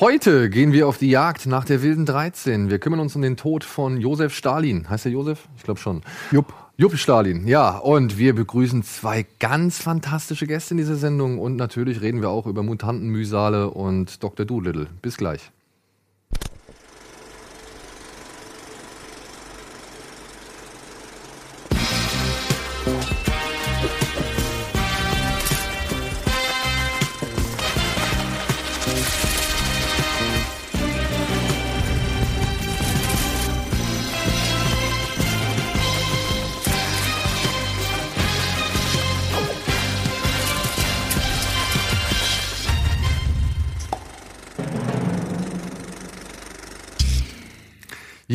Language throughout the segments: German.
Heute gehen wir auf die Jagd nach der wilden 13. Wir kümmern uns um den Tod von Josef Stalin. Heißt er Josef? Ich glaube schon. Jupp. Jupp Stalin, ja. Und wir begrüßen zwei ganz fantastische Gäste in dieser Sendung. Und natürlich reden wir auch über Mutantenmühsale und Dr. Doolittle. Bis gleich.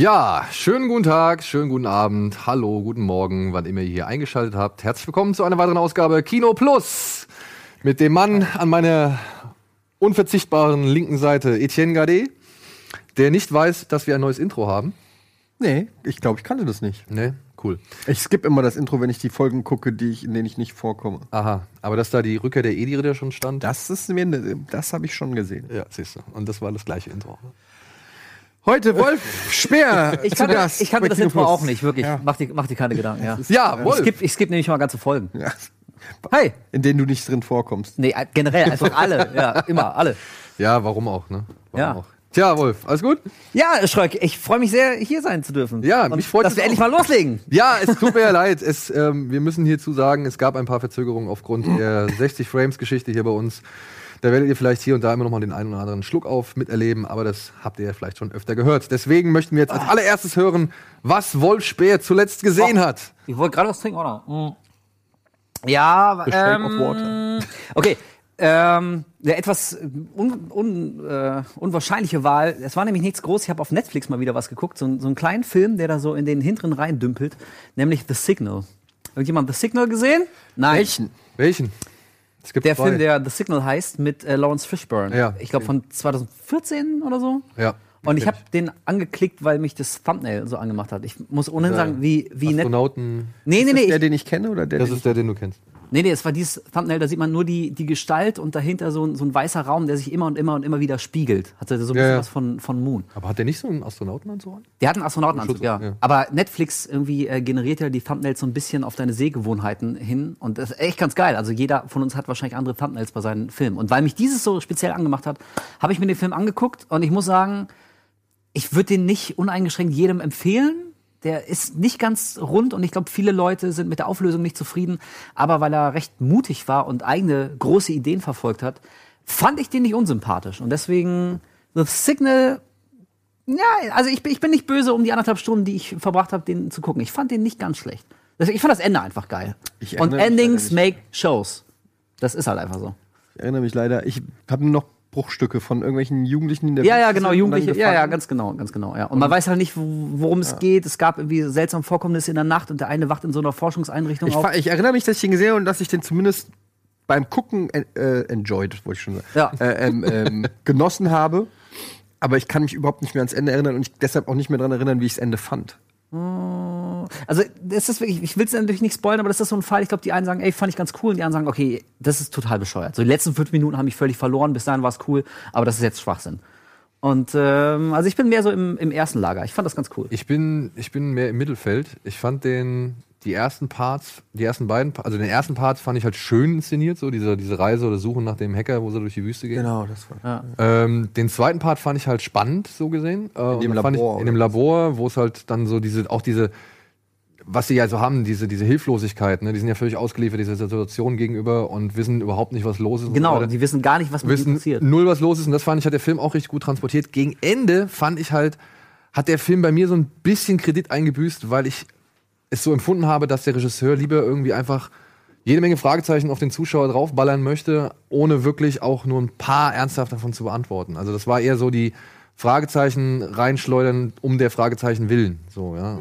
Ja, schönen guten Tag, schönen guten Abend, hallo, guten Morgen, wann immer ihr hier eingeschaltet habt. Herzlich willkommen zu einer weiteren Ausgabe Kino Plus mit dem Mann an meiner unverzichtbaren linken Seite, Etienne Gade, der nicht weiß, dass wir ein neues Intro haben. Nee, ich glaube, ich kannte das nicht. Nee, cool. Ich skippe immer das Intro, wenn ich die Folgen gucke, die ich, in denen ich nicht vorkomme. Aha, aber dass da die Rückkehr der Edi-Ritter schon stand? Das ist mir, ne, das habe ich schon gesehen. Ja, siehst du. Und das war das gleiche Intro. Heute Wolf Speer. Ich zu kannte, Gast ich kannte bei das Kino Intro Plus. auch nicht, wirklich. Ja. Mach, dir, mach dir keine Gedanken, ja. Ja, Ich Wolf. skippe ich skipp nämlich mal ganze Folgen. Ja. Hi! In denen du nicht drin vorkommst. Nee, äh, generell, einfach alle. Ja, immer, alle. Ja, warum auch, ne? Warum Ja. auch? Tja, Wolf, alles gut? Ja, Schröck, ich freue mich sehr, hier sein zu dürfen. Ja, Und mich freut Dass es wir auch. endlich mal loslegen. Ja, es tut mir ja leid. Es, ähm, wir müssen hierzu sagen, es gab ein paar Verzögerungen aufgrund der 60 Frames Geschichte hier bei uns. Da werdet ihr vielleicht hier und da immer noch mal den einen oder anderen Schluck auf miterleben, aber das habt ihr ja vielleicht schon öfter gehört. Deswegen möchten wir jetzt als allererstes hören, was Wolf Speer zuletzt gesehen hat. Ich wollte gerade was trinken, oder? Mm. Ja, ähm, of Water. Okay. Ähm, eine etwas un, un, äh, unwahrscheinliche Wahl. Es war nämlich nichts groß. Ich habe auf Netflix mal wieder was geguckt. So, ein- so einen kleinen Film, der da so in den hinteren Reihen dümpelt. Nämlich The Signal. Irgendjemand The Signal gesehen? Nein. Welchen? Welchen? Es gibt Der zwei. Film, der The Signal heißt, mit äh, Lawrence Fishburne. Ja. Ich glaube von 2014 oder so. Ja. Und ich habe den angeklickt, weil mich das Thumbnail so angemacht hat. Ich muss ohnehin sagen, wie, wie nett. Astronauten. Nee, nee, Ist das nee. der, den ich kenne oder der? Das ist der, den du kennst. Nee, nee, es war dieses Thumbnail, da sieht man nur die, die Gestalt und dahinter so, ein- so ein weißer Raum, der sich immer und immer und immer wieder spiegelt. Hatte so ein bisschen ja. was von, von Moon. Aber hat der nicht so einen Astronautenanzug an? Der hat einen Astronautenanzug, ja. ja. Aber Netflix irgendwie äh, generiert ja die Thumbnails so ein bisschen auf deine Sehgewohnheiten hin. Und das ist echt ganz geil. Also jeder von uns hat wahrscheinlich andere Thumbnails bei seinen Filmen. Und weil mich dieses so speziell angemacht hat, habe ich mir den Film angeguckt und ich muss sagen, ich würde den nicht uneingeschränkt jedem empfehlen. Der ist nicht ganz rund und ich glaube, viele Leute sind mit der Auflösung nicht zufrieden. Aber weil er recht mutig war und eigene große Ideen verfolgt hat, fand ich den nicht unsympathisch. Und deswegen The Signal ja, also ich bin, ich bin nicht böse um die anderthalb Stunden, die ich verbracht habe, den zu gucken. Ich fand den nicht ganz schlecht. Ich fand das Ende einfach geil. Ich Und Endings make Shows. Das ist halt einfach so. Ich erinnere mich leider. Ich habe noch Bruchstücke von irgendwelchen Jugendlichen in der Ja, ja, genau, und Jugendliche. Ja, ja, ganz genau, ganz genau. Ja. Und man weiß halt nicht, wo- worum es geht. Es gab irgendwie seltsame Vorkommnisse in der Nacht und der eine wacht in so einer Forschungseinrichtung Ich, auf. ich erinnere mich, dass ich den gesehen habe und dass ich den zumindest beim Gucken äh, enjoyed, wollte ich schon sagen. Ja. Äh, ähm, ähm, genossen habe. Aber ich kann mich überhaupt nicht mehr ans Ende erinnern und ich deshalb auch nicht mehr daran erinnern, wie ich das Ende fand. Also, das ist wirklich, ich will es natürlich nicht spoilern, aber das ist so ein Fall. Ich glaube, die einen sagen, ey, fand ich ganz cool, und die anderen sagen, okay, das ist total bescheuert. So, die letzten fünf Minuten haben mich völlig verloren, bis dahin war es cool, aber das ist jetzt Schwachsinn. Und ähm, also ich bin mehr so im, im ersten Lager. Ich fand das ganz cool. Ich bin, ich bin mehr im Mittelfeld. Ich fand den, die ersten Parts, die ersten beiden, also den ersten Part fand ich halt schön inszeniert, so diese, diese Reise oder Suche nach dem Hacker, wo sie durch die Wüste gehen. Genau, das war. Ähm, den zweiten Part fand ich halt spannend, so gesehen. Äh, und dem Labor, Ich, in dem? Labor, wo es halt dann so diese, auch diese, was sie ja so haben, diese, diese Hilflosigkeit, ne? die sind ja völlig ausgeliefert dieser Situation gegenüber und wissen überhaupt nicht, was los ist. Genau, die wissen gar nicht, was mit wissen passiert. null, was los ist. Und das fand ich, hat der Film auch richtig gut transportiert. Gegen Ende fand ich halt, hat der Film bei mir so ein bisschen Kredit eingebüßt, weil ich es so empfunden habe, dass der Regisseur lieber irgendwie einfach jede Menge Fragezeichen auf den Zuschauer draufballern möchte, ohne wirklich auch nur ein paar ernsthaft davon zu beantworten. Also das war eher so die Fragezeichen reinschleudern um der Fragezeichen willen. So, ja.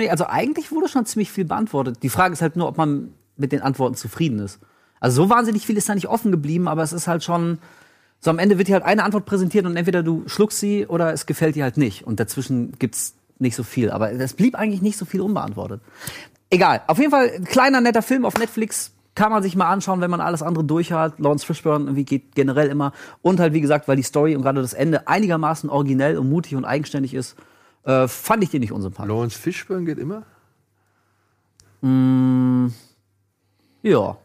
Nee, also eigentlich wurde schon ziemlich viel beantwortet. Die Frage ist halt nur, ob man mit den Antworten zufrieden ist. Also so wahnsinnig viel ist da nicht offen geblieben, aber es ist halt schon, so am Ende wird dir halt eine Antwort präsentiert und entweder du schluckst sie oder es gefällt dir halt nicht. Und dazwischen gibt's nicht so viel. Aber es blieb eigentlich nicht so viel unbeantwortet. Egal, auf jeden Fall ein kleiner, netter Film auf Netflix. kann man sich mal anschauen, wenn man alles andere durch hat. Lawrence Fishburne irgendwie geht generell immer. Und halt, wie gesagt, weil die Story und gerade das Ende einigermaßen originell und mutig und eigenständig ist, äh, fand ich den nicht unsympathisch. Lawrence Fishburne geht immer? Ja.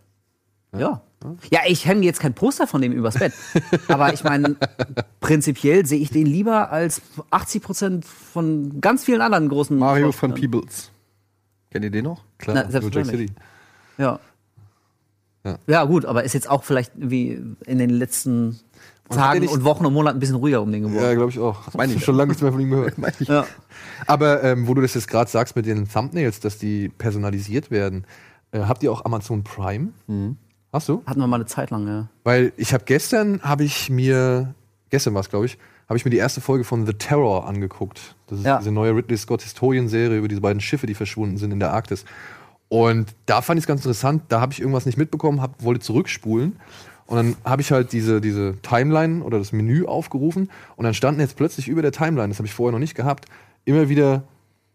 Ja. Ja, ich hänge jetzt kein Poster von dem übers Bett. Aber ich meine, prinzipiell sehe ich den lieber als 80 Prozent von ganz vielen anderen großen. Mario von. Peebles. Kennt ihr den noch? Klar, Na, selbstverständlich. City. Ja. Ja. ja. gut, aber ist jetzt auch vielleicht wie in den letzten Tagen und Wochen und Monaten ein bisschen ruhiger um den geworden. Ja, glaube ich auch. Meine ich. Schon lange nichts mehr von ihm gehört. Meine ich. Ja. Aber ähm, wo du das jetzt gerade sagst mit den Thumbnails, dass die personalisiert werden, äh, habt ihr auch Amazon Prime? Hast du? Hatten wir mal eine Zeit lang, ja. Weil ich habe gestern, habe ich mir, gestern war es glaube ich, habe ich mir die erste Folge von The Terror angeguckt. Das ist Ja. diese neue Ridley Scott Historienserie über diese beiden Schiffe, die verschwunden sind in der Arktis. Und da fand ich es ganz interessant, da habe ich irgendwas nicht mitbekommen, hab, wollte zurückspulen. Und dann habe ich halt diese, diese Timeline oder das Menü aufgerufen und dann standen jetzt plötzlich über der Timeline, das habe ich vorher noch nicht gehabt, immer wieder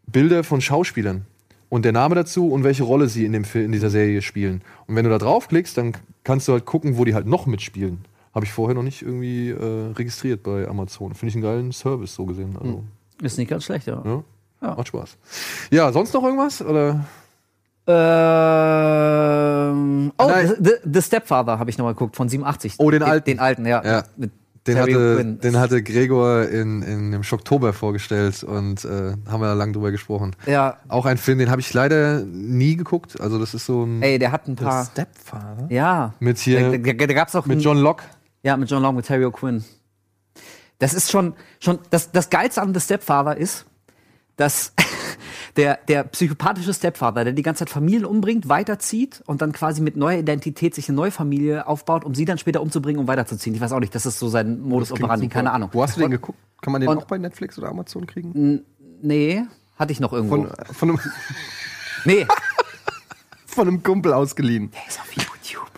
Bilder von Schauspielern und der Name dazu und welche Rolle sie in, dem Film, in dieser Serie spielen. Und wenn du da draufklickst, dann kannst du halt gucken, wo die halt noch mitspielen. Habe ich vorher noch nicht irgendwie äh, registriert bei Amazon. Finde ich einen geilen Service so gesehen. Also, Ist nicht ganz schlecht, ja. ja, Ja. Macht Spaß. Ja, sonst noch irgendwas? Oder? Ähm, oh, Nein. The, The Stepfather habe ich nochmal geguckt, von 87. Oh, den alten. Den alten, ja. Ja. Mit Den hatte, den hatte Gregor in, in dem Schocktober vorgestellt und äh, haben wir da lang drüber gesprochen. Ja, Auch ein Film, den habe ich leider nie geguckt. Also das ist so ein ey, der hat ein paar. Stepfather? Ja. mit hier Da, da, da gab's auch mit John Locke. Ja, mit John Long, mit Terry O'Quinn. Das ist schon, schon das, das Geilste an The Stepfather ist, dass der, der psychopathische Stepfather, der die ganze Zeit Familien umbringt, weiterzieht und dann quasi mit neuer Identität sich eine neue Familie aufbaut, um sie dann später umzubringen, um weiterzuziehen. Ich weiß auch nicht, das ist so sein Modus operandi, super. keine Ahnung. Wo hast du den Und- geguckt? Kann man den und- auch bei Netflix oder Amazon kriegen? Nee, hatte ich noch irgendwo. Von, von, einem, nee. von einem Kumpel ausgeliehen. Der ist auf YouTube.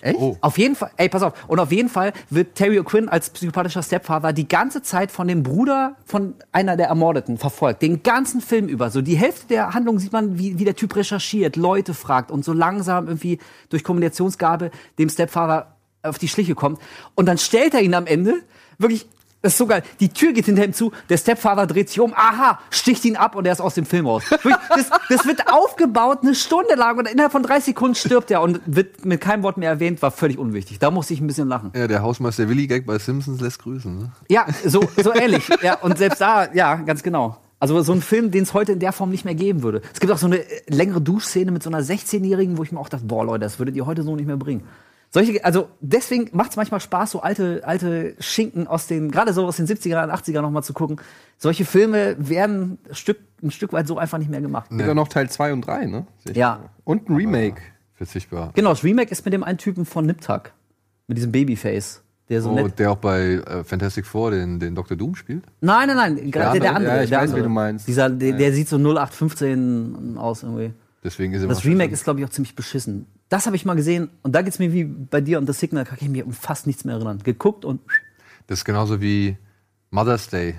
Echt? Oh. Auf jeden Fall, ey, pass auf. Und auf jeden Fall wird Terry O'Quinn als psychopathischer Stepfather die ganze Zeit von dem Bruder von einer der Ermordeten verfolgt. Den ganzen Film über. So die Hälfte der Handlung sieht man, wie, wie der Typ recherchiert, Leute fragt und so langsam irgendwie durch Kommunikationsgabe dem Stepfather auf die Schliche kommt. Und dann stellt er ihn am Ende wirklich. Das ist so geil. Die Tür geht hinter ihm zu, der Stepfather dreht sich um, aha, sticht ihn ab und er ist aus dem Film raus. Das, das wird aufgebaut eine Stunde lang und innerhalb von drei Sekunden stirbt er und wird mit keinem Wort mehr erwähnt, war völlig unwichtig. Da musste ich ein bisschen lachen. Ja, der Hausmeister Willi Gag bei Simpsons lässt grüßen. Ne? Ja, so, so ähnlich. Ja, und selbst da, ja, ganz genau. Also so ein Film, den es heute in der Form nicht mehr geben würde. Es gibt auch so eine äh, längere Duschszene mit so einer 16-Jährigen, wo ich mir auch dachte, boah, Leute, das würdet ihr heute so nicht mehr bringen. Solche, also deswegen macht es manchmal Spaß, so alte, alte Schinken aus den, gerade so aus den 70er und 80er nochmal zu gucken. Solche Filme werden ein Stück, ein Stück weit so einfach nicht mehr gemacht. Sogar noch Teil 2 und 3, ne? Ja. Und ein Remake. Verzichtbar. Genau, das Remake ist mit dem einen Typen von Niptak. Mit diesem Babyface. Der so Oh, nett. der auch bei äh, Fantastic Four den, den Dr. Doom spielt? Nein, nein, nein, gerade der, der andere? Ja, ich der weiß, andere. wen du meinst. Dieser, der, der sieht so 0815 aus irgendwie. Deswegen ist er Das Remake ist, glaube ich, auch ziemlich beschissen. Das habe ich mal gesehen und da geht's mir wie bei dir und The Signal, kann ich mich um fast nichts mehr erinnern. Geguckt und Das ist genauso wie Mother's Day.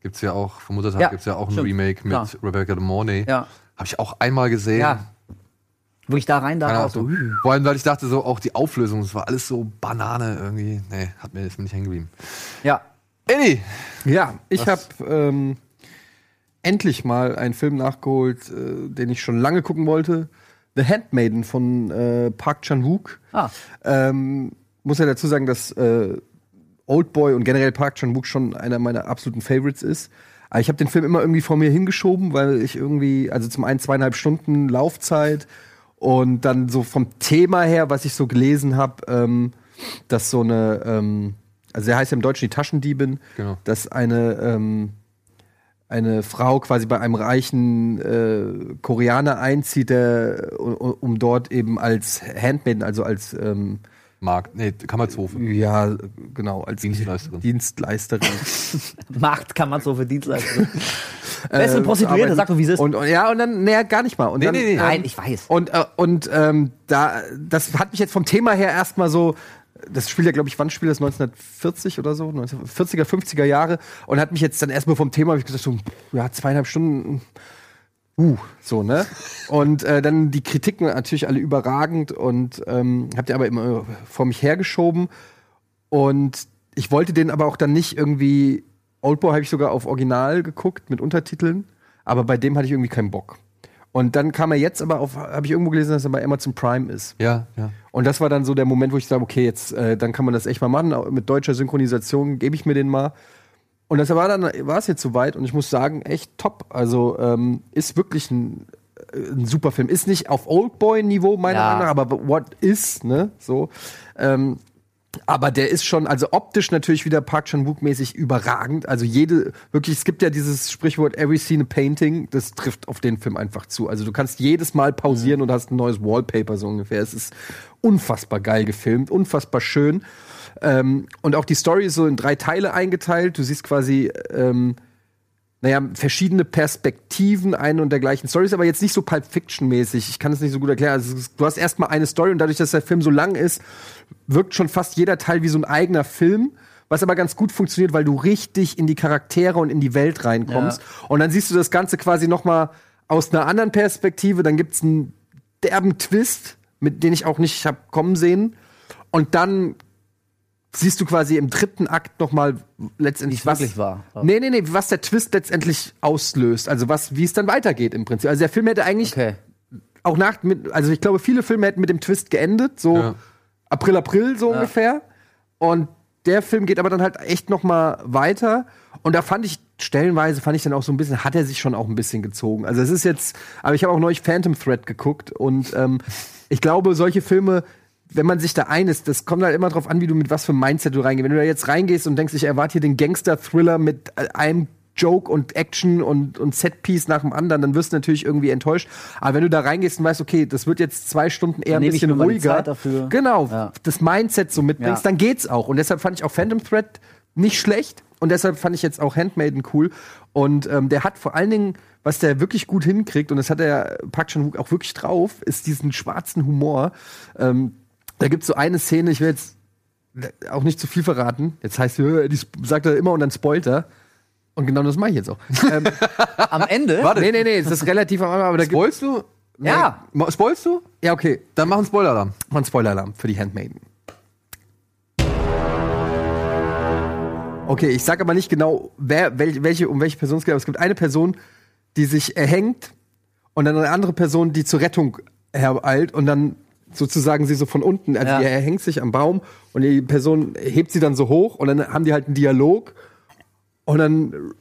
Gibt's ja auch, vom Muttertag Ja, gibt's ja auch ein stimmt. Remake mit Klar. Rebecca De Mornay. Ja. Habe ich auch einmal gesehen. ja, wirklich da rein, da raus. So. Vor allem, weil ich dachte, so auch die Auflösung, es war alles so Banane irgendwie. Nee, hat mir, ist mir nicht hängen geblieben. Ja, Eddie! Ja, ich habe ähm, endlich mal einen Film nachgeholt, äh, den ich schon lange gucken wollte. The Handmaiden von äh, Park Chan-wook. ah, Ähm, muss ja dazu sagen, dass äh, Oldboy und generell Park Chan-wook schon einer meiner absoluten Favorites ist. Aber ich habe den Film immer irgendwie vor mir hingeschoben, weil ich irgendwie, also zum einen zweieinhalb Stunden Laufzeit und dann so vom Thema her, was ich so gelesen habe, ähm, dass so eine, ähm, also der heißt ja im Deutschen die Taschendiebin, Genau. dass eine ähm, eine Frau quasi bei einem reichen äh, Koreaner einzieht, der, um, dort eben als Handmaiden, also als ähm, Markt, nee, Kammerzofe. ja, genau, als Dienstleisterin. Dienstleisterin. Macht kann man so für Dienstleister. Wer ist äh, eine Prostituierte? Sag doch, wie es ist. Und, und ja, und dann, naja, gar nicht mal. Und Nee, dann, nee, nee. Nein, ähm, ich weiß. Und, äh, und ähm, da, das hat mich jetzt vom Thema her erstmal so. Das spielt ja, glaube ich, wann spielt das? 1940 oder so? 1940er, 50er Jahre. Und hat mich jetzt dann erstmal vom Thema, hab ich gesagt, so, ja, zweieinhalb Stunden uh, so, ne? Und äh, dann die Kritiken natürlich alle überragend und ähm, habt ihr aber immer vor mich hergeschoben. Und ich wollte den aber auch dann nicht irgendwie. Oldboy habe ich sogar auf Original geguckt mit Untertiteln, aber bei dem hatte ich irgendwie keinen Bock. Und dann kam er jetzt aber auf, habe ich irgendwo gelesen, dass er bei Amazon Prime ist. Ja, ja. Und das war dann so der Moment, wo ich sage, okay, jetzt äh, dann kann man das echt mal machen. Mit deutscher Synchronisation gebe ich mir den mal. Und das war dann war es jetzt soweit und ich muss sagen, echt top. Also ähm, ist wirklich ein, äh, ein super Film. Ist nicht auf Oldboy-Niveau meiner Ja. Meinung nach, aber what is, ne? So. Ähm, aber der ist schon, also optisch natürlich wieder Park Chan-wook mäßig überragend. Also jede, wirklich, es gibt ja dieses Sprichwort Every Scene a Painting, das trifft auf den Film einfach zu. Also du kannst jedes Mal pausieren und hast ein neues Wallpaper so ungefähr. Es ist unfassbar geil gefilmt, unfassbar schön. Ähm, und auch die Story ist so in drei Teile eingeteilt. Du siehst quasi, ähm, naja, verschiedene Perspektiven eine und der gleichen Story ist aber jetzt nicht so Pulp Fiction-mäßig. Ich kann es nicht so gut erklären. Also, du hast erstmal eine Story und dadurch, dass der Film so lang ist, wirkt schon fast jeder Teil wie so ein eigener Film. Was aber ganz gut funktioniert, weil du richtig in die Charaktere und in die Welt reinkommst. Und dann siehst du das Ganze quasi noch mal aus einer anderen Perspektive. Dann gibt's einen derben Twist, mit den ich auch nicht hab kommen sehen. Und dann siehst du quasi im dritten Akt noch mal letztendlich Wie's wirklich war. Nee, nee, nee, was der Twist letztendlich auslöst, also was wie es dann weitergeht im Prinzip. Also der Film hätte eigentlich Okay. auch nach mit, also ich glaube, viele Filme hätten mit dem Twist geendet, so Ja. April April so ungefähr. Und der Film geht aber dann halt echt noch mal weiter und da fand ich stellenweise fand ich dann auch so ein bisschen hat er sich schon auch ein bisschen gezogen. Also es ist jetzt, aber ich habe auch neulich Phantom Thread geguckt und ähm, ich glaube, solche Filme wenn man sich da einist, das kommt halt immer drauf an, wie du mit was für Mindset du reingehst. Wenn du da jetzt reingehst und denkst, ich erwarte hier den Gangster-Thriller mit äh, einem Joke und Action und, und Setpiece nach dem anderen, dann wirst du natürlich irgendwie enttäuscht. Aber wenn du da reingehst und weißt, okay, das wird jetzt zwei Stunden eher ein bisschen ruhiger. Zeit dafür. Genau, Ja. das Mindset so mitbringst, Ja. dann geht's auch. Und deshalb fand ich auch Phantom Thread nicht schlecht. Und deshalb fand ich jetzt auch Handmaiden cool. Und ähm, der hat vor allen Dingen, was der wirklich gut hinkriegt, und das hat er Park Chan-wook auch wirklich drauf, ist diesen schwarzen Humor. Ähm, da gibt's so eine Szene, ich will jetzt auch nicht zu viel verraten. Jetzt heißt die sagt er immer und dann spoilt er. Und genau das mache ich jetzt auch. ähm, Am Ende? Warte. nee, nee, nee, das ist relativ am Anfang, aber da gibt Spoilst du? Ja. Spoilst du? Ja, okay. Dann mach einen Spoiler-Alarm. Mal ein Spoiler-Alarm für die Handmaiden. Okay, ich sag aber nicht genau, wer, wel, welche, um welche Person es geht, aber es gibt eine Person, die sich erhängt und dann eine andere Person, die zur Rettung hereilt und dann sozusagen sie so von unten, also Ja. die erhängt sich am Baum und die Person hebt sie dann so hoch und dann haben die halt einen Dialog und dann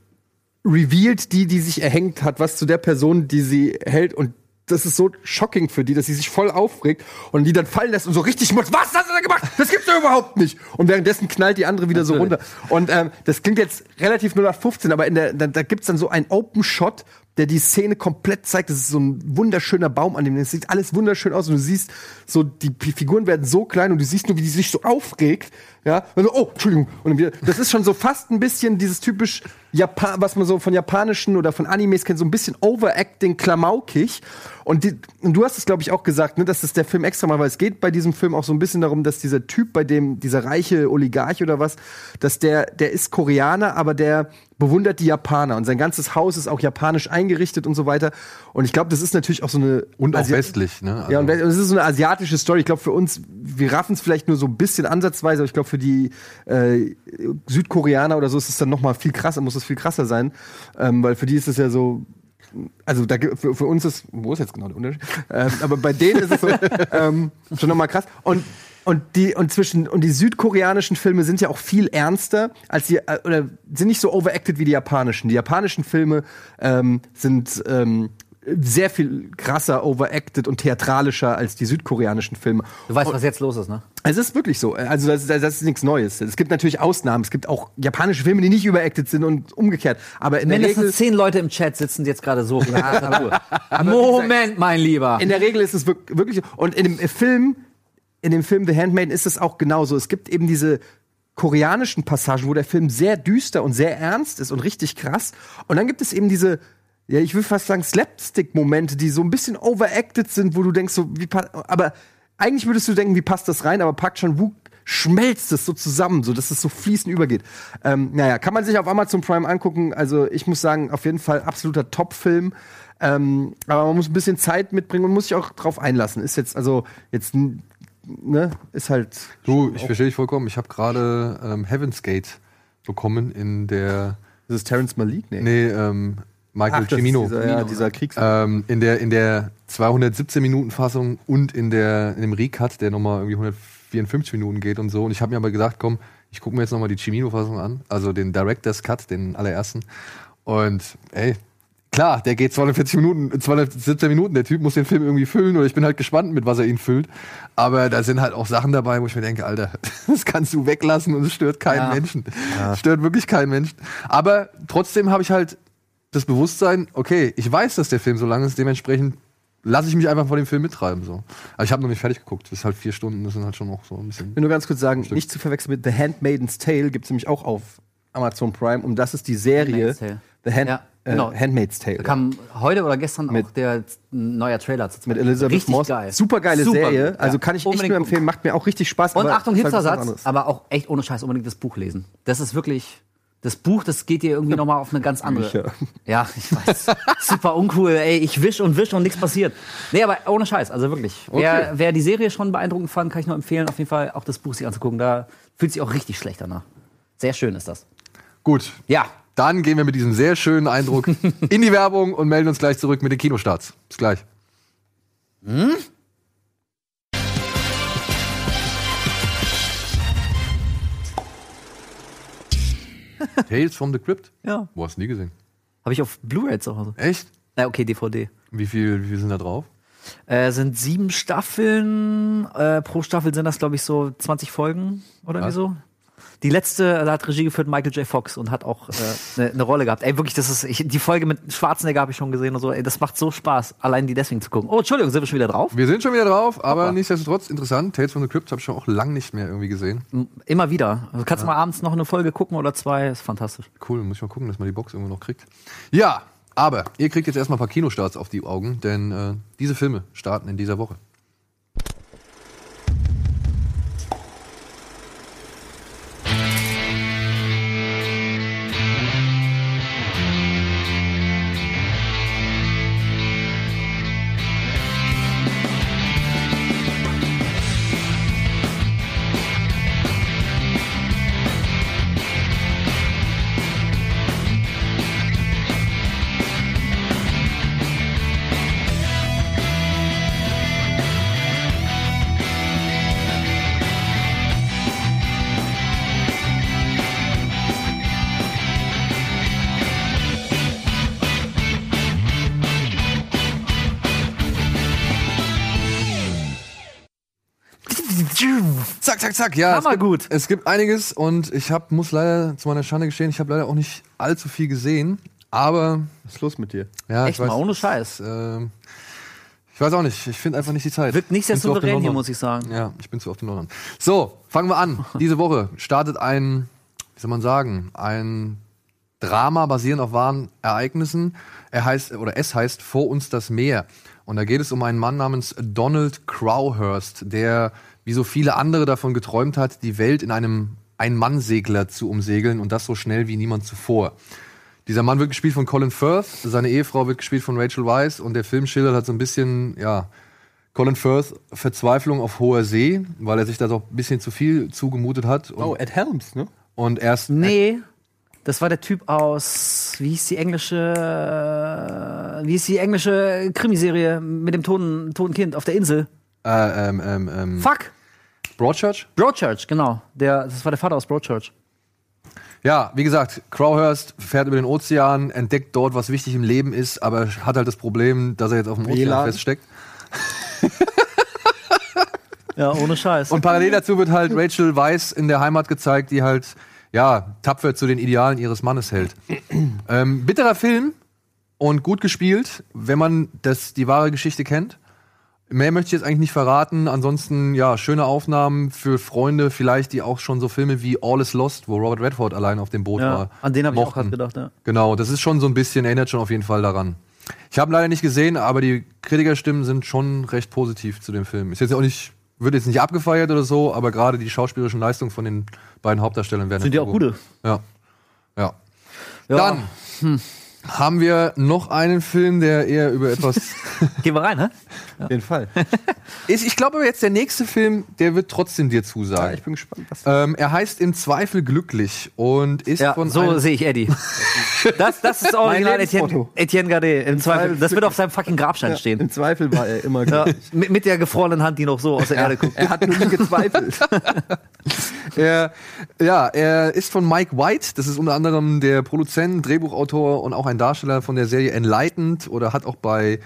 revealed die, die sich erhängt hat, was zu der Person, die sie hält und das ist so shocking für die, dass sie sich voll aufregt und die dann fallen lässt und so richtig muss, was hast du da gemacht? Das gibt's doch überhaupt nicht. Und währenddessen knallt die andere wieder so runter. Und ähm, das klingt jetzt relativ nur nach 15, aber in der, da, da gibt's dann so einen Open Shot, der die Szene komplett zeigt. Das ist so ein wunderschöner Baum an dem. Es sieht alles wunderschön aus und du siehst so, die Figuren werden so klein und du siehst nur, wie die sich so aufregt. Ja, und so, oh, Entschuldigung. Und wieder, das ist schon so fast ein bisschen dieses typisch Japan, was man so von japanischen oder von Animes kennt, so ein bisschen Overacting, klamaukig. Und, die, und du hast es, glaube ich, auch gesagt, ne, dass das der Film extra mal, weil es geht bei diesem Film auch so ein bisschen darum, dass dieser Typ, bei dem, dieser reiche Oligarch oder was, dass der, der ist Koreaner, aber der bewundert die Japaner und sein ganzes Haus ist auch japanisch eingerichtet und so weiter. Und ich glaube, das ist natürlich auch so eine Und auch Asia- westlich, ne? ja, und Also- es ist so eine asiatische Story. Ich glaube, für uns, wir raffen es vielleicht nur so ein bisschen ansatzweise, aber ich glaube, für die äh, Südkoreaner oder so ist es dann noch mal viel krasser, muss es viel krasser sein. Ähm, weil für die ist es ja so, also da, für, für uns ist, wo ist jetzt genau der Unterschied? Ähm, aber bei denen ist es so, ähm, schon noch mal krass. Und und die und zwischen und die südkoreanischen Filme sind ja auch viel ernster als die äh, oder sind nicht so overacted wie die japanischen. Die japanischen Filme ähm, sind ähm, sehr viel krasser overacted und theatralischer als die südkoreanischen Filme. Du weißt, was jetzt los ist, ne? Es ist wirklich so. Also das, das ist nichts Neues. Es gibt natürlich Ausnahmen. Es gibt auch japanische Filme, die nicht überacted sind und umgekehrt. Aber in der Regel Mindestens zehn Leute im Chat sitzen jetzt gerade so. Moment, mein Lieber. In der Regel ist es wirk- wirklich so. Und in dem äh, Film, in dem Film The Handmaiden ist es auch genauso. Es gibt eben diese koreanischen Passagen, wo der Film sehr düster und sehr ernst ist und richtig krass. Und dann gibt es eben diese, ja, ich will fast sagen, Slapstick-Momente, die so ein bisschen overacted sind, wo du denkst, so, wie aber eigentlich würdest du denken, wie passt das rein, aber Park Chan-wook schmelzt es so zusammen, so dass es so fließend übergeht. Ähm, naja, kann man sich auf Amazon Prime angucken. Also ich muss sagen, auf jeden Fall absoluter Top-Film. Ähm, aber man muss ein bisschen Zeit mitbringen und muss sich auch drauf einlassen. Ist jetzt, also, jetzt, ne, ist halt. Du, ich verstehe dich vollkommen. Ich habe gerade ähm, Heaven's Gate bekommen in der. Das ist Terrence Malik? Nee. Nee, ähm, Michael Ach, Cimino. Dieser, ja, dieser Kriegs. Ähm, in der, in der 217 Minuten Fassung und in der in dem Recut, der nochmal irgendwie 154 Minuten geht und so. Und ich habe mir aber gesagt, komm, ich gucke mir jetzt nochmal die Cimino Fassung an, also den Director's Cut, den allerersten. Und ey, klar, der geht 240 Minuten, 217 Minuten. Der Typ muss den Film irgendwie füllen oder ich bin halt gespannt, mit was er ihn füllt. Aber da sind halt auch Sachen dabei, wo ich mir denke, Alter, das kannst du weglassen und es stört keinen Ja. Menschen. Es stört wirklich keinen Menschen. Aber trotzdem habe ich halt das Bewusstsein, okay, ich weiß, dass der Film so lang ist, dementsprechend lasse ich mich einfach von dem Film mittreiben. So. Aber ich habe noch nicht fertig geguckt. Das ist halt vier Stunden, das sind halt schon noch so ein bisschen. Ich will nur ganz kurz sagen, nicht zu verwechseln mit The Handmaiden's Tale, gibt es nämlich auch auf Amazon Prime. Und das ist die Serie Handmaid's Tale. The Hand, Ja, genau. äh, Handmaid's Tale. Da kam heute oder gestern Mit- auch der neuer Trailer zu mit Elizabeth Richtig Moss. geil. Super geile Super Serie. Also ja. kann ich echt Unbedingt nur empfehlen. Macht mir auch richtig Spaß. Und aber Achtung, halt Hipstersatz, aber auch echt ohne Scheiß unbedingt das Buch lesen. Das ist wirklich. Das Buch, das geht dir irgendwie nochmal auf eine ganz andere. Bücher. Ja, ich weiß. Super uncool, ey. Ich wisch und wisch und nichts passiert. Nee, aber ohne Scheiß, also wirklich. Wer, wer die Serie schon beeindruckend fand, kann ich nur empfehlen, auf jeden Fall auch das Buch sich anzugucken. Da fühlt sich auch richtig schlecht danach. Sehr schön ist das. Gut. Ja. Dann gehen wir mit diesem sehr schönen Eindruck in die Werbung und melden uns gleich zurück mit den Kinostarts. Bis gleich. Tales from the Crypt? Ja. Wo hast du nie gesehen? Habe ich auf Blu-ray zu Hause. Echt? Äh, okay, DVD. Wie viel, wie viel sind da drauf? Äh, sind sieben Staffeln. Äh, pro Staffel sind das, glaube ich, so 20 Folgen oder wie Was? so. Die letzte, da hat Regie geführt Michael J. Fox und hat auch eine äh, ne Rolle gehabt. Ey, wirklich, das ist, ich, die Folge mit Schwarzenegger habe ich schon gesehen und so. Ey, das macht so Spaß, allein die deswegen zu gucken. Oh, Entschuldigung, sind wir schon wieder drauf? Wir sind schon wieder drauf, aber Hoppa. nichtsdestotrotz interessant. Tales from the Crypt habe ich schon auch lang nicht mehr irgendwie gesehen. Immer wieder. Also kannst du mal abends noch eine Folge gucken oder zwei, ist fantastisch. Cool, muss ich mal gucken, dass man die Box irgendwo noch kriegt. Ja, aber ihr kriegt jetzt erstmal ein paar Kinostarts auf die Augen, denn äh, diese Filme starten in dieser Woche. Zack, zack. Ja, es Hammer gibt, gut. es gibt einiges und ich hab, muss leider zu meiner Schande gestehen, ich habe leider auch nicht allzu viel gesehen. Aber Was ist los mit dir? ja, Echt ich weiß, mal, ohne Scheiß. ähm, ich weiß auch nicht. Ich finde einfach nicht die Zeit. Wirkt nicht sehr Bin zu oft in souverän hier, London. muss ich sagen. Ja, ich bin zu oft in London. So, fangen wir an. Diese Woche startet ein, wie soll man sagen, ein Drama basierend auf wahren Ereignissen. Er heißt, oder es heißt Vor uns das Meer. Und da geht es um einen Mann namens Donald Crowhurst, der, wie so viele andere davon geträumt hat, die Welt in einem Ein-Mann-Segler zu umsegeln und das so schnell wie niemand zuvor. Dieser Mann wird gespielt von Colin Firth, seine Ehefrau wird gespielt von Rachel Weisz und der Film schildert halt so ein bisschen, ja, Colin Firth Verzweiflung auf hoher See, weil er sich da doch ein bisschen zu viel zugemutet hat. Und, Oh, Ed Helms, ne? und erst Nee, das war der Typ aus, wie hieß die englische, äh, wie hieß die englische Krimiserie mit dem toten, toten Kind auf der Insel? Äh, ähm, ähm, ähm, Fuck! Broadchurch. Broadchurch, genau. Der, das war der Vater aus Broadchurch. Ja, wie gesagt, Crowhurst fährt über den Ozean, entdeckt dort, was wichtig im Leben ist, aber hat halt das Problem, dass er jetzt auf dem Ozean WLAN. feststeckt. Ja, ohne Scheiß. Und parallel dazu wird halt Rachel Weiss in der Heimat gezeigt, die halt, ja, tapfer zu den Idealen ihres Mannes hält. ähm, bitterer Film und gut gespielt, wenn man das, die wahre Geschichte kennt. Mehr möchte ich jetzt eigentlich nicht verraten. Ansonsten, ja, schöne Aufnahmen für Freunde, vielleicht, die auch schon so Filme wie All is Lost, wo Robert Redford allein auf dem Boot ja, war. an den habe ich auch gerade gedacht, ja. Genau, das ist schon so ein bisschen, erinnert schon auf jeden Fall daran. Ich habe leider nicht gesehen, aber die Kritikerstimmen sind schon recht positiv zu dem Film. Ist jetzt auch nicht, wird jetzt nicht abgefeiert oder so, aber gerade die schauspielerischen Leistungen von den beiden Hauptdarstellern werden Sind ja auch gute. Ja. Ja. Ja. Dann haben wir noch einen Film, der eher über etwas Gehen wir rein, ne? Auf jeden Fall. Ich glaube aber jetzt der nächste Film, der wird trotzdem dir Ja, zusagen. ich bin gespannt, was ähm, er heißt Im Zweifel glücklich und ist Ja, von so sehe ich Eddie. Das, das ist original Etienne. Etienne Gardet. Im Zweifel, das wird auf seinem fucking Grabstein ja, stehen. Im Zweifel war er immer Ja, glücklich. mit, mit der gefrorenen Hand, die noch so aus der Erde guckt. Er hat nur nie gezweifelt. er, ja, er ist von Mike White. Das ist unter anderem der Produzent, Drehbuchautor und auch ein Darsteller von der Serie Enlightened oder hat auch bei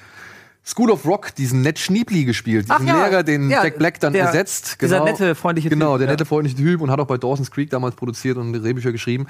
School of Rock diesen Ned Schneebly gespielt, diesen ja, Lehrer, den ja, Jack Black dann der- ersetzt. dieser nette, freundliche Genau, Typ, der ja. nette, freundliche Typ und hat auch bei Dawson's Creek damals produziert und Drehbücher geschrieben.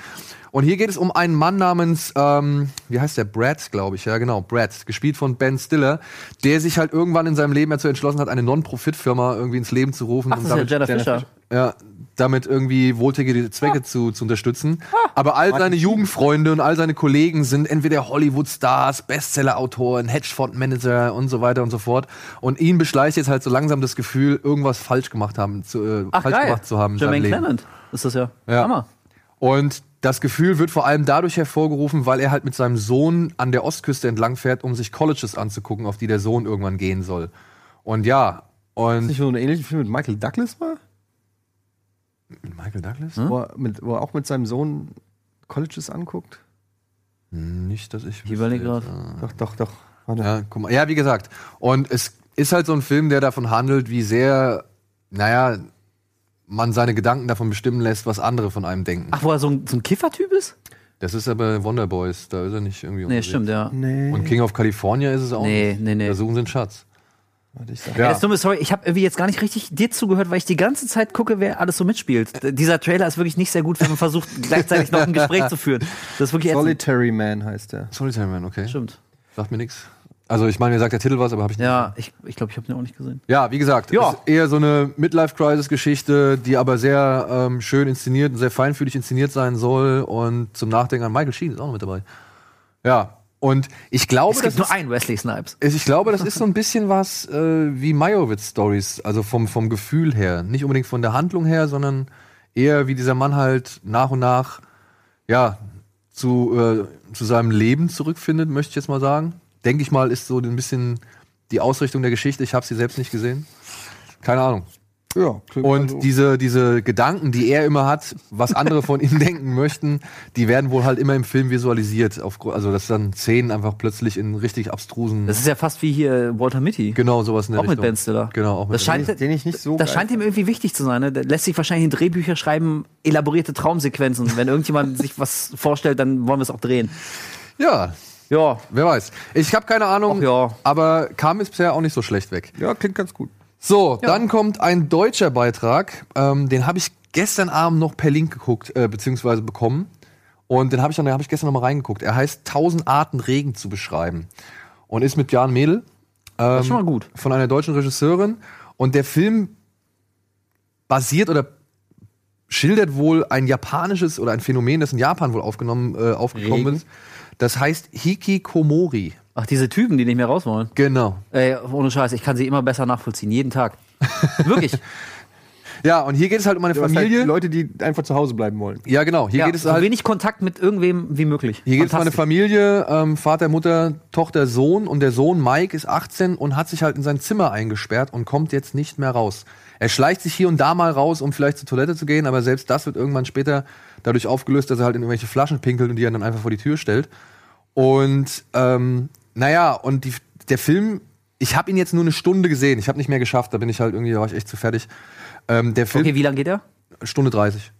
Und hier geht es um einen Mann namens, ähm, wie heißt der, Brad, glaube ich, ja genau, Brad, gespielt von Ben Stiller, der sich halt irgendwann in seinem Leben dazu entschlossen hat, eine Non-Profit-Firma irgendwie ins Leben zu rufen. Ach, und das ist ja Jenna Fischer. ja, damit irgendwie wohltätige Zwecke zu, zu unterstützen. Aber all seine Jugendfreunde und all seine Kollegen sind entweder Hollywood-Stars, Bestseller-Autoren, Hedgefonds-Manager und so weiter und so fort. Und ihn beschleicht jetzt halt so langsam das Gefühl, irgendwas falsch gemacht haben, zu, äh, Ach, falsch geil. gemacht zu haben. in seinem Jermaine. Clement ist das ja. Ja. Hammer. Und das Gefühl wird vor allem dadurch hervorgerufen, weil er halt mit seinem Sohn an der Ostküste entlang fährt, um sich Colleges anzugucken, auf die der Sohn irgendwann gehen soll. Und ja, und Nicht so ein ähnlicher Film mit Michael Douglas war? Michael Douglas? Wo, er mit, wo er auch mit seinem Sohn Colleges anguckt? Nicht, dass ich. Ich überlege gerade. Doch, doch, doch. Warte. Ja, guck mal. Ja, wie gesagt. Und es ist halt so ein Film, der davon handelt, wie sehr, naja, man seine Gedanken davon bestimmen lässt, was andere von einem denken. Ach, wo er so ein, so ein Kiffertyp ist? Das ist aber Wonder Boys, da ist er nicht irgendwie Nee, unterwegs. stimmt, ja. Nee. Und King of California ist es auch Nee, nicht. nee, nee. Da suchen sie einen Schatz. Ich. Ja. Tut mir sorry, ich habe irgendwie jetzt gar nicht richtig dir zugehört, weil ich die ganze Zeit gucke, wer alles so mitspielt. D- Dieser Trailer ist wirklich nicht sehr gut, wenn man versucht, gleichzeitig noch ein Gespräch zu führen. Das ist wirklich ätzend. Solitary Man heißt er. Solitary Man, okay. Stimmt. Sagt mir nichts. Also ich meine, mir sagt der Titel was, aber habe ich nicht. Ja, ich glaube, ich, glaub, ich habe den auch nicht gesehen. Ja, wie gesagt, Ja. ist eher so eine Midlife-Crisis-Geschichte, die aber sehr ähm, schön inszeniert und sehr feinfühlig inszeniert sein soll. Und zum Nachdenken an Michael Sheen ist auch noch mit dabei. Ja, und ich glaube, Es das gibt nur ist, einen Wesley Snipes. ist- ich glaube, das ist so ein bisschen was äh, wie Meyerowitz-Stories, also vom, vom Gefühl her. Nicht unbedingt von der Handlung her, sondern eher wie dieser Mann halt nach und nach, ja, zu, äh, zu seinem Leben zurückfindet, möchte ich jetzt mal sagen. Denke ich mal, ist so ein bisschen die Ausrichtung der Geschichte. Ich habe sie selbst nicht gesehen. Keine Ahnung. Ja, Und also- diese, diese Gedanken, die er immer hat, was andere von ihm denken möchten, die werden wohl halt immer im Film visualisiert. Auf, also, dass dann Szenen einfach plötzlich in richtig abstrusen. Das ist ja fast wie hier Walter Mitty. genau, sowas in der Auch mit Richtung. Ben Stiller. Genau, auch mit Das scheint, Den ich nicht so das scheint ihm irgendwie wichtig zu sein. Ne? Der lässt sich wahrscheinlich in Drehbücher schreiben, elaborierte Traumsequenzen. Wenn irgendjemand sich was vorstellt, dann wollen wir es auch drehen. Ja, Ja, wer weiß. Ich habe keine Ahnung, Ach ja. aber kam es bisher auch nicht so schlecht weg. Ja, klingt ganz gut. So, dann kommt ein deutscher Beitrag. Ähm, den habe ich gestern Abend noch per Link geguckt, äh, beziehungsweise bekommen. Und den habe ich dann, habe ich gestern noch mal reingeguckt. Er heißt 1000 Arten Regen zu beschreiben. Und ist mit Jan Mädel. das ist schon mal gut. von einer deutschen Regisseurin. Und der Film basiert oder schildert wohl ein japanisches oder ein Phänomen, das in Japan wohl aufgenommen, äh, aufgekommen Regen. ist. Das heißt Hikikomori. Ach, diese Typen, die nicht mehr raus wollen. Genau. Ey, ohne Scheiß, ich kann sie immer besser nachvollziehen, jeden Tag. Wirklich. Ja, und hier geht es halt um eine Du hast Familie. Halt Leute, die einfach zu Hause bleiben wollen. ja, genau. Hier ja, geht es so halt. wenig Kontakt mit irgendwem wie möglich. Hier geht es um eine. Familie, ähm, Vater, Mutter, Tochter, Sohn und der Sohn Mike ist 18 und hat sich halt in sein Zimmer eingesperrt und kommt jetzt nicht mehr raus. Er schleicht sich hier und da mal raus, um vielleicht zur Toilette zu gehen, aber selbst das wird irgendwann später dadurch aufgelöst, dass er halt in irgendwelche Flaschen pinkelt und die er dann einfach vor die Tür stellt. Und ähm, naja, und die, der Film, ich habe ihn jetzt nur eine Stunde gesehen, ich habe nicht mehr geschafft, da bin ich halt irgendwie, da war ich echt zu fertig. Ähm, der Film, Okay, wie lange geht er? Stunde 30.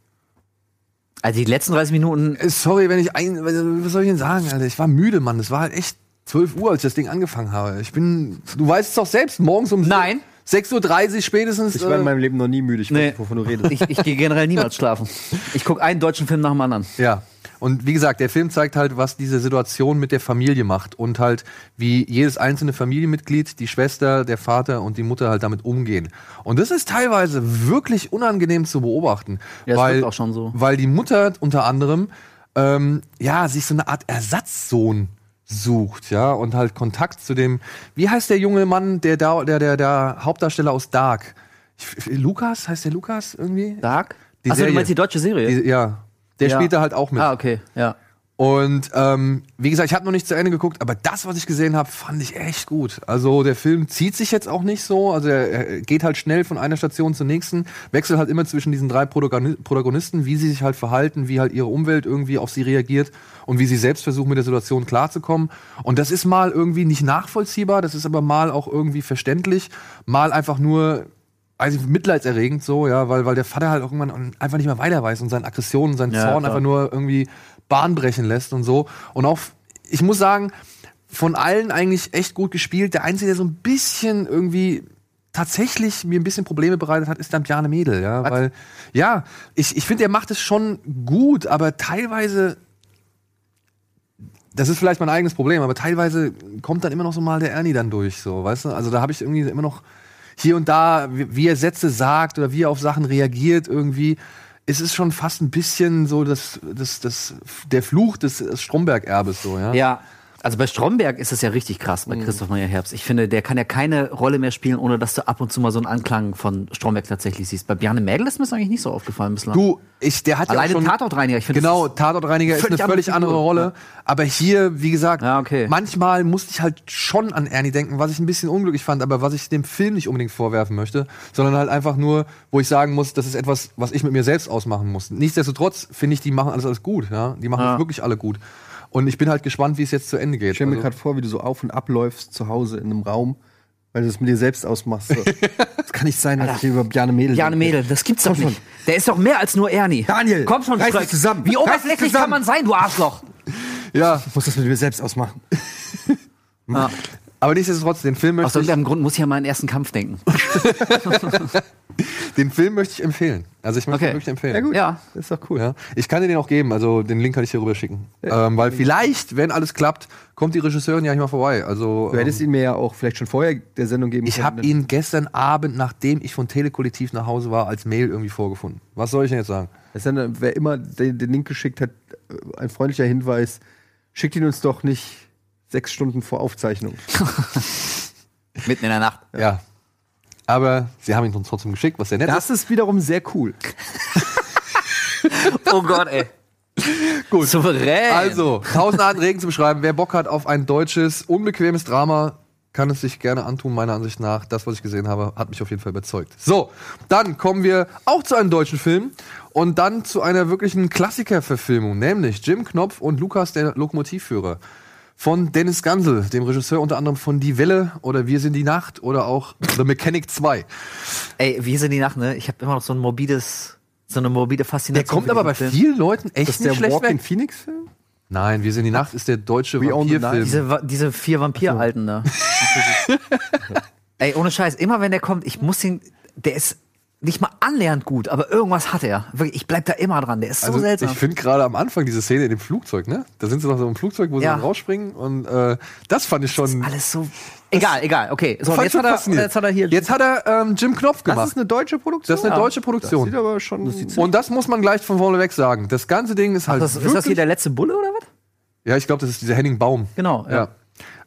Also die letzten 30 Minuten. Äh, Sorry, wenn ich ein, was soll ich denn sagen, Alter? Ich war müde, Mann. Es war halt echt 12 Uhr, als ich das Ding angefangen habe. Ich bin, du weißt es doch selbst, morgens um Nein. 6.30 Uhr spätestens. Ich war in äh, meinem Leben noch nie müde. Ich weiß Nee. nicht, wovon du redest. Ich, ich gehe generell niemals schlafen. Ich gucke einen deutschen Film nach dem anderen. ja. Und wie gesagt, der Film zeigt halt, was diese Situation mit der Familie macht und halt, wie jedes einzelne Familienmitglied, die Schwester, der Vater und die Mutter halt damit umgehen. Und das ist teilweise wirklich unangenehm zu beobachten. Ja, das weil, auch schon so. Weil die Mutter unter anderem, ähm, ja, sich so eine Art Ersatzsohn sucht, ja, und halt Kontakt zu dem, wie heißt der junge Mann, der, da, der, der, der Hauptdarsteller aus Dark? Ich, Lukas, heißt der Lukas irgendwie? Dark? Die Achso, du Serie. meinst die deutsche Serie? Die, ja, der Ja. spielt da halt auch mit. ah, okay, ja. Und ähm, wie gesagt, ich habe noch nicht zu Ende geguckt, aber das, was ich gesehen habe, fand ich echt gut. Also der Film zieht sich jetzt auch nicht so, also er, geht halt schnell von einer Station zur nächsten, wechselt halt immer zwischen diesen drei Protagoni- Protagonisten, wie sie sich halt verhalten, wie halt ihre Umwelt irgendwie auf sie reagiert und wie sie selbst versuchen, mit der Situation klarzukommen. Und das ist mal irgendwie nicht nachvollziehbar, das ist aber mal auch irgendwie verständlich, mal einfach nur also mitleidserregend so, ja, weil, weil der Vater halt irgendwann einfach nicht mehr weiter weiß und seine Aggressionen, seinen Ja, Zorn klar. einfach nur irgendwie Bahn brechen lässt und so. Und auch, ich muss sagen, von allen eigentlich echt gut gespielt. Der Einzige, der so ein bisschen irgendwie tatsächlich mir ein bisschen Probleme bereitet hat, ist dann Bjarne Mädel, ja, weil, ja, ich, ich finde, er macht es schon gut, aber teilweise das ist vielleicht mein eigenes Problem, aber teilweise kommt dann immer noch so mal der Ernie dann durch, so, weißt du? Also da habe ich irgendwie immer noch hier und da, wie, er Sätze sagt oder wie er auf Sachen reagiert irgendwie. Es ist schon fast ein bisschen so das, das, das, der Fluch des Stromberg-Erbes, so, ja? Ja. Also bei Stromberg ist es ja richtig krass, Mhm. bei Christoph Maria Herbst. Ich finde, der kann ja keine Rolle mehr spielen, ohne dass du ab und zu mal so einen Anklang von Stromberg tatsächlich siehst. Bei Bjarne Mädel ist mir das eigentlich nicht so aufgefallen bislang. Du, ich, der hat Alleine ja schon, Tatortreiniger, ich finde, Genau, Tatortreiniger ist eine völlig andere Figur. Rolle. Aber hier, wie gesagt, Ja, okay. manchmal musste ich halt schon an Ernie denken, was ich ein bisschen unglücklich fand, aber was ich dem Film nicht unbedingt vorwerfen möchte, sondern halt einfach nur, wo ich sagen muss, das ist etwas, was ich mit mir selbst ausmachen muss. Nichtsdestotrotz finde ich, die machen alles alles gut, ja. Die machen Ja. wirklich alle gut. Und ich bin halt gespannt, wie es jetzt zu Ende geht. Ich stelle mir Also- gerade vor, wie du so auf und abläufst zu Hause in einem Raum, weil du das mit dir selbst ausmachst. So. Das kann nicht sein, dass ich hier über Bjarne Mädel Bjarne. Mädel, das gibt's doch nicht. Der ist doch mehr als nur Ernie. Daniel, komm schon, reiß zusammen. Wie oberflächlich kann man sein, du Arschloch? ja, Ich muss das mit mir selbst ausmachen. Ja. aber nichtsdestotrotz, den Film Aus möchte ich, irgendeinem Grund muss ich an meinen ersten Kampf denken. den Film möchte ich empfehlen. Also ich möchte Okay. ihn wirklich empfehlen. Ja, gut. Ja. Das ist doch cool. Ja. Ich kann dir den auch geben, also den Link kann ich dir rüber schicken. Ähm, weil vielleicht, wenn alles klappt, kommt die Regisseurin ja nicht mal vorbei. Also Du hättest ähm, ihn mir ja auch vielleicht schon vorher der Sendung geben ich habe können. ihn gestern Abend, nachdem ich von Telekollektiv nach Hause war, als Mail irgendwie vorgefunden. Was soll ich denn jetzt sagen? Dann, wer immer den, den Link geschickt hat, ein freundlicher Hinweis, schickt ihn uns doch nicht sechs Stunden vor Aufzeichnung. Mitten in der Nacht. Ja. Aber sie haben ihn uns trotzdem geschickt, was sehr nett Das ist wiederum sehr cool. Oh Gott, ey. Gut. Souverän. Also, tausend Arten Regen zu beschreiben. Wer Bock hat auf ein deutsches, unbequemes Drama, kann es sich gerne antun, meiner Ansicht nach. Das, was ich gesehen habe, hat mich auf jeden Fall überzeugt. So, dann kommen wir auch zu einem deutschen Film und dann zu einer wirklichen Klassikerverfilmung, nämlich Jim Knopf und Lukas, der Lokomotivführer. Von Dennis Gansel, dem Regisseur unter anderem von Die Welle oder Wir sind die Nacht oder auch The Mechanic 2. Ey, wie sind die Nacht, ne? Ich habe immer noch so ein morbides, so eine morbide Der Faszination. kommt für aber bei Film. vielen Leuten echt Das ist nicht der schlecht Walk in weg. Phoenix-Film? Nein, Wir sind die Nacht ist der deutsche. Vampirfilm. Diese, diese vier Vampiralten da. Ey, ohne Scheiß, immer wenn der kommt, ich muss ihn, der ist nicht mal annähernd gut, aber irgendwas hat er. Wirklich, ich bleib da immer dran, der ist so Also seltsam. ich finde gerade am Anfang diese Szene in dem Flugzeug, ne? Da sind sie noch so im Flugzeug, wo sie Ja. dann rausspringen und äh, das fand ich schon. Alles so. Egal, egal, okay. So, jetzt ich hat, er, jetzt hat er hier. Jetzt hat er ähm, Jim Knopf Das gemacht. ist eine deutsche Produktion? Das ist eine Ja. deutsche Produktion. Sieht aber schon. und das muss man gleich von vorne weg sagen. Das ganze Ding ist halt das, wirklich, ist das hier der letzte Bulle oder was? Ja, ich glaube, das ist dieser Henning Baum. Genau, ja.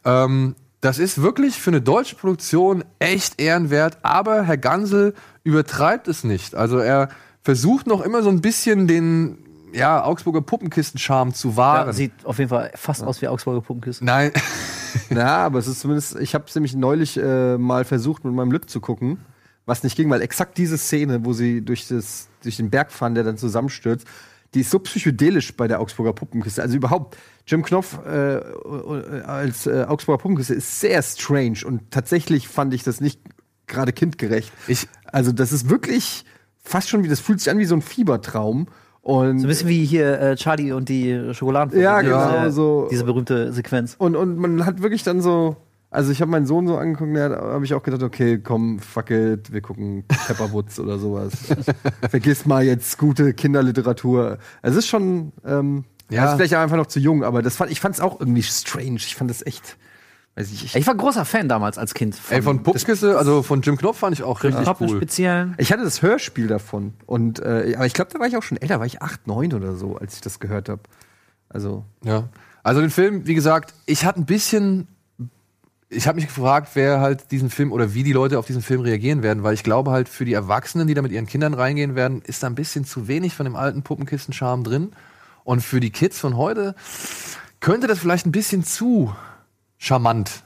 Ja. Ähm, das ist wirklich für eine deutsche Produktion echt ehrenwert, aber Herr Gansel übertreibt es nicht. Also er versucht noch immer so ein bisschen den ja, Augsburger Puppenkisten-Charme zu wahren. Ja, sieht auf jeden Fall fast aus wie Augsburger Puppenkiste. Nein, Ja, aber es ist zumindest, ich habe es nämlich neulich äh, mal versucht, mit meinem Lück zu gucken, was nicht ging, weil exakt diese Szene, wo sie durch, das, durch den Berg fahren, der dann zusammenstürzt, die ist so psychedelisch bei der Augsburger Puppenkiste. Also überhaupt, Jim Knopf äh, äh, als äh, Augsburger Puppenkiste ist sehr strange und tatsächlich fand ich das nicht gerade kindgerecht. Ich- also das ist wirklich fast schon wie, das fühlt sich an wie so ein Fiebertraum. Und So ein bisschen wie hier äh, Charlie und die Schokoladen. Ja, genau, Diese, so. diese berühmte Sequenz. Und, und man hat wirklich dann so, also ich habe meinen Sohn so angeguckt, da habe ich auch gedacht, okay, komm, fuck it, wir gucken Pepperwoods oder sowas. Vergiss mal jetzt gute Kinderliteratur. Es ist schon, ähm, Ja. ja, ist vielleicht einfach noch zu jung, aber das fand, ich fand es auch irgendwie strange. Ich fand das echt, weiß ich, ich, Ich war großer Fan damals als Kind. ey, von Puppenkiste, also von Jim Knopf fand ich auch richtig im cool. Speziellen. ich hatte das Hörspiel davon und, äh, aber ich glaube, da war ich auch schon älter, war ich acht, neun oder so, als ich das gehört habe. Also, Ja. Also den Film, wie gesagt, ich hatte ein bisschen. Ich habe mich gefragt, wer halt diesen Film oder wie die Leute auf diesen Film reagieren werden, weil ich glaube halt für die Erwachsenen, die da mit ihren Kindern reingehen werden, ist da ein bisschen zu wenig von dem alten Puppenkisten-Charme drin. Und für die Kids von heute könnte das vielleicht ein bisschen zu charmant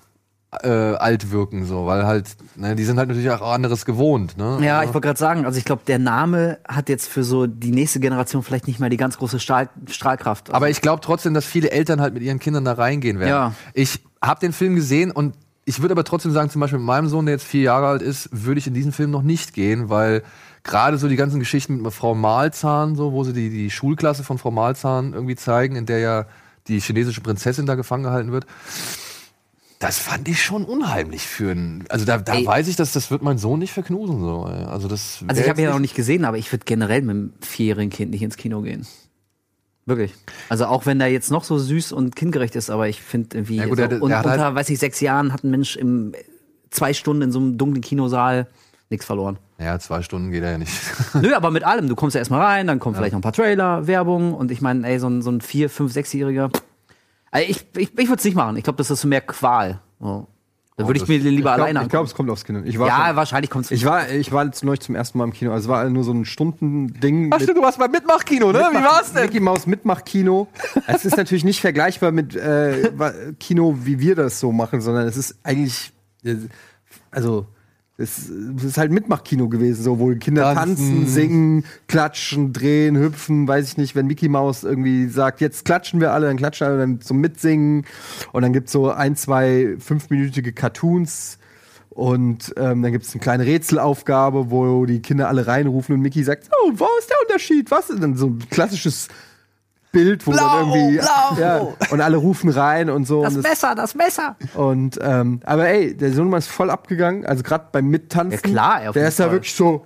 äh, alt wirken, so, weil halt, ne, die sind halt natürlich auch anderes gewohnt. Ne? Ja, Also- ich wollte gerade sagen, also ich glaube, der Name hat jetzt für so die nächste Generation vielleicht nicht mehr die ganz große Stahl Strahlkraft. Also, Aber ich glaube trotzdem, dass viele Eltern halt mit ihren Kindern da reingehen werden. Ja. Ich habe den Film gesehen und ich würde aber trotzdem sagen, zum Beispiel mit meinem Sohn, der jetzt vier Jahre alt ist, würde ich in diesen Film noch nicht gehen, weil gerade so die ganzen Geschichten mit Frau Malzahn, so, wo sie die, die Schulklasse von Frau Malzahn irgendwie zeigen, in der ja die chinesische Prinzessin da gefangen gehalten wird. Das fand ich schon unheimlich für einen. Also da, da Ey. weiß ich, dass das wird mein Sohn nicht verknusen. So. Also das. also ich habe jetzt ja noch nicht gesehen, aber ich würde generell mit einem vierjährigen Kind nicht ins Kino gehen. Wirklich. Also auch wenn der jetzt noch so süß und kindgerecht ist, aber ich finde irgendwie Ja gut, so, der- und der hat unter, halt- weiß ich, sechs Jahren hat ein Mensch im zwei Stunden in so einem dunklen Kinosaal nichts verloren. Ja, zwei Stunden geht er ja nicht. Nö, aber mit allem. Du kommst ja erstmal rein, dann kommen vielleicht noch ein paar Trailer, Werbung und ich meine, ey, so ein, so ein vier, fünf, sechsjähriger. Also ich ich, ich würde es nicht machen. Ich glaube, das ist so mehr Qual. So. Da würde ich das- mir den lieber Ich alleine glaube, glaub, angucken. es kommt aufs Kino. Ich war, Ja, schon, wahrscheinlich kommt es. ich war, ich war jetzt neulich zum ersten Mal im Kino. Also es war nur so ein Stundending. Ach stimmt, du warst beim Mitmachkino, ne? Wie war's denn? Mickey Maus Mitmachkino. es ist natürlich nicht vergleichbar mit äh, Kino, wie wir das so machen, sondern es ist eigentlich, äh, also es, es ist halt Mitmachkino gewesen, so wo Kinder Tanzen. tanzen, singen, klatschen, drehen, hüpfen, weiß ich nicht, wenn Mickey Maus irgendwie sagt, jetzt klatschen wir alle, dann klatschen alle, dann zum Mitsingen und dann gibt's so ein, zwei fünfminütige Cartoons und ähm, dann gibt's eine kleine Rätselaufgabe, wo die Kinder alle reinrufen und Mickey sagt, oh, wo ist der Unterschied? Was ist denn so ein klassisches Bild, wo Blau, dann irgendwie blau. Ja, und alle rufen rein und so. das und das, Messer, das Messer. und ähm, aber ey, der Sohnemann ist voll abgegangen, also gerade beim Mittanzen. Ja, klar, auf der ist da wirklich so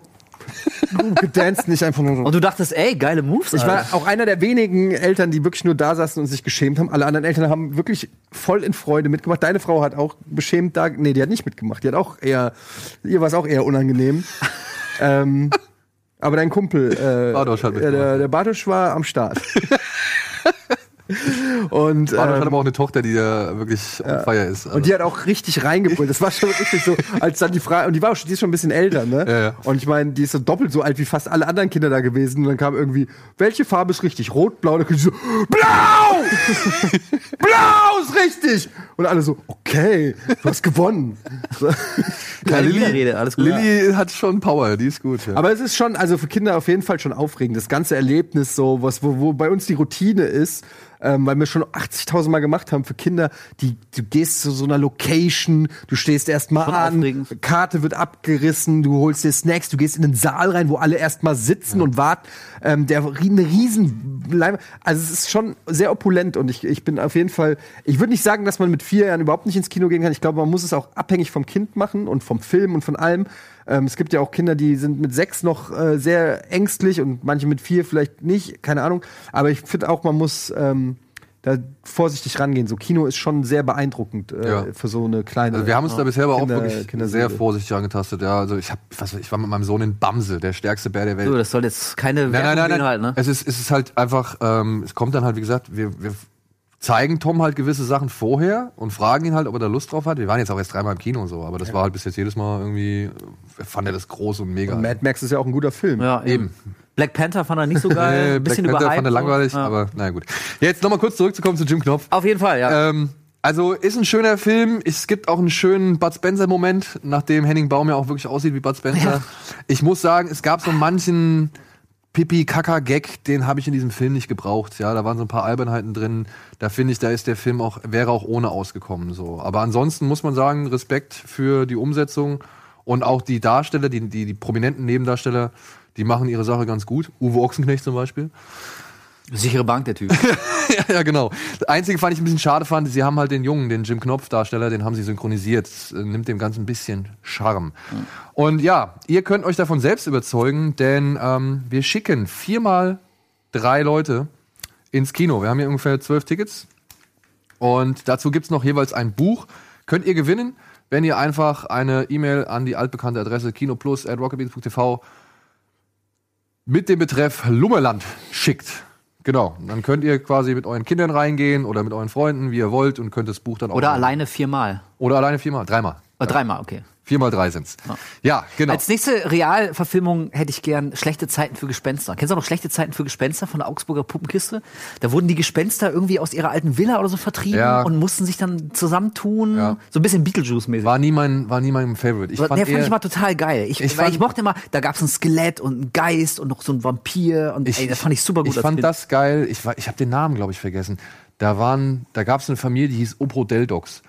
gedanced, nicht einfach nur so. Und du dachtest, ey, geile Moves. Ich war Alter. auch einer der wenigen Eltern, die wirklich nur da saßen und sich geschämt haben. Alle anderen Eltern haben wirklich voll in Freude mitgemacht. Deine Frau hat auch beschämt da, nee, die hat nicht mitgemacht. Die hat auch eher, ihr war es auch eher unangenehm. ähm, aber dein Kumpel, äh, Bartosch hat äh, mitgemacht. der, der Bartosch war am Start. und Bartosch hat ähm, aber auch eine Tochter, die da wirklich on fire ist. Also. und die hat auch richtig reingebrüllt. Das war schon richtig so, als dann die Frage, und die war auch schon, die ist schon ein bisschen älter, ne? Ja, ja. Und ich meine, die ist so doppelt so alt wie fast alle anderen Kinder da gewesen. Und dann kam irgendwie, welche Farbe ist richtig? Rot, blau? Dann kam sie so, blau! blau ist richtig! Und alle so, okay, du hast gewonnen. So. Keine Widerrede, alles gut. Lilly hat schon Power, die ist gut. Ja. Aber es ist schon, also für Kinder auf jeden Fall schon aufregend. Das ganze Erlebnis so, was, wo, wo bei uns die Routine ist, ähm, weil wir schon 80.000 Mal gemacht haben für Kinder, die, du gehst zu so einer Location, du stehst erstmal an, aufregend. Karte wird abgerissen, du holst dir Snacks, du gehst in den Saal rein, wo alle erstmal sitzen und warten. Ähm, der eine riesen Leim- also es ist schon sehr opulent und ich, ich bin auf jeden Fall, ich würde nicht sagen, dass man mit vier Jahren überhaupt nicht ins Kino gehen kann. Ich glaube, man muss es auch abhängig vom Kind machen und vom Film und von allem. Ähm, es gibt ja auch Kinder, die sind mit sechs noch äh, sehr ängstlich und manche mit vier vielleicht nicht, keine Ahnung. Aber ich finde auch, man muss ähm, da vorsichtig rangehen. So Kino ist schon sehr beeindruckend äh, Ja. für so eine kleine. Also wir haben uns da bisher aber auch Kinder- wirklich sehr vorsichtig angetastet. Ja, also ich hab, was, weiß ich war mit meinem Sohn in Bamse, der stärkste Bär der Welt. So, das soll jetzt keine Nein, nein, nein, nein. Inhalt, ne? Es ist, es ist halt einfach, ähm, es kommt dann halt, wie gesagt, wir, wir zeigen Tom halt gewisse Sachen vorher und fragen ihn halt, ob er da Lust drauf hat. Wir waren jetzt auch erst dreimal im Kino und so, aber das war halt bis jetzt jedes Mal irgendwie, äh, fand er das groß und mega. Und Mad Max ist ja auch ein guter Film. Ja, eben. Black Panther fand er nicht so geil. äh, ein Black bisschen Panther überhyped. fand er so. langweilig, Ja. aber naja gut. Jetzt nochmal kurz zurückzukommen zu Jim Knopf. Auf jeden Fall, ja. Ähm, also ist ein schöner Film. Es gibt auch einen schönen Bud Spencer-Moment, nachdem Henning Baum ja auch wirklich aussieht wie Bud Spencer. Ja. Ich muss sagen, es gab so manchen Pipi-Kaka-Gag, den habe ich in diesem Film nicht gebraucht. Ja, da waren so ein paar Albernheiten drin. Da finde ich, da ist der Film auch, wäre auch ohne ausgekommen. So. Aber ansonsten muss man sagen, Respekt für die Umsetzung und auch die Darsteller, die, die, die prominenten Nebendarsteller, die machen ihre Sache ganz gut. Uwe Ochsenknecht zum Beispiel. Sichere Bank, der Typ. ja, ja, genau. Das Einzige fand ich ein bisschen schade fand, sie haben halt den Jungen, den Jim Knopf-Darsteller, den haben sie synchronisiert. Das äh, nimmt dem Ganzen ein bisschen Charme. Und ja, ihr könnt euch davon selbst überzeugen, denn ähm, wir schicken viermal drei Leute ins Kino. Wir haben hier ungefähr zwölf Tickets. Und dazu gibt's noch jeweils ein Buch. Könnt ihr gewinnen, wenn ihr einfach eine E-Mail an die altbekannte Adresse kinoplus.rocketbeats.tv mit dem Betreff Lummerland schickt. Genau. Dann könnt ihr quasi mit euren Kindern reingehen oder mit euren Freunden, wie ihr wollt, und könnt das Buch dann auch. Oder alleine viermal. Oder alleine viermal, dreimal. Oder dreimal, okay. Vier mal drei sind's. Ja, genau. Als nächste Realverfilmung hätte ich gern Schlechte Zeiten für Gespenster. Kennst du noch Schlechte Zeiten für Gespenster von der Augsburger Puppenkiste? Da wurden die Gespenster irgendwie aus ihrer alten Villa oder so vertrieben Ja. und mussten sich dann zusammentun. Ja. So ein bisschen Beetlejuice-mäßig. war nie mein, war nie mein Favorite. Ich Der fand, fand eher, ich mal total geil. Ich, Ich fand- ich mochte immer, da gab es ein Skelett und einen Geist und noch so ein Vampir und ey, das fand ich super gut. Ich fand Kind. das geil. Ich, war- ich habe den Namen, glaube ich, vergessen. Da waren, da gab es eine Familie, die hieß Opro Deldox.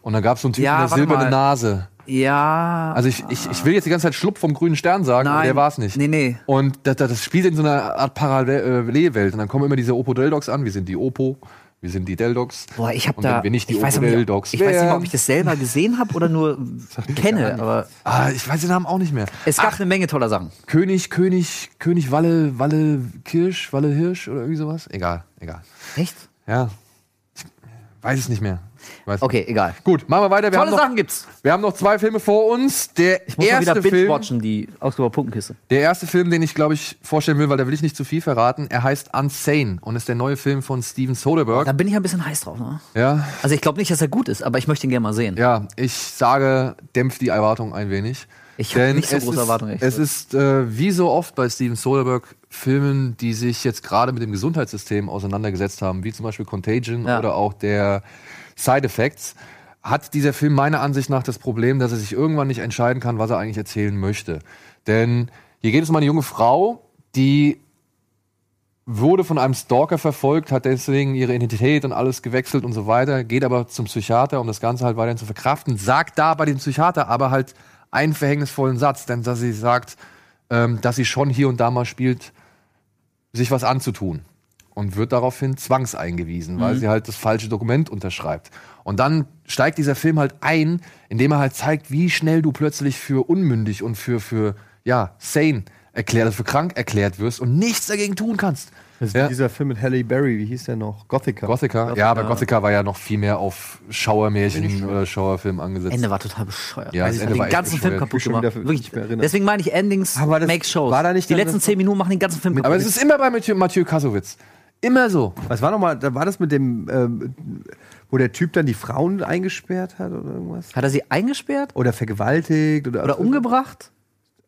Und da gab es so einen Typen Ja, mit warte silbernen. Nase. Ja. Also ich, ich, ich will jetzt die ganze Zeit Schlupf vom grünen Stern sagen, aber Nein. der war es nicht. Nee, nee. Und das, das spielt in so einer Art Parallelwelt. Und dann kommen immer diese Oppo Deldox an. Wir sind die Oppo, wir sind die Deldox. Boah, ich habe Und da. wenn wir nicht die Deldox ich weiß nicht mal, ob ich das selber gesehen habe oder nur kenne. Aber Ah, ich weiß den Namen auch nicht mehr. es gab eine Menge toller Sachen. König, König, König Walle, Walle Kirsch, Walle Hirsch oder irgendwie sowas. Egal, egal. Echt? Ja. Ich weiß es nicht mehr. Weiß Okay, egal. Gut, machen wir weiter. Wir Tolle haben, noch, Sachen gibt's. wir haben noch zwei Filme vor uns. Der Ich muss mal wieder erste Film, die Augsburger Puppenkiste. der erste Film, den ich glaube ich vorstellen will, weil da will ich nicht zu viel verraten. Er heißt Unsane und ist der neue Film von Steven Soderbergh. Da bin ich ein bisschen heiß drauf. Ne? Ja, Also ich glaube nicht, dass er gut ist, aber ich möchte ihn gerne mal sehen. ja, ich sage, dämpft die Erwartung ein wenig. Ich hab Denn nicht so große Erwartungen, Es ist äh, wie so oft bei Steven Soderbergh Filmen, die sich jetzt gerade mit dem Gesundheitssystem auseinandergesetzt haben, wie zum Beispiel Contagion Ja. oder auch der Side Effects, hat dieser Film meiner Ansicht nach das Problem, dass er sich irgendwann nicht entscheiden kann, was er eigentlich erzählen möchte. Denn hier geht es um eine junge Frau, die wurde von einem Stalker verfolgt, hat deswegen ihre Identität und alles gewechselt und so weiter, geht aber zum Psychiater, um das Ganze halt weiterhin zu verkraften, sagt da bei dem Psychiater aber halt einen verhängnisvollen Satz, denn dass sie sagt, ähm, dass sie schon hier und da mal spielt, sich was anzutun und wird daraufhin zwangseingewiesen, weil sie halt das falsche Dokument unterschreibt. Und dann steigt dieser Film halt ein, indem er halt zeigt, wie schnell du plötzlich für unmündig und für, für ja, sane erklärt, also für krank erklärt wirst und nichts dagegen tun kannst. Das ist Ja. wie dieser Film mit Halle Berry, wie hieß der noch? Gothica. Gothica, ja, aber Gothica war ja noch viel mehr auf Schauermärchen oder Schauerfilm angesetzt. Ende war total bescheuert. Ja, Also das Ende hat war den ganzen Film kaputt gemacht. Wirklich. nicht mehr erinnert. Deswegen meine ich, Endings Aber das- make Shows. war da nicht die letzten zehn Minuten machen den ganzen Film kaputt. Aber es ist immer bei Mathieu, Mathieu Kassowitz. Immer so. Was war nochmal, da war das mit dem, ähm, wo der Typ dann die Frauen eingesperrt hat oder irgendwas? Hat er sie eingesperrt Oder vergewaltigt oder, oder umgebracht?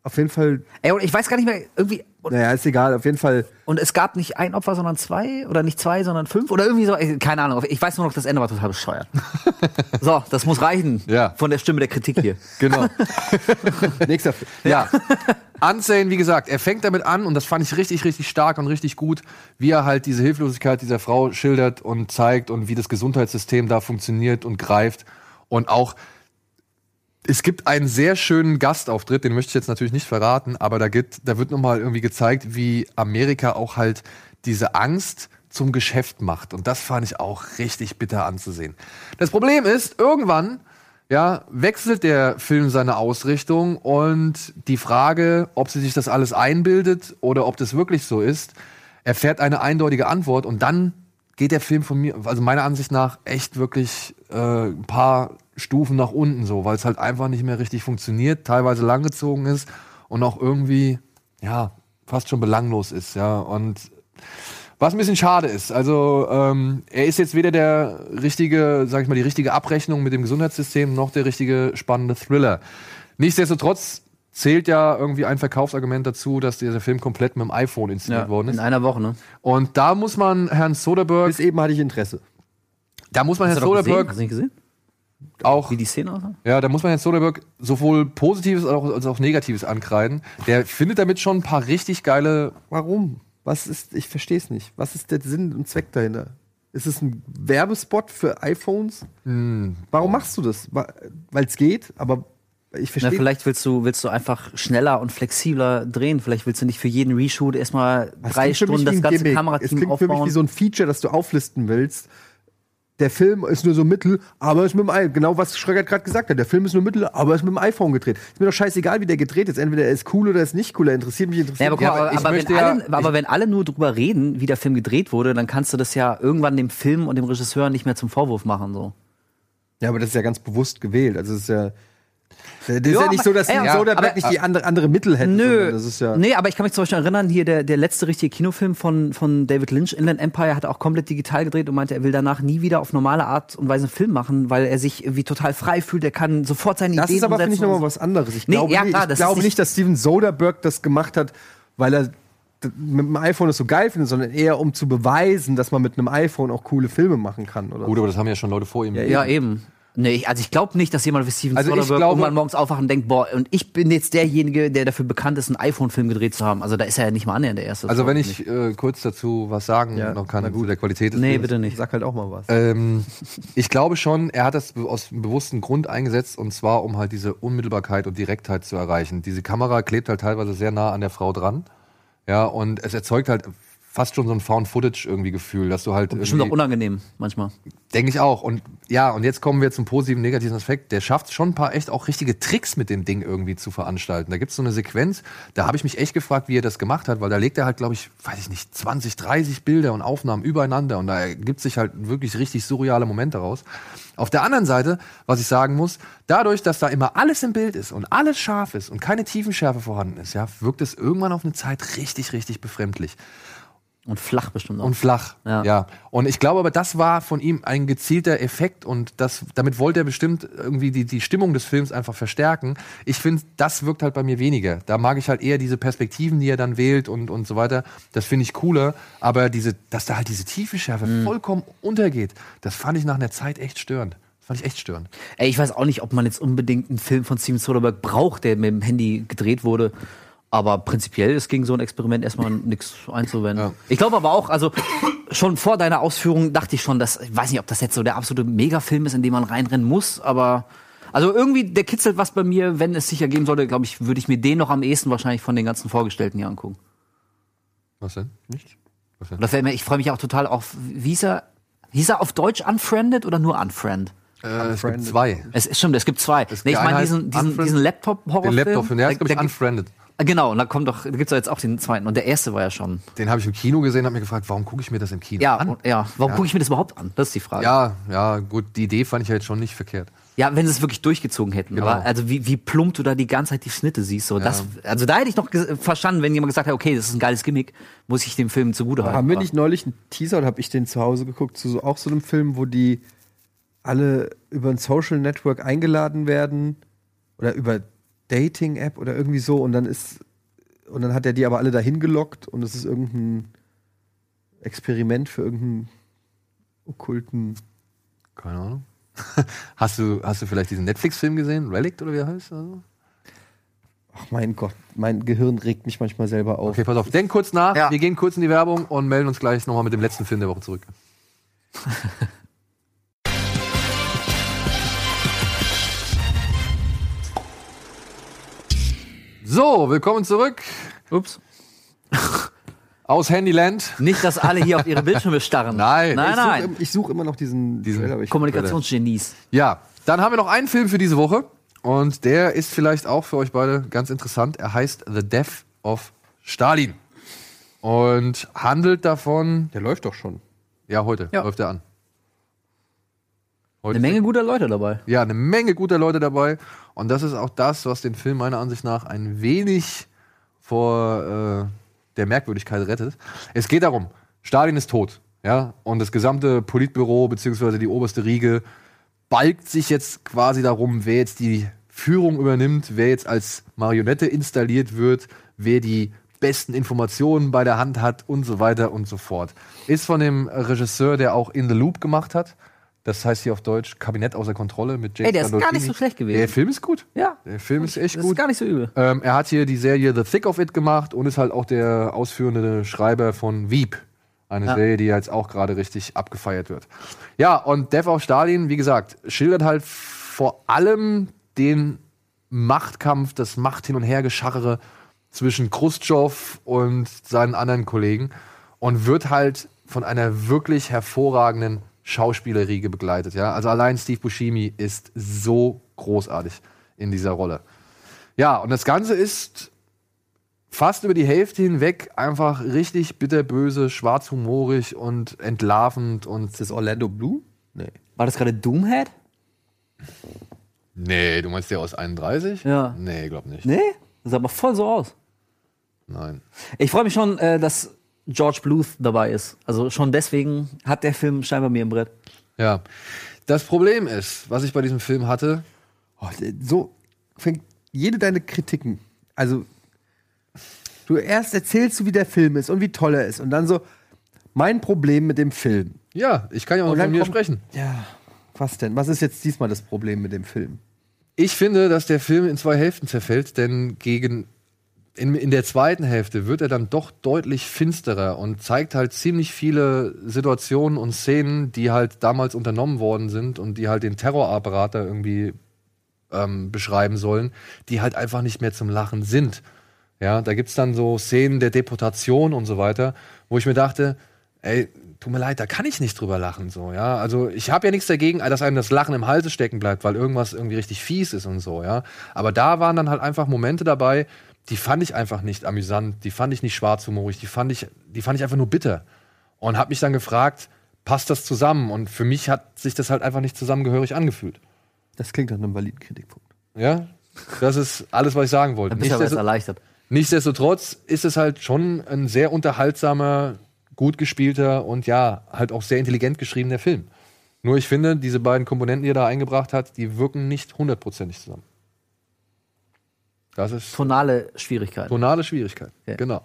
Auf jeden Fall, Ey, und ich weiß gar nicht mehr, irgendwie. Und, naja, ist egal, auf jeden Fall. und es gab nicht ein Opfer, sondern zwei? Oder nicht zwei, sondern fünf? Oder irgendwie so. Keine Ahnung. Ich weiß nur noch, das Ende war total bescheuert. so, das muss reichen. Ja. Von der Stimme der Kritik hier. Genau. Nächster Film. Ja. Unsane, wie gesagt, er fängt damit an und das fand ich richtig, richtig stark und richtig gut, wie er halt diese Hilflosigkeit dieser Frau schildert und zeigt und wie das Gesundheitssystem da funktioniert und greift. Und auch, es gibt einen sehr schönen Gastauftritt, den möchte ich jetzt natürlich nicht verraten, aber da, gibt, da wird nochmal irgendwie gezeigt, wie Amerika auch halt diese Angst zum Geschäft macht. Und das fand ich auch richtig bitter anzusehen. Das Problem ist, irgendwann ja, wechselt der Film seine Ausrichtung und die Frage, ob sie sich das alles einbildet oder ob das wirklich so ist, erfährt eine eindeutige Antwort und dann geht der Film von mir, also meiner Ansicht nach, echt wirklich äh, ein paar Stufen nach unten so, weil es halt einfach nicht mehr richtig funktioniert, teilweise langgezogen ist und auch irgendwie, ja, fast schon belanglos ist, ja. Und was ein bisschen schade ist. Also ähm, er ist jetzt weder der richtige, sag ich mal, die richtige Abrechnung mit dem Gesundheitssystem noch der richtige spannende Thriller. Nichtsdestotrotz zählt ja irgendwie ein Verkaufsargument dazu, dass dieser Film komplett mit dem iPhone inszeniert worden In ist. einer Woche, ne? Und da muss man Herrn Soderbergh, Bis eben hatte ich Interesse. da muss man Hast Herrn gesehen? Soderbergh Hast du nicht gesehen? Auch Wie die Szene aussah? Ja, da muss man jetzt Soderbergh sowohl Positives als auch, als auch Negatives ankreiden. Der findet damit schon ein paar richtig geile. Warum? Was ist, ich verstehe es nicht. Was ist der Sinn und Zweck dahinter? Ist es ein Werbespot für iPhones? Hm. Warum machst du das? Weil es geht, aber ich Na, verstehe. vielleicht willst du, willst du einfach schneller und flexibler drehen. Vielleicht willst du nicht für jeden Reshoot erstmal Es drei Stunden das ganze Gimmick. Es Kamerateam klingt für mich aufbauen. wie so ein Feature, das du auflisten willst. Der Film ist nur so mittel, aber ist mit dem iPhone. Genau was Schröckert gerade gesagt hat. Der Film ist nur mittel, aber ist mit dem iPhone gedreht. Ist mir doch scheißegal, wie der gedreht ist. Entweder er ist cool oder er ist nicht cool. Er interessiert mich, interessiert Ja, aber, mich. aber ich aber, wenn ja- alle, aber wenn alle nur drüber reden, wie der Film gedreht wurde, dann kannst du das ja irgendwann dem Film und dem Regisseur nicht mehr zum Vorwurf machen. So. Ja, aber das ist ja ganz bewusst gewählt. Also es ist ja. Das ist Ja, ja nicht so, dass ja, Soderbergh aber- nicht die andere, andere Mittel hätte. Nö, Das ist ja nee, aber ich kann mich zum Beispiel erinnern, hier der, der letzte richtige Kinofilm von, von David Lynch, Inland Empire, hat er auch komplett digital gedreht und meinte, er will danach nie wieder auf normale Art und Weise einen Film machen, weil er sich irgendwie total frei fühlt, er kann sofort seine Das Ideen ist aber, finde ich, nochmal was anderes. Ich Nee, glaube, ja, nicht, klar, ich das glaube nicht- dass Steven Soderbergh das gemacht hat, weil er mit dem iPhone es so geil findet, sondern eher um zu beweisen, dass man mit einem iPhone auch coole Filme machen kann. Oder Gut, aber das haben ja schon Leute vor ihm. so. Ja, eben. Nee, ich, also ich glaube nicht, dass jemand wie Steven Also ich Soderbergh glaube- irgendwann morgens aufwacht und denkt, boah, und ich bin jetzt derjenige, der dafür bekannt ist, einen iPhone-Film gedreht zu haben. Also da ist er ja nicht mal annähernd der Erste. Also wenn ich äh, kurz dazu was sagen Ja, noch kann gut. der Qualität des Nee, Films. bitte nicht. Sag halt auch mal was. Ähm, ich glaube schon, er hat das aus einem bewussten Grund eingesetzt und zwar, um halt diese Unmittelbarkeit und Direktheit zu erreichen. Diese Kamera klebt halt teilweise sehr nah an der Frau dran. Ja, und es erzeugt halt fast schon so ein Found-Footage irgendwie Gefühl, dass du halt. Bestimmt auch unangenehm manchmal. Denke ich auch. Und ja, und jetzt kommen wir zum positiven, negativen Aspekt. Der schafft schon ein paar echt auch richtige Tricks mit dem Ding irgendwie zu veranstalten. Da gibt's so eine Sequenz, da habe ich mich echt gefragt, wie er das gemacht hat, weil da legt er halt, glaube ich, weiß ich nicht, 20, 30 Bilder und Aufnahmen übereinander und da ergibt sich halt wirklich richtig surreale Momente raus. Auf der anderen Seite, was ich sagen muss, dadurch, dass da immer alles im Bild ist und alles scharf ist und keine Tiefenschärfe vorhanden ist, ja, wirkt es irgendwann auf eine Zeit richtig, richtig befremdlich. Und flach bestimmt auch. Und flach, Ja. ja. Und ich glaube aber, das war von ihm ein gezielter Effekt und das, damit wollte er bestimmt irgendwie die, die Stimmung des Films einfach verstärken. Ich finde, das wirkt halt bei mir weniger. Da mag ich halt eher diese Perspektiven, die er dann wählt und, und so weiter. Das finde ich cooler. Aber diese, dass da halt diese Tiefenschärfe Mhm. vollkommen untergeht, das fand ich nach einer Zeit echt störend. Das fand ich echt störend. Ey, ich weiß auch nicht, ob man jetzt unbedingt einen Film von Steven Soderbergh braucht, der mit dem Handy gedreht wurde. Aber prinzipiell ist gegen so ein Experiment erstmal nichts einzuwenden. Ja. Ich glaube aber auch, also schon vor deiner Ausführung dachte ich schon, dass, ich weiß nicht, ob das jetzt so der absolute Megafilm ist, in den man reinrennen muss, aber also irgendwie, der kitzelt was bei mir, wenn es sich ergeben sollte, glaube ich, würde ich mir den noch am ehesten wahrscheinlich von den ganzen Vorgestellten hier angucken. Was denn? Nicht? Was denn? Das wär ich freue mich auch total auf, wie hieß er, hieß er auf Deutsch Unfriended oder nur Unfriend? Äh, es gibt zwei. Es ist stimmt, es gibt zwei. Nee, ich meine diesen, diesen, diesen Laptop-Horrorfilm. Den Laptop, der Da- heißt, glaube ich, Unfriended. Genau, und da kommt doch, da gibt's doch jetzt auch den zweiten. Und der erste war ja schon. Den habe ich im Kino gesehen, habe mir gefragt, warum gucke ich mir das im Kino Ja, an? und, ja. Warum Ja. gucke ich mir das überhaupt an? Das ist die Frage. Ja, ja, gut, die Idee fand ich ja jetzt schon nicht verkehrt. Ja, wenn sie es wirklich durchgezogen hätten. Genau. Aber also wie, wie plump du da die ganze Zeit die Schnitte siehst. So, das, also da hätte ich noch verstanden, wenn jemand gesagt hat, okay, das ist ein geiles Gimmick, muss ich dem Film zugute halten. Haben wir Aber- nicht neulich einen Teaser oder habe ich den zu Hause geguckt zu so, auch so einem Film, wo die alle über ein Social Network eingeladen werden oder über Dating-App oder irgendwie so und dann ist und dann hat er die aber alle dahin gelockt und es ist irgendein Experiment für irgendeinen okkulten. Keine Ahnung. hast, du, hast du vielleicht diesen Netflix-Film gesehen? Relict oder wie er heißt? Also? Ach mein Gott, mein Gehirn regt mich manchmal selber auf. Okay, pass auf. Denk kurz nach. Ja. Wir gehen kurz in die Werbung und melden uns gleich nochmal mit dem letzten Film der Woche zurück. so, willkommen zurück Ups. aus Handyland. Nicht, dass alle hier auf ihre Bildschirme starren. Nein. Nein, ich suche nein. ich such immer noch diesen, Diesen Trailer, Kommunikationsgenies. Ja, dann haben wir noch einen Film für diese Woche und der ist vielleicht auch für euch beide ganz interessant. Er heißt The Death of Stalin und handelt davon, Der läuft doch schon. ja, heute Ja. läuft er an. Heute Eine Menge guter Leute dabei. Ja, eine Menge guter Leute dabei. Und das ist auch das, was den Film meiner Ansicht nach ein wenig vor äh, der Merkwürdigkeit rettet. Es geht darum, Stalin ist tot. Ja, und das gesamte Politbüro beziehungsweise die oberste Riege balgt sich jetzt quasi darum, wer jetzt die Führung übernimmt, wer jetzt als Marionette installiert wird, wer die besten Informationen bei der Hand hat und so weiter und so fort. Ist von dem Regisseur, der auch In the Loop gemacht hat. Das heißt hier auf Deutsch Kabinett außer Kontrolle mit James Ey, der ist gar nicht so schlecht gewesen. Der Film ist gut. Ja. Der Film ist echt Das gut. ist gar nicht so übel. Ähm, er hat hier die Serie The Thick of It gemacht und ist halt auch der ausführende Schreiber von Wieb. Eine Ja. Serie, die jetzt auch gerade richtig abgefeiert wird. Ja, und Death of Stalin, wie gesagt, schildert halt vor allem den Machtkampf, das Macht hin und her geschachere zwischen Khrushchev und seinen anderen Kollegen und wird halt von einer wirklich hervorragenden Schauspielerriege begleitet. Ja? Also allein Steve Buscemi ist so großartig in dieser Rolle. Ja, und das Ganze ist fast über die Hälfte hinweg einfach richtig bitterböse, schwarzhumorig und entlarvend und Ist das Orlando Blue? Nee. War das gerade Doomhead? Nee, du meinst der aus 31? Ja. Nee, glaub nicht. Nee? Das sah aber voll so aus. Nein. Ich freue mich schon, äh, dass George Bluth dabei ist. Also schon deswegen hat der Film scheinbar mir im Brett. Ja. Das Problem ist, was ich bei diesem Film hatte, Oh, so fängt jede deine Kritiken. Also, du erst erzählst du, wie der Film ist und wie toll er ist. Und dann so, mein Problem mit dem Film. ja, ich kann ja auch noch von mir kommt- sprechen. Ja, was denn? Was ist jetzt diesmal das Problem mit dem Film? Ich finde, dass der Film in zwei Hälften zerfällt, denn gegen in, in der zweiten Hälfte wird er dann doch deutlich finsterer und zeigt halt ziemlich viele Situationen und Szenen, die halt damals unternommen worden sind und die halt den Terrorapparat da irgendwie ähm, beschreiben sollen, die halt einfach nicht mehr zum Lachen sind. Ja, da gibt's dann so Szenen der Deportation und so weiter, wo ich mir dachte, ey, tut mir leid, da kann ich nicht drüber lachen so, ja. Also ich habe ja nichts dagegen, dass einem das Lachen im Halse stecken bleibt, weil irgendwas irgendwie richtig fies ist und so, ja. Aber da waren dann halt einfach Momente dabei, die fand ich einfach nicht amüsant, die fand ich nicht schwarzhumorig, die fand ich, die fand ich einfach nur bitter. Und habe mich dann gefragt, passt das zusammen? Und für mich hat sich das halt einfach nicht zusammengehörig angefühlt. Das klingt nach einem validen Kritikpunkt. Ja, das ist alles, was ich sagen wollte. Dann bist Nichtsdestot- erleichtert. Nichtsdestotrotz ist es halt schon ein sehr unterhaltsamer, gut gespielter und ja, halt auch sehr intelligent geschriebener Film. Nur ich finde, diese beiden Komponenten, die er da eingebracht hat, die wirken nicht hundertprozentig zusammen. Das ist Tonale Schwierigkeiten. tonale Schwierigkeit. Ja. Genau.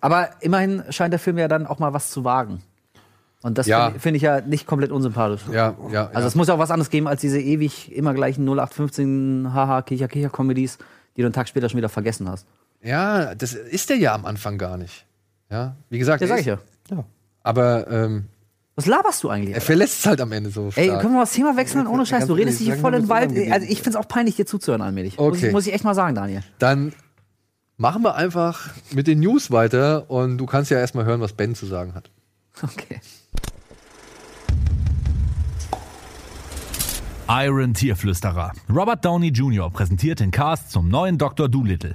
Aber immerhin scheint der Film ja dann auch mal was zu wagen. Und das Ja. finde find ich ja nicht komplett unsympathisch. Ja, ja. Also es muss ja auch was anderes geben als diese ewig immer gleichen 0815 haha kicher kicher Comedies, die du einen Tag später schon wieder vergessen hast. ja, das ist der ja am Anfang gar nicht. Ja, wie gesagt, Ja, er sag ist- ich ja. Ja. aber ähm, Was laberst du eigentlich? er Alter? verlässt es halt am Ende so Ey, stark. können wir mal das Thema wechseln? Ohne Scheiß, du redest dich hier voll in den Wald. muss Also ich find's auch peinlich, dir zuzuhören allmählich. Muss, Okay. ich, muss ich echt mal sagen, Daniel. Dann machen wir einfach mit den News weiter und du kannst ja erstmal hören, was Ben zu sagen hat. Okay. Iron Tierflüsterer. Robert Downey Jr. präsentiert den Cast zum neuen Dr. Doolittle.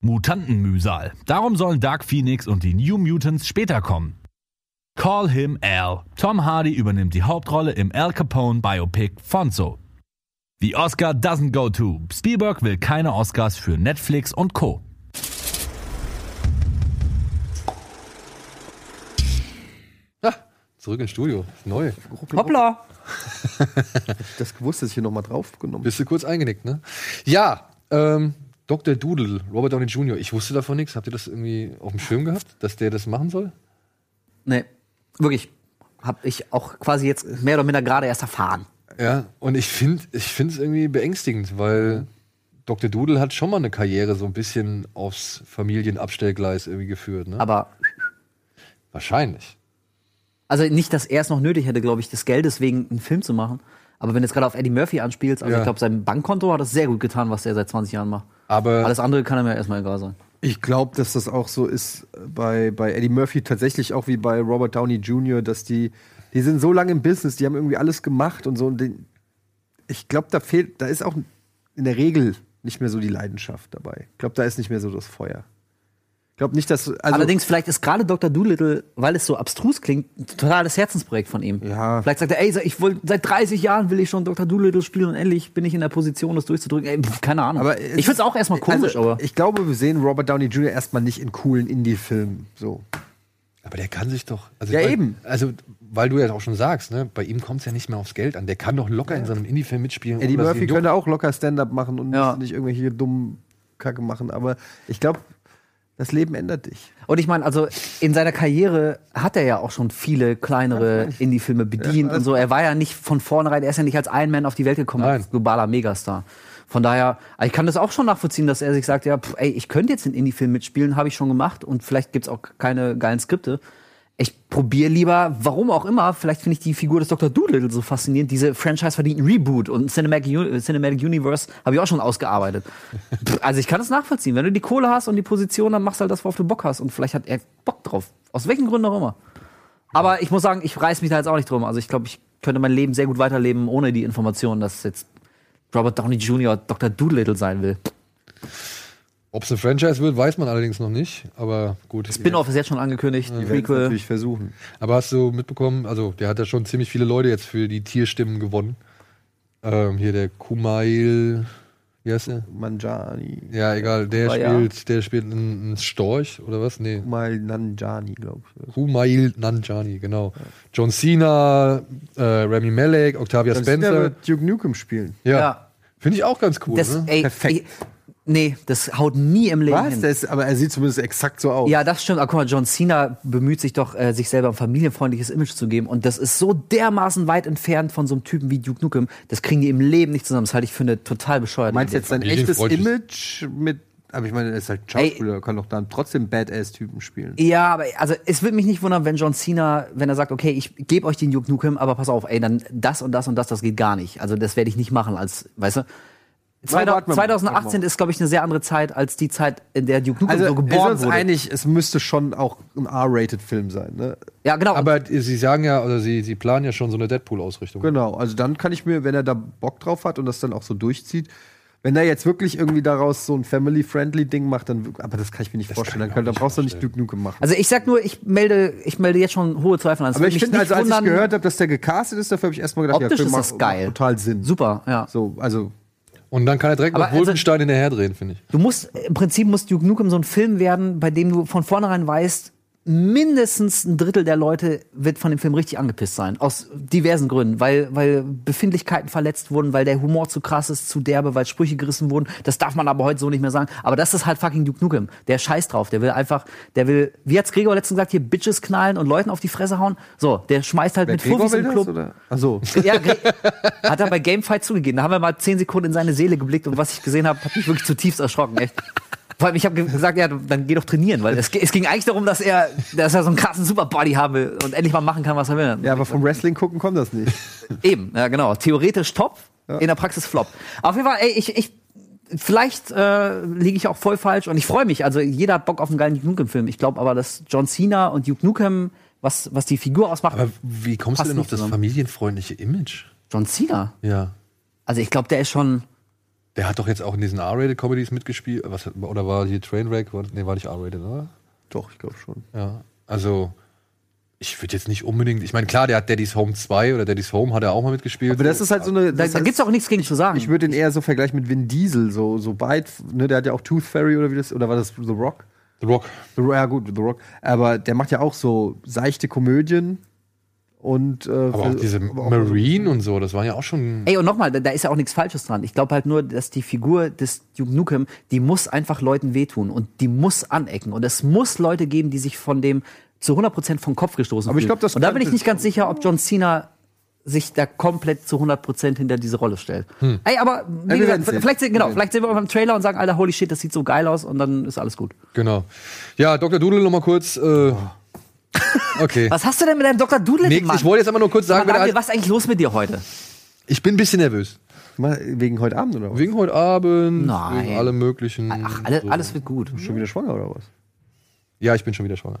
Mutantenmühsal. Darum sollen Dark Phoenix und die New Mutants später kommen. Call him Al. Tom Hardy übernimmt die Hauptrolle im Al Capone Biopic Fonzo. The Oscar doesn't go to. Spielberg will keine Oscars für Netflix und Co. Ah, zurück ins Studio. Ist neu. Hoppla! Das gewusst, dass ich hier nochmal draufgenommen Bist du kurz eingenickt, ne? Ja, ähm, Dr. Doodle, Robert Downey Jr., ich wusste davon nichts. Habt ihr das irgendwie auf dem Schirm gehabt, dass der das machen soll? Nee, wirklich. Hab ich auch quasi jetzt mehr oder minder gerade erst erfahren. Ja, und ich finde es irgendwie beängstigend, weil Dr. Doodle hat schon mal eine Karriere so ein bisschen aufs Familienabstellgleis irgendwie geführt, ne? Aber Wahrscheinlich. Also nicht, dass er es noch nötig hätte, glaube ich, des Geldes wegen einen Film zu machen. Aber wenn du jetzt gerade auf Eddie Murphy anspielst, also Ja. ich glaube, sein Bankkonto hat das sehr gut getan, was er seit 20 Jahren macht. Aber Alles andere kann er mir erstmal egal sein. Ich glaube, dass das auch so ist bei, bei Eddie Murphy tatsächlich auch wie bei Robert Downey Jr., dass die, die sind so lange im Business, die haben irgendwie alles gemacht und so. Und den, ich glaube, da fehlt, da ist auch in der Regel nicht mehr so die Leidenschaft dabei. Ich glaube, da ist nicht mehr so das Feuer. Ich glaube nicht, dass. Also, Allerdings, vielleicht ist gerade Dr. Doolittle, weil es so abstrus klingt, ein totales Herzensprojekt von ihm. Ja. Vielleicht sagt er, ey, ich wollte seit 30 Jahren will ich schon Dr. Doolittle spielen und endlich bin ich in der Position, das durchzudrücken. Ey, pf, keine Ahnung. aber ich finde es auch erstmal komisch, also, aber. Ich glaube, wir sehen Robert Downey Jr. erstmal nicht in coolen Indie-Filmen. So. Aber der kann sich doch. Also Ja, weil, eben. Also, weil du ja auch schon sagst, ne, bei ihm kommt es ja nicht mehr aufs Geld an. Der kann doch locker in so einem Indie-Film mitspielen. Eddie Murphy könnte auch locker Stand-up machen und Ja. nicht irgendwelche dummen Kacke machen. Aber ich glaube, das Leben ändert dich. Und ich meine, also in seiner Karriere hat er ja auch schon viele kleinere Indie-Filme bedient und so. Er war ja nicht von vornherein, er ist ja nicht als Iron Man auf die Welt gekommen, Nein. als globaler Megastar. Von daher, ich kann das auch schon nachvollziehen, dass er sich sagt, ja, pff, ey, ich könnte jetzt einen Indie-Film mitspielen, habe ich schon gemacht und vielleicht gibt's auch keine geilen Skripte. Ich probiere lieber, warum auch immer, vielleicht finde ich die Figur des Dr. Doolittle so faszinierend, diese Franchise verdient einen Reboot und Cinematic, U- Cinematic Universe habe ich auch schon ausgearbeitet. Also ich kann das nachvollziehen. Wenn du die Kohle hast und die Position, dann machst du halt das, worauf du Bock hast und vielleicht hat er Bock drauf. Aus welchen Gründen auch immer. Aber ich muss sagen, ich reiß mich da jetzt auch nicht drum. Also ich glaube, ich könnte mein Leben sehr gut weiterleben ohne die Information, dass jetzt Robert Downey Jr. Dr. Doolittle sein will. Ob es eine Franchise wird, weiß man allerdings noch nicht. Aber gut. Spin-off ist jetzt schon angekündigt, Die werden es Prequel. natürlich versuchen. Aber hast du mitbekommen, also der hat ja schon ziemlich viele Leute jetzt für die Tierstimmen gewonnen. Ähm, hier der Kumail, wie heißt der? Manjani. Ja, egal, der ja. spielt, der spielt einen, einen Storch oder was? Nee. Mal Nanjani, glaube ich. Kumail Nanjani, genau. John Cena, äh, Remy Malek, Octavia der Spencer. wird Duke Nukem spielen. Ja. Ja. Finde ich auch ganz cool. Das, ne? ey, Perfekt. Nee, das haut nie im Leben Was? hin. Ist, aber er sieht zumindest exakt so aus. Ja, das stimmt. Aber guck mal, John Cena bemüht sich doch, äh, sich selber ein familienfreundliches Image zu geben. Und das ist so dermaßen weit entfernt von so einem Typen wie Duke Nukem. Das kriegen die im Leben nicht zusammen. Das halte ich für eine total bescheuerte Meinst du jetzt sein echtes. Image mit. Aber ich meine, er ist halt Schauspieler, kann doch dann trotzdem Badass-Typen spielen. Ja, aber also es würde mich nicht wundern, wenn John Cena, wenn er sagt, okay, ich gebe euch den Duke Nukem, aber pass auf, ey, dann das und das und das, das geht gar nicht. Also das werde ich nicht machen als, weißt du? Warten wir mal, 2018 warten wir mal. ist, glaube ich, eine sehr andere Zeit als die Zeit, in der Duke Nukem Also, so wir sind geboren uns wurde. einig, es müsste schon auch ein R-Rated-Film sein, ne? Ja, genau. Aber sie sagen ja, oder sie, sie planen ja schon so eine Deadpool-Ausrichtung. Genau, also dann kann ich mir, wenn er da Bock drauf hat und das dann auch so durchzieht, wenn er jetzt wirklich irgendwie daraus so ein Family-Friendly-Ding macht, dann, aber das kann ich mir nicht vorstellen. kann Dann, ich kann, dann auch brauchst du nicht nicht Duke Nukem machen. Also ich sag nur, ich melde, ich melde jetzt schon hohe Zweifel an. Es aber ich finde, also als ich gehört habe, dass der gecastet ist, dafür habe ich erstmal gedacht, Optisch ja, ist macht- das geil. macht total Sinn. Super, ja. So, also Und dann kann er direkt Aber noch also- Wolfenstein hinterher drehen, finde ich. Du musst, im Prinzip muss Duke Nukem so ein Film werden, bei dem du von vornherein weißt, mindestens ein Drittel der Leute wird von dem Film richtig angepisst sein. Aus diversen Gründen. Weil, weil Befindlichkeiten verletzt wurden, weil der Humor zu krass ist, zu derbe, weil Sprüche gerissen wurden. Das darf man aber heute so nicht mehr sagen. Aber das ist halt fucking Duke Nukem. Der scheißt drauf. Der will einfach, der will, wie hat's Gregor letztens gesagt, hier Bitches knallen und Leuten auf die Fresse hauen. So, der schmeißt halt wer mit Gregor Fuffis im das, Club. oder? Ach so. Ja, hat er bei Gamefight zugegeben. Da haben wir mal zehn Sekunden in seine Seele geblickt und was ich gesehen habe, hat mich wirklich zutiefst erschrocken. Echt. Vor allem, ich habe gesagt, ja, dann geh doch trainieren, weil es, es ging eigentlich darum, dass er, dass er so einen krassen Superbody haben will und endlich mal machen kann, was er will. Ja, aber vom Wrestling gucken kommt das nicht. Eben, ja genau. Theoretisch top, in der Praxis flop. Auf jeden Fall, ey, ich, ich vielleicht äh, liege ich auch voll falsch und ich freue mich. Also jeder hat Bock auf einen geilen Duke Nukem-Film. Ich glaube aber, dass John Cena und Duke Nukem, was, was die Figur ausmacht, Aber wie kommst du denn auf das zusammen. familienfreundliche Image? John Cena. Ja. Also ich glaube, der ist schon. Der hat doch jetzt auch in diesen R-Rated-Comedies mitgespielt. Was, oder war hier Trainwreck? War- Nee, war nicht R-Rated, oder? Doch, ich glaube schon. Ja. Also, ich würde jetzt nicht unbedingt. Ich meine, klar, der hat Daddy's Home 2 oder Daddy's Home hat er auch mal mitgespielt. Aber das ist halt so eine. Da, das da gibt's auch nichts gegen zu sagen. Ich würde ihn eher so vergleichen mit Vin Diesel, so, so weit, ne, der hat ja auch Tooth Fairy oder wie das, oder war das The Rock? The Rock. The, ja, gut, The Rock. Aber der macht ja auch so seichte Komödien und. Äh, Aber auch diese aber auch- Marine und so, das waren ja auch schon. Ey, und nochmal, da, da ist ja auch nichts Falsches dran. Ich glaube halt nur, dass die Figur des Duke Nukem, die muss einfach Leuten wehtun und die muss anecken. Und es muss Leute geben, die sich von dem zu 100% vom Kopf gestoßen Aber ich glaub, das Und da bin ich nicht ganz sicher, ob John Cena sich da komplett zu 100% hinter diese Rolle stellt. Ey, aber wie gesagt, vielleicht, genau, Wir vielleicht sehen wir beim Trailer und sagen, Alter, holy shit, das sieht so geil aus und dann ist alles gut. Genau. Ja, Dr. Doodle noch mal kurz. Äh, okay. Was hast du denn mit deinem Dr. Doodle Nix, gemacht? ich wollte jetzt aber nur kurz sagen, Sag mal, wer Daniel, da- was ist eigentlich los mit dir heute? ich bin ein bisschen nervös. Mal Wegen heute Abend oder was? Wegen heute Abend, Nein. wegen allem möglichen. Ach, alle, so. alles wird gut. Schon wieder schwanger oder was? Ja, ich bin schon wieder schwanger.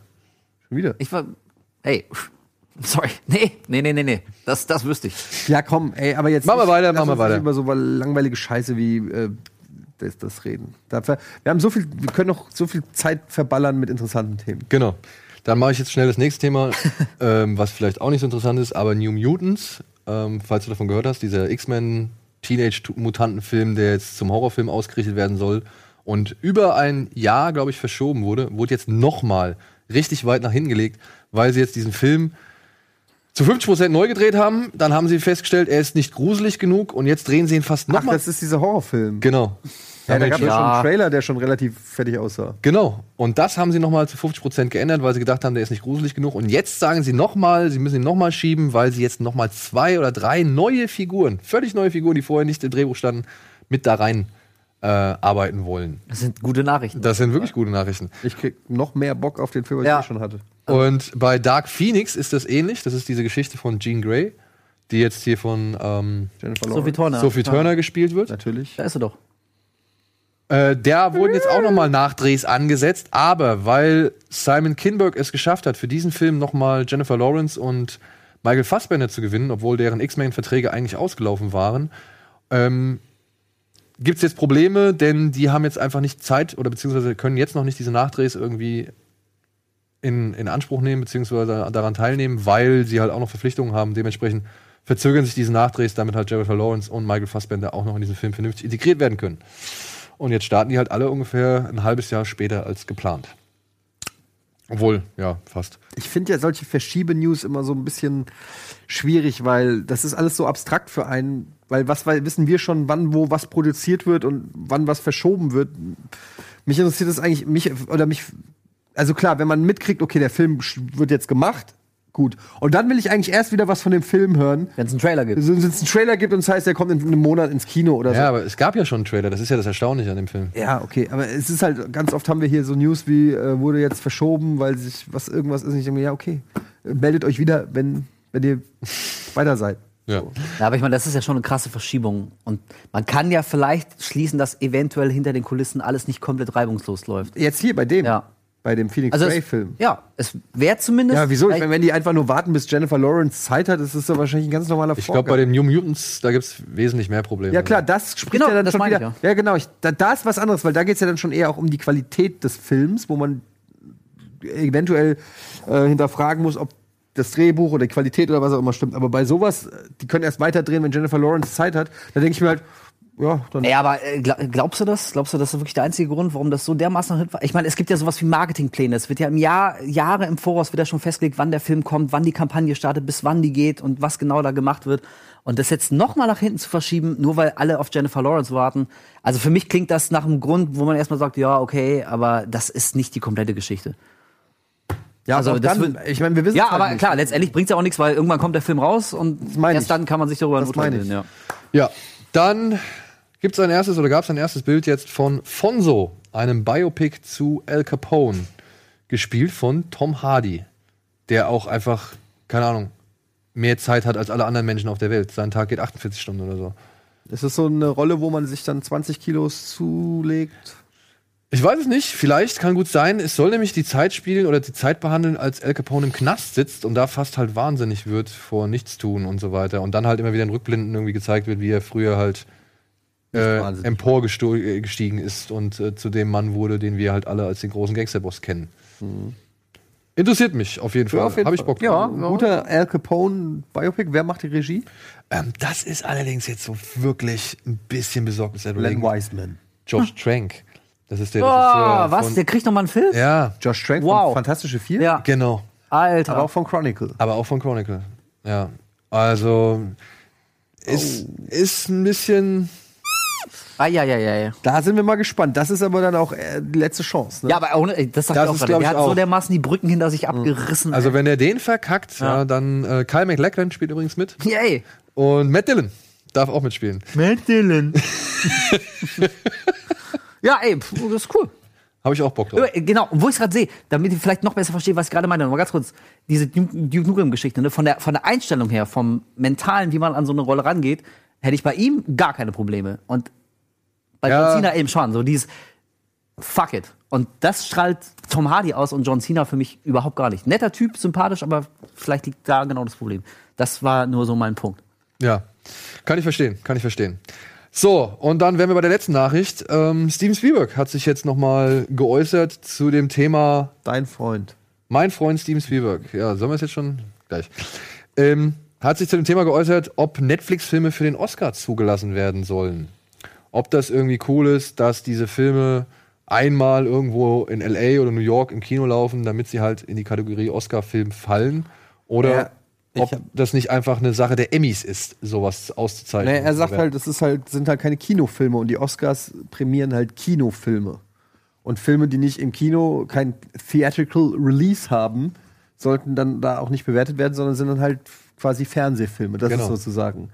Schon wieder? Ich war. Ey, sorry. Nee, nee, nee, nee, nee. Das, das wüsste ich. Ja, komm, ey, aber jetzt. Machen wir nicht- weiter, lass machen wir uns nicht weiter. über so langweilige Scheiße wie äh, das, das reden. Dafür, wir haben so viel, wir können noch so viel Zeit verballern mit interessanten Themen. Genau. Dann mache ich jetzt schnell das nächste Thema, ähm, was vielleicht auch nicht so interessant ist, aber New Mutants, ähm, falls du davon gehört hast, dieser X-Men Teenage-Mutanten-Film, der jetzt zum Horrorfilm ausgerichtet werden soll und über ein Jahr, glaube ich, verschoben wurde, wurde jetzt nochmal richtig weit nach hinten gelegt, weil sie jetzt diesen Film zu 50% neu gedreht haben. Dann haben sie festgestellt, er ist nicht gruselig genug und jetzt drehen sie ihn fast nochmal. das ist dieser Horrorfilm. Genau. Ja, da gab es Ja. schon einen Trailer, der schon relativ fertig aussah. Genau. Und das haben sie nochmal zu 50% geändert, weil sie gedacht haben, der ist nicht gruselig genug. Und jetzt sagen sie nochmal, sie müssen ihn nochmal schieben, weil sie jetzt nochmal zwei oder drei neue Figuren, völlig neue Figuren, die vorher nicht im Drehbuch standen, mit da rein äh, arbeiten wollen. Das sind gute Nachrichten. Das sind wirklich gute Nachrichten. Ich krieg noch mehr Bock auf den Film, als Ja. ich eh schon hatte. Und bei Dark Phoenix ist das ähnlich. Das ist diese Geschichte von Jean Grey, die jetzt hier von ähm, Jennifer Sophie. Turner. Sophie Turner gespielt wird. Natürlich. Da ist sie doch. Äh, da wurden jetzt auch nochmal Nachdrehs angesetzt, aber weil Simon Kinberg es geschafft hat, für diesen Film nochmal Jennifer Lawrence und Michael Fassbender zu gewinnen, obwohl deren X-Men-Verträge eigentlich ausgelaufen waren, ähm, gibt es jetzt Probleme, denn die haben jetzt einfach nicht Zeit oder beziehungsweise können jetzt noch nicht diese Nachdrehs irgendwie in, in Anspruch nehmen, beziehungsweise daran teilnehmen, weil sie halt auch noch Verpflichtungen haben. Dementsprechend verzögern sich diese Nachdrehs, damit halt Jennifer Lawrence und Michael Fassbender auch noch in diesen Film vernünftig integriert werden können. Und jetzt starten die halt alle ungefähr ein halbes Jahr später als geplant. Obwohl, ja, fast. Ich finde ja solche Verschiebe-News immer so ein bisschen schwierig, weil das ist alles so abstrakt für einen. Weil was weil wissen wir schon, wann wo was produziert wird und wann was verschoben wird. Mich interessiert das eigentlich, mich oder mich. Also klar, wenn man mitkriegt, okay, der Film wird jetzt gemacht, gut. Und dann will ich eigentlich erst wieder was von dem Film hören. Wenn es einen Trailer gibt. Wenn es einen Trailer gibt und es heißt, der kommt in einem Monat ins Kino oder so. Ja, aber es gab ja schon einen Trailer, das ist ja das Erstaunliche an dem Film. Ja, okay, aber es ist halt, ganz oft haben wir hier so News wie, äh, wurde jetzt verschoben, weil sich was irgendwas ist. Und ich denke mir, ja, okay, meldet euch wieder, wenn, wenn ihr weiter seid. Ja. Ja, aber ich meine, das ist ja schon eine krasse Verschiebung. Und man kann ja vielleicht schließen, dass eventuell hinter den Kulissen alles nicht komplett reibungslos läuft. Jetzt hier bei dem, Ja. Bei dem Phoenix Also Ray-Film. ja, es wäre zumindest. Ja, wieso? Ich meine, wenn die einfach nur warten, bis Jennifer Lawrence Zeit hat, ist das doch wahrscheinlich ein ganz normaler Ich glaube, bei den New Mutants, da gibt es wesentlich mehr Probleme. Ja klar, das spricht Genau, ja dann das schon wieder. ich ja. ja. genau. Ich, da, da ist was anderes, weil da geht es ja dann schon eher auch um die Qualität des Films, wo man eventuell äh, hinterfragen muss, ob das Drehbuch oder die Qualität oder was auch immer stimmt. Aber bei sowas, die können erst weiterdrehen, wenn Jennifer Lawrence Zeit hat. Da denke ich mir halt, ja, dann. Ja, aber äh, gla- glaubst du das? Glaubst du, das ist wirklich der einzige Grund, warum das so dermaßen Hit war? Ich meine, es gibt ja sowas wie Marketingpläne. Es wird ja im Jahr, Jahre im Voraus wird ja schon festgelegt, wann der Film kommt, wann die Kampagne startet, bis wann die geht und was genau da gemacht wird. Und das jetzt nochmal nach hinten zu verschieben, nur weil alle auf Jennifer Lawrence warten. Also für mich klingt das nach einem Grund, wo man erstmal sagt, ja, okay, aber das ist nicht die komplette Geschichte. ja, also das dann, ich meine, wir wissen Ja, halt aber nicht. klar, letztendlich bringt's ja auch nichts, weil irgendwann kommt der Film raus und erst ich. dann kann man sich darüber ein Das meine ich. ja. Ja, dann gibt es ein erstes oder gab es ein erstes Bild jetzt von Fonso, einem Biopic zu Al Capone, gespielt von Tom Hardy, der auch einfach, keine Ahnung, mehr Zeit hat als alle anderen Menschen auf der Welt. Sein Tag geht 48 Stunden oder so. Ist das so eine Rolle, wo man sich dann 20 Kilos zulegt? Ich weiß es nicht, vielleicht kann gut sein. Es soll nämlich die Zeit spielen oder die Zeit behandeln, als Al Capone im Knast sitzt und da fast halt wahnsinnig wird vor Nichtstun und so weiter. Und dann halt immer wieder in Rückblenden irgendwie gezeigt wird, wie er früher halt äh, emporgestiegen ist und äh, zu dem Mann wurde, den wir halt alle als den großen Gangsterboss kennen. Interessiert mich auf jeden Fall. auf jeden Habe ich Fall. Bock Ja, ein guter Al Capone Biopic. Wer macht die Regie? Ähm, das ist allerdings jetzt so wirklich ein bisschen besorgnis Len. Wiseman. Josh Trank. Das ist der Oh, Regisseur was? von- Der kriegt noch mal einen Film? Ja, Josh Trank Wow. von Fantastische Vier? Ja. genau. Alter. Aber auch von Chronicle. Aber auch von Chronicle. Ja. Also ist, ist ein bisschen. Ah, ja, ja, ja, ja. Da sind wir mal gespannt. Das ist aber dann auch äh, die letzte Chance. Ne? Ja, aber ohne, das sagt Das auch ist, gerade. Der ich, hat so auch. dermaßen die Brücken hinter sich abgerissen. Also ey. wenn er den verkackt, ja. Ja. dann äh, Kyle MacLachlan spielt übrigens mit. Yay. Und Matt Dillon darf auch mitspielen. Matt Dillon. ja, ey, pf, das ist cool. Habe ich auch Bock drauf. Äh, Genau, und wo ich gerade sehe, damit ich vielleicht noch besser verstehe, was ich gerade meine, noch mal ganz kurz, diese Duke Duke Nukem-Geschichte, ne? von, der, von der Einstellung her, vom Mentalen, wie man an so eine Rolle rangeht, hätte ich bei ihm gar keine Probleme. Und bei Ja. John Cena eben schon, so dieses Fuck it. Und das strahlt Tom Hardy aus und John Cena für mich überhaupt gar nicht. Netter Typ, sympathisch, aber vielleicht liegt da genau das Problem. Das war nur so mein Punkt. Ja, kann ich verstehen, kann ich verstehen. So, und dann wären wir bei der letzten Nachricht. Ähm, Steven Spielberg hat sich jetzt noch mal geäußert zu dem Thema Dein Freund. Mein Freund Steven Spielberg. Ja, sollen wir es jetzt schon gleich? Ähm, hat sich zu dem Thema geäußert, ob Netflix-Filme für den Oscar zugelassen werden sollen. Ob das irgendwie cool ist, dass diese Filme einmal irgendwo in LA oder New York im Kino laufen, damit sie halt in die Kategorie Oscar-Film fallen. Oder Ja, ob hab- das nicht einfach eine Sache der Emmys ist, sowas auszuzeichnen. Nee, er sagt halt, das ist halt, sind halt keine Kinofilme und die Oscars prämieren halt Kinofilme. Und Filme, die nicht im Kino kein Theatrical Release haben, sollten dann da auch nicht bewertet werden, sondern sind dann halt quasi Fernsehfilme. Das Genau. ist sozusagen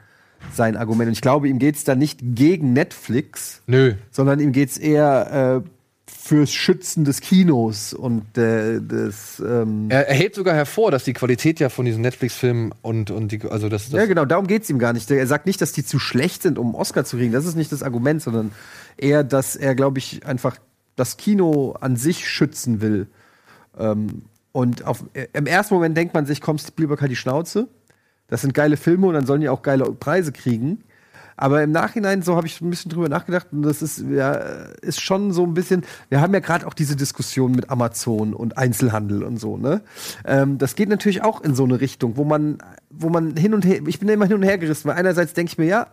sein Argument. Und ich glaube, ihm geht es da nicht gegen Netflix, Nö. sondern ihm geht es eher äh, fürs Schützen des Kinos und äh, des. Ähm, Er, er hebt sogar hervor, dass die Qualität ja von diesen Netflix-Filmen und, und die, also das, das Ja, genau, darum geht's ihm gar nicht. Er sagt nicht, dass die zu schlecht sind, um einen Oscar zu kriegen. Das ist nicht das Argument, sondern eher, dass er, glaube ich, einfach das Kino an sich schützen will. Ähm, und auf, im ersten Moment denkt man sich, komm, Spielberg hat die Schnauze. Das sind geile Filme und dann sollen die auch geile Preise kriegen. Aber im Nachhinein, so habe ich ein bisschen drüber nachgedacht, und das ist, ja, ist schon so ein bisschen, wir haben ja gerade auch diese Diskussion mit Amazon und Einzelhandel und so, ne? Ähm, das geht natürlich auch in so eine Richtung, wo man, wo man hin und her, ich bin immer hin und her gerissen, weil einerseits denke ich mir, ja,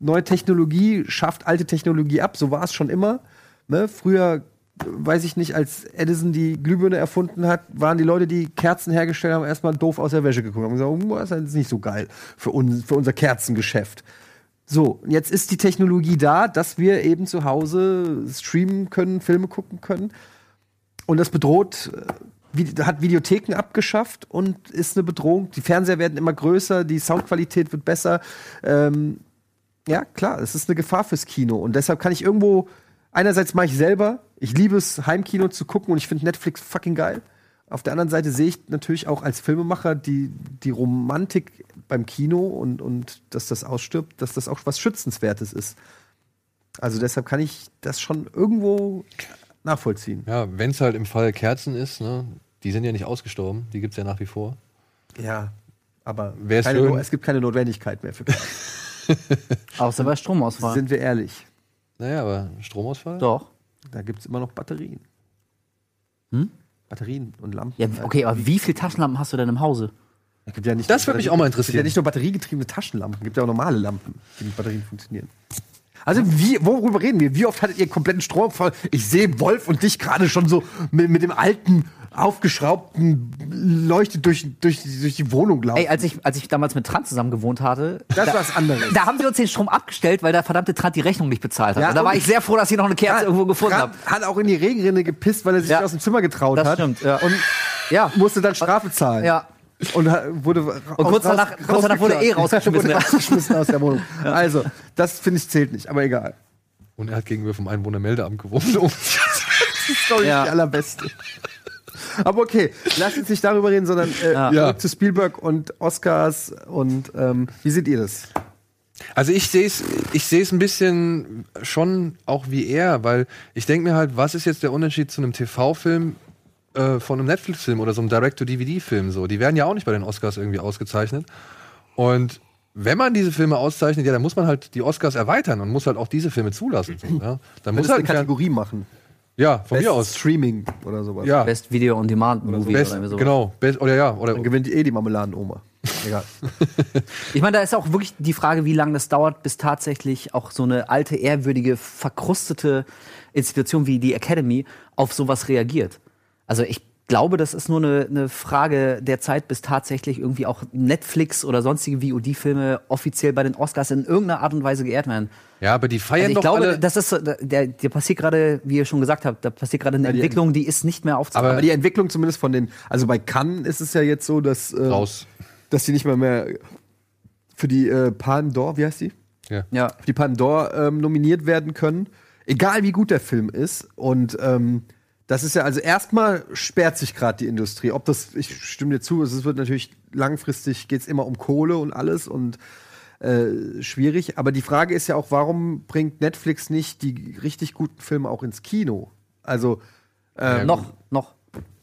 neue Technologie schafft alte Technologie ab, so war es schon immer. Ne? Früher weiß ich nicht, als Edison die Glühbirne erfunden hat, waren die Leute, die Kerzen hergestellt haben, erstmal doof aus der Wäsche geguckt und gesagt, oh, das ist nicht so geil für, uns, für unser Kerzengeschäft. So, jetzt ist die Technologie da, dass wir eben zu Hause streamen können, Filme gucken können. Und das bedroht, äh, hat Videotheken abgeschafft und ist eine Bedrohung. Die Fernseher werden immer größer, die Soundqualität wird besser. Ähm, ja, klar, es ist eine Gefahr fürs Kino. Und deshalb kann ich irgendwo, einerseits mache ich selber, ich liebe es, Heimkino zu gucken und ich finde Netflix fucking geil. Auf der anderen Seite sehe ich natürlich auch als Filmemacher die, die Romantik beim Kino und, und dass das ausstirbt, dass das auch was Schützenswertes ist. Also deshalb kann ich das schon irgendwo nachvollziehen. Ja, wenn es halt im Fall Kerzen ist, ne, die sind ja nicht ausgestorben, die gibt's ja nach wie vor. Ja, aber keine, No- es gibt keine Notwendigkeit mehr für Außer bei Stromausfall. Sind wir ehrlich. Naja, aber Stromausfall? Doch. Da gibt es immer noch Batterien. Hm? Batterien und Lampen. Ja, okay, aber wie viele Taschenlampen hast du denn im Hause? Es gibt ja nicht Das würde mich auch mal Es gibt ja interessieren. nicht nur batteriegetriebene Taschenlampen, es gibt ja auch normale Lampen, die mit Batterien funktionieren. Also, wie, worüber reden wir? Wie oft hattet ihr kompletten Stromfall? Ich sehe Wolf und dich gerade schon so mit, mit dem alten, aufgeschraubten Leuchte durch, durch, die- durch die Wohnung laufen. Ey, als ich, als ich damals mit Trant zusammen gewohnt hatte, das da, was anderes. da haben sie uns den Strom abgestellt, weil der verdammte Trant die Rechnung nicht bezahlt hat. Ja, und da war ich sehr froh, dass ich noch eine Kerze irgendwo gefunden habe. Hat auch in die Regenrinne gepisst, weil er sich Ja. nicht aus dem Zimmer getraut Das hat. stimmt, ja. Und Ja. musste dann Strafe zahlen. Ja. Und wurde Und kurz danach- kurz danach wurde er eh rausgeschmissen. wurde rausgeschmissen aus der Wohnung. Also, das finde ich zählt nicht, aber egal. Und er hat gegenüber vom Einwohnermeldeamt gewonnen. Oh, Das ist doch nicht Ja. die allerbeste. Aber okay, lass uns nicht darüber reden, sondern äh, Ja. zurück Ja. zu Spielberg und Oscars und ähm, wie seht ihr das? Also ich sehe es ich seh's ein bisschen schon auch wie er, weil ich denke mir halt, was ist jetzt der Unterschied zu einem TV-Film äh, von einem Netflix-Film oder so einem Direct-to-DVD-Film so? Die werden ja auch nicht bei den Oscars irgendwie ausgezeichnet. Und wenn man diese Filme auszeichnet, ja, dann muss man halt die Oscars erweitern und muss halt auch diese Filme zulassen. So, ja. Dann muss halt eine Kategorie machen. Ja, von Best mir aus. Streaming oder sowas. Ja, Best Video on Demand Movie best, oder irgendwie sowas. genau, best, oder ja, oder Dann gewinnt eh die Marmeladenoma. Egal. Ich meine, da ist auch wirklich die Frage, wie lange das dauert, bis tatsächlich auch so eine alte, ehrwürdige, verkrustete Institution wie die Academy auf sowas reagiert. Also ich glaube, das ist nur eine, eine Frage der Zeit, bis tatsächlich irgendwie auch Netflix oder sonstige VOD-Filme offiziell bei den Oscars in irgendeiner Art und Weise geehrt werden. Ja, aber die feiern Also ich doch glaube, alle. das ist so- der, der passiert gerade, wie ihr schon gesagt habt, da passiert gerade eine die- Entwicklung, die ist nicht mehr aufzuhalten. Aber die Entwicklung zumindest von den, also bei Cannes ist es ja jetzt so, dass, äh, raus. dass die nicht mal mehr für die äh, Palme d'Or, wie heißt die? Ja. ja. für die Palme d'Or ähm, nominiert werden können, egal wie gut der Film ist. Und ähm, das ist ja also erstmal sperrt sich gerade die Industrie. Ob das, ich stimme dir zu, es wird natürlich langfristig geht es immer um Kohle und alles und äh, schwierig. Aber die Frage ist ja auch, warum bringt Netflix nicht die richtig guten Filme auch ins Kino? Also ähm, Noch, noch.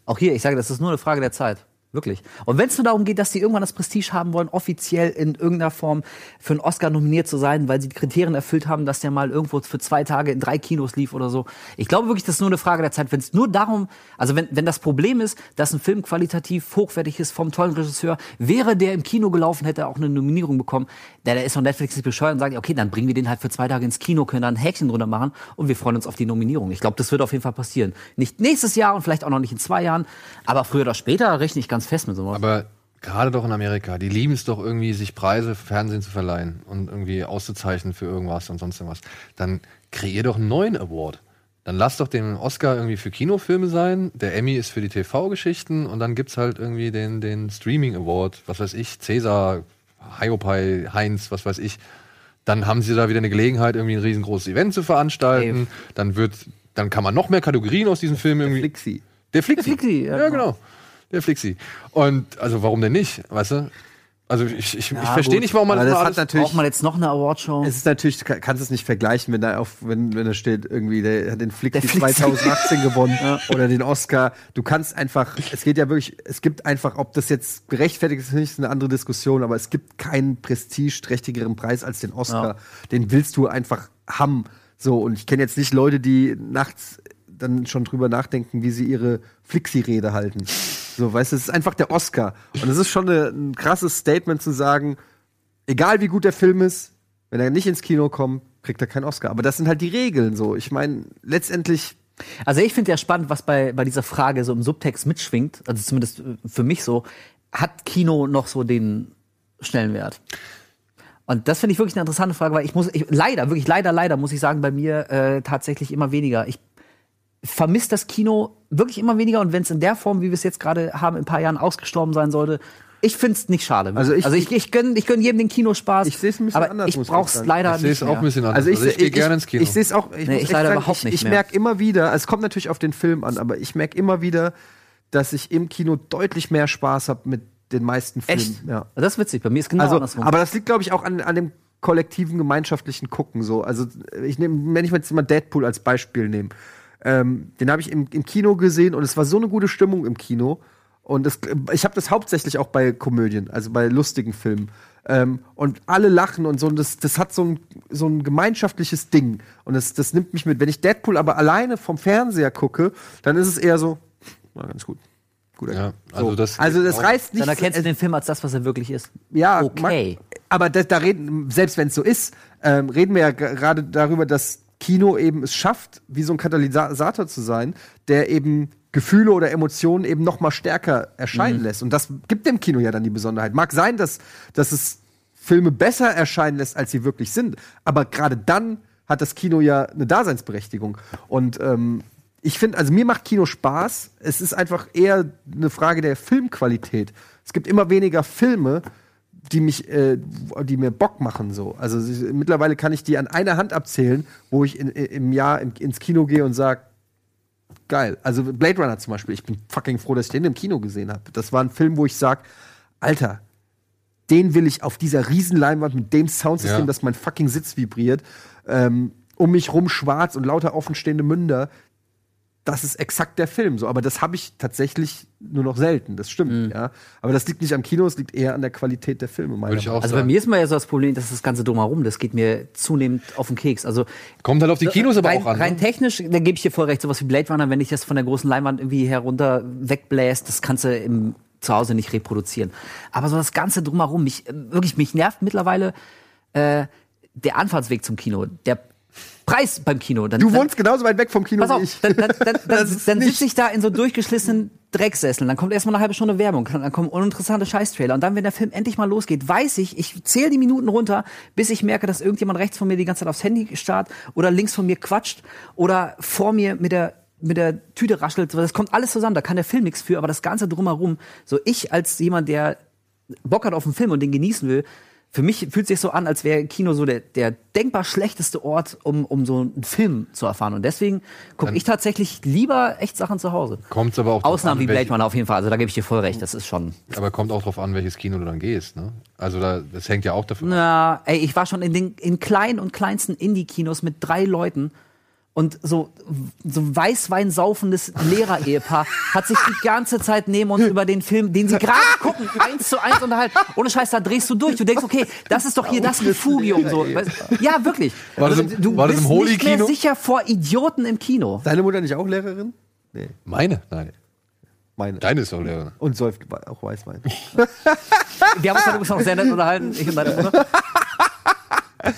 Auch hier, ich sage, das ist nur eine Frage der Zeit. Wirklich. Und wenn es nur darum geht, dass die irgendwann das Prestige haben wollen, offiziell in irgendeiner Form für einen Oscar nominiert zu sein, weil sie die Kriterien erfüllt haben, dass der mal irgendwo für zwei Tage in drei Kinos lief oder so. Ich glaube wirklich, das ist nur eine Frage der Zeit. Wenn es nur darum, also wenn, wenn das Problem ist, dass ein Film qualitativ hochwertig ist vom tollen Regisseur, wäre der im Kino gelaufen, hätte er auch eine Nominierung bekommen, der, der ist von Netflix nicht bescheuert und sagt, okay, dann bringen wir den halt für zwei Tage ins Kino, können da ein Häkchen drunter machen und wir freuen uns auf die Nominierung. Ich glaube, das wird auf jeden Fall passieren. Nicht nächstes Jahr und vielleicht auch noch nicht in zwei Jahren, aber früher oder später rechne ich ganz fest mit sowas. Aber gerade doch in Amerika, die lieben es doch irgendwie, sich Preise für Fernsehen zu verleihen und irgendwie auszuzeichnen für irgendwas und sonst irgendwas. Dann kreier doch einen neuen Award. Dann lass doch den Oscar irgendwie für Kinofilme sein, der Emmy ist für die TV-Geschichten und dann gibt's halt irgendwie den, den Streaming Award, was weiß ich, Cäsar, Hiopai, Heinz, was weiß ich. Dann haben sie da wieder eine Gelegenheit, irgendwie ein riesengroßes Event zu veranstalten. Dann wird, dann kann man noch mehr Kategorien aus diesem Film irgendwie. Flixi. Der Flixi. Der Flixi, ja, ja, genau. genau. Der Flixi. Und also warum denn nicht, weißt du? Also ich, ich, ich Ja, verstehe gut. nicht, warum man Aber das hat natürlich- Braucht man jetzt noch eine Awardshow? Es ist natürlich, du kannst es nicht vergleichen, wenn da auf, wenn, wenn da steht, irgendwie, der hat den Flick Der Flick- 2018 gewonnen oder den Oscar. Du kannst einfach, es geht ja wirklich, es gibt einfach, ob das jetzt gerechtfertigt ist, nicht, ist eine andere Diskussion, aber es gibt keinen prestigeträchtigeren Preis als den Oscar. Ja. Den willst du einfach haben. So, und ich kenne jetzt nicht Leute, die nachts dann schon drüber nachdenken, wie sie ihre Flixi-Rede halten. So, weißt du, es ist einfach der Oscar. Und es ist schon eine, ein krasses Statement zu sagen, egal wie gut der Film ist, wenn er nicht ins Kino kommt, kriegt er keinen Oscar. Aber das sind halt die Regeln so. Ich meine, letztendlich, Also ich finde ja spannend, was bei, bei dieser Frage so im Subtext mitschwingt, also zumindest für mich so, hat Kino noch so den Stellenwert? Und das finde ich wirklich eine interessante Frage, weil ich muss, ich, leider, wirklich leider, leider muss ich sagen, bei mir äh, tatsächlich immer weniger. Ich vermisse das Kino wirklich immer weniger und wenn es in der Form, wie wir es jetzt gerade haben, in ein paar Jahren ausgestorben sein sollte, ich finde es nicht schade. Also ich- also ich, ich gönne ich gönn jedem den Kinospaß. Ich seh's ein bisschen aber anders, ich ich brauch's sagen. leider Ich sehe nicht es auch ein bisschen anders. also ich, ich gehe gerne ins Kino. Ich, sehe es auch, ich Nee, ich leider sagen, überhaupt ich, nicht ich mehr. merke immer wieder, also es kommt natürlich auf den Film an, aber ich merke immer wieder, dass ich im Kino deutlich mehr Spaß habe mit den meisten Filmen. Echt? Ja. Das ist witzig. Bei mir ist genau Also, andersrum. aber das liegt, glaube ich, auch an, an dem kollektiven, gemeinschaftlichen Gucken. So. Also, ich nehme, wenn ich jetzt mal Deadpool als Beispiel nehme, ähm, den habe ich im, im Kino gesehen und es war so eine gute Stimmung im Kino. Und es, ich habe das hauptsächlich auch bei Komödien, also bei lustigen Filmen. Ähm, und alle lachen und so. Und das, das hat so ein, so ein gemeinschaftliches Ding. Und das, das nimmt mich mit. Wenn ich Deadpool aber alleine vom Fernseher gucke, dann ist es eher so, na, ganz gut. Guter Ja, so. also das- also das auch- reißt nicht. Dann erkennst du den Film als das, was er wirklich ist. ja, Okay. ma- aber da, da reden, selbst wenn es so ist, ähm, reden wir ja gerade darüber, dass Kino eben es schafft, wie so ein Katalysator zu sein, der eben Gefühle oder Emotionen eben noch mal stärker erscheinen Mhm. lässt. Und das gibt dem Kino ja dann die Besonderheit. Mag sein, dass, dass es Filme besser erscheinen lässt, als sie wirklich sind. Aber gerade dann hat das Kino ja eine Daseinsberechtigung. Und ähm, ich finde, also mir macht Kino Spaß. Es ist einfach eher eine Frage der Filmqualität. Es gibt immer weniger Filme, die mich, äh, die mir Bock machen so. Also mittlerweile kann ich die an einer Hand abzählen, wo ich in, im Jahr im, ins Kino gehe und sage, geil. Also Blade Runner zum Beispiel. Ich bin fucking froh, dass ich den im Kino gesehen habe. Das war ein Film, wo ich sage, Alter, den will ich auf dieser riesen Leinwand mit dem Soundsystem, Ja. dass mein fucking Sitz vibriert, ähm, um mich rum schwarz und lauter offenstehende Münder. Das ist exakt der Film so, aber das habe ich tatsächlich nur noch selten. Das stimmt, ja. Aber das liegt nicht am Kino, es liegt eher an der Qualität der Filme. meiner Würde ich auch Also bei sagen. mir ist mal ja so das Problem, dass das ganze drumherum, das geht mir zunehmend auf den Keks. Also Kommt halt auf die Kinos aber rein, auch an. rein Ne? technisch, da gebe ich dir voll recht, sowas wie Blade Runner, wenn ich das von der großen Leinwand irgendwie herunter wegbläst, das kannst du im zu Hause nicht reproduzieren. Aber so das ganze drumherum, mich äh, wirklich mich nervt mittlerweile äh, der Anfahrtsweg zum Kino, der Preis beim Kino. Dann, Du dann, wohnst genauso weit weg vom Kino Pass wie auf, ich. dann, dann, dann, dann, dann sitze ich da in so durchgeschlissenen Drecksesseln. Dann kommt erstmal eine halbe Stunde Werbung, dann kommen uninteressante Scheißtrailer. Und dann, wenn der Film endlich mal losgeht, weiß ich, ich zähle die Minuten runter, bis ich merke, dass irgendjemand rechts von mir die ganze Zeit aufs Handy starrt oder links von mir quatscht oder vor mir mit der mit der Tüte raschelt. Das kommt alles zusammen. Da kann der Film nichts für, aber das Ganze drumherum. So ich als jemand, der Bock hat auf einen Film und den genießen will, für mich fühlt sich so an, als wäre Kino so der, der denkbar schlechteste Ort, um, um so einen Film zu erfahren. Und deswegen gucke ich tatsächlich lieber echt Sachen zu Hause. Kommt's aber auch Ausnahmen an, wie Blade Runner auf jeden Fall. Also da gebe ich dir voll recht. Das ist schon. Aber kommt auch drauf an, welches Kino du dann gehst. Ne? Also da, das hängt ja auch davon ab. Na, ey, ich war schon in den in kleinen und kleinsten Indie-Kinos mit drei Leuten. Und so, so Weißwein saufendes Lehrer-Ehepaar hat sich die ganze Zeit neben uns über den Film, den sie gerade gucken, eins zu eins unterhalten. Ohne Scheiß, da drehst du durch. Du denkst, okay, das ist doch hier das Refugium. So. Ja, wirklich. War das Also, im- du war das bist im nicht mehr sicher vor Idioten im Kino. Deine Mutter nicht auch Lehrerin? Meine? Nein. Meine. Deine ist doch Lehrerin. Und säuft auch Weißwein. Wir haben uns darüber noch sehr nett unterhalten, ich und deine Mutter.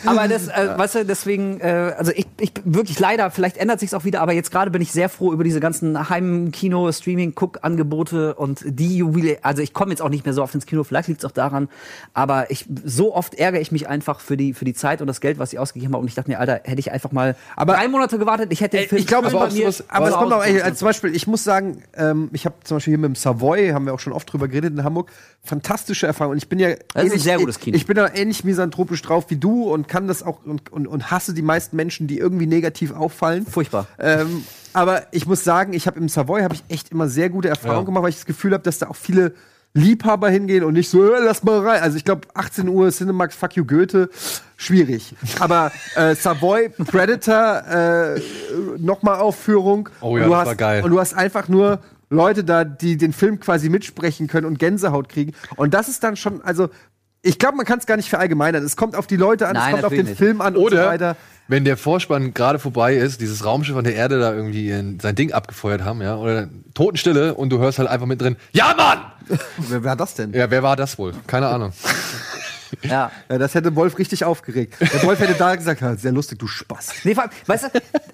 Aber das, äh, weißt du, deswegen, äh, also ich, ich wirklich leider, vielleicht ändert sich's auch wieder, aber jetzt gerade bin ich sehr froh über diese ganzen Heimkino, Streaming, Cook-Angebote und die Juwele. Also ich komme jetzt auch nicht mehr so oft ins Kino, vielleicht liegt's auch daran, aber ich so oft ärgere ich mich einfach für die für die Zeit und das Geld, was ich ausgegeben habe und ich dachte mir, Alter, hätte ich einfach mal Aber- drei Monate gewartet, ich hätte den Film ich glaube, aber es kommt auch, als zum Beispiel, ich muss sagen, ähm, ich habe zum Beispiel hier mit dem Savoy, haben wir auch schon oft drüber geredet in Hamburg, fantastische Erfahrung. Und ich bin ja ein sehr gutes Kino. Ich bin da ähnlich misanthropisch drauf wie du und kann das auch und, und, und hasse die meisten Menschen, die irgendwie negativ auffallen. Furchtbar. Ähm, aber ich muss sagen, ich habe im Savoy habe ich echt immer sehr gute Erfahrungen Ja. gemacht, weil ich das Gefühl habe, dass da auch viele Liebhaber hingehen und nicht so, äh, lass mal rein. Also ich glaube, 18 Uhr Cinemax, fuck you Goethe, schwierig. Aber äh, Savoy, Predator, äh, nochmal Aufführung. Oh ja, das hast, war geil. Und du hast einfach nur Leute da, die den Film quasi mitsprechen können und Gänsehaut kriegen. Und das ist dann schon, also ich glaube, man kann es gar nicht verallgemeinern. Es kommt auf die Leute an, Nein, es kommt auf den nicht. Film an und so Oder weiter. wenn der Vorspann gerade vorbei ist, dieses Raumschiff an der Erde da irgendwie in sein Ding abgefeuert haben, ja, oder Totenstille und du hörst halt einfach mit drin, ja Mann! Wer war das denn? Ja, wer war das wohl? Keine Ahnung. Ja. Ja, das hätte Wolf richtig aufgeregt. Der Wolf hätte da gesagt, sehr lustig, du Spaß. Nee, vor allem, weißt du,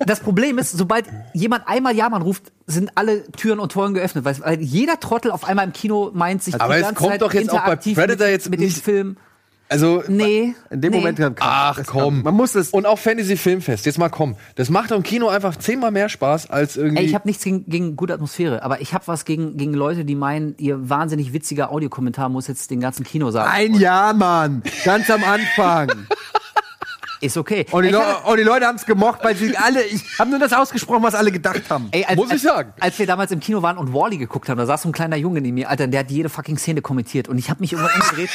das Problem ist, sobald jemand einmal Jamann ruft, sind alle Türen und Toren geöffnet. Weil jeder Trottel auf einmal im Kino meint sich Aber die es ganze kommt Zeit doch jetzt auch bei interaktiv Predator mit, jetzt mit dem nicht- Film. Also, Nee. In dem nee. Moment kam ach das komm. kam- Man muss es. Und auch Fantasy Filmfest, jetzt mal komm. Das macht im Kino einfach zehnmal mehr Spaß als irgendwie. Ey, ich habe nichts gegen, gegen gute Atmosphäre, aber ich habe was gegen, gegen Leute, die meinen, ihr wahnsinnig witziger Audiokommentar muss jetzt den ganzen Kino sagen. Ein Jahr, Mann. Ganz am Anfang. Ist okay. Und die, hab- und die Leute haben es gemocht, weil sie alle. Ich habe nur das ausgesprochen, was alle gedacht haben. Ey, als, Muss ich als, sagen. Als wir damals im Kino waren und Wally geguckt haben, da saß so ein kleiner Junge neben mir, Alter, der hat jede fucking Szene kommentiert und ich habe mich irgendwann umgedreht.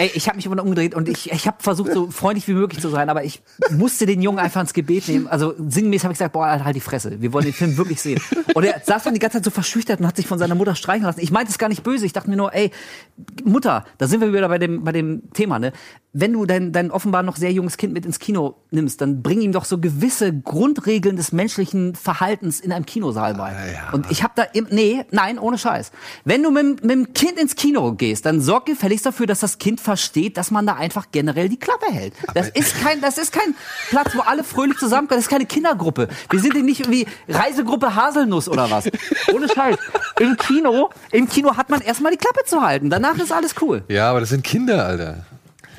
Ey, ich habe mich irgendwann umgedreht und ich, ich habe versucht, so freundlich wie möglich zu sein, aber ich musste den Jungen einfach ins Gebet nehmen. Also sinngemäß habe ich gesagt, boah, Alter, halt die Fresse. Wir wollen den Film wirklich sehen. Und er saß dann die ganze Zeit so verschüchtert und hat sich von seiner Mutter streichen lassen. Ich meinte es gar nicht böse. Ich dachte mir nur, ey, Mutter, da sind wir wieder bei dem, bei dem Thema, ne? Wenn du dein, dein offenbar noch sehr junges Kind mit ins Kino nimmst, dann bring ihm doch so gewisse Grundregeln des menschlichen Verhaltens in einem Kinosaal bei. Und ich habe da im, nee, nein, ohne Scheiß. Wenn du mit, mit dem Kind ins Kino gehst, dann sorg gefälligst dafür, dass das Kind versteht, dass man da einfach generell die Klappe hält. Das ist kein, das ist kein Platz, wo alle fröhlich zusammenkommen. Das ist keine Kindergruppe. Wir sind hier nicht irgendwie Reisegruppe Haselnuss oder was. Ohne Scheiß. Im Kino, im Kino hat man erstmal die Klappe zu halten. Danach ist alles cool. ja, aber das sind Kinder, Alter.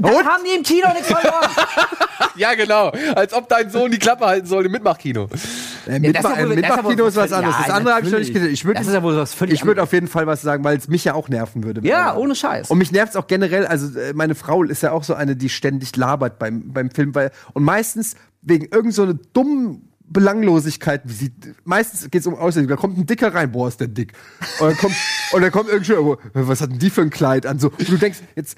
Da haben die im Kino nichts verloren. Ja, genau. Als ob dein Sohn die Klappe halten soll im Mitmachkino. Äh, das ist ja wohl- Mitmach- Mitmachkino ist das was ist ja anderes. Das andere habe ich noch nicht gesehen. Ich würde Das ist ja wohl was völlig ich würde auf jeden Fall was sagen, weil es mich ja auch nerven würde. Ja, ohne Scheiß. Und mich nervt es auch generell, also äh, meine Frau ist ja auch so eine, die ständig labert beim, beim Film, weil, und meistens wegen irgend so einer dummen Belanglosigkeit, wie sie, meistens geht es um Aussehen, da kommt ein Dicker rein, boah, ist der dick. Und dann kommt, und dann kommt irgendwie, oh, was hat denn die für ein Kleid an, so, und du denkst, jetzt,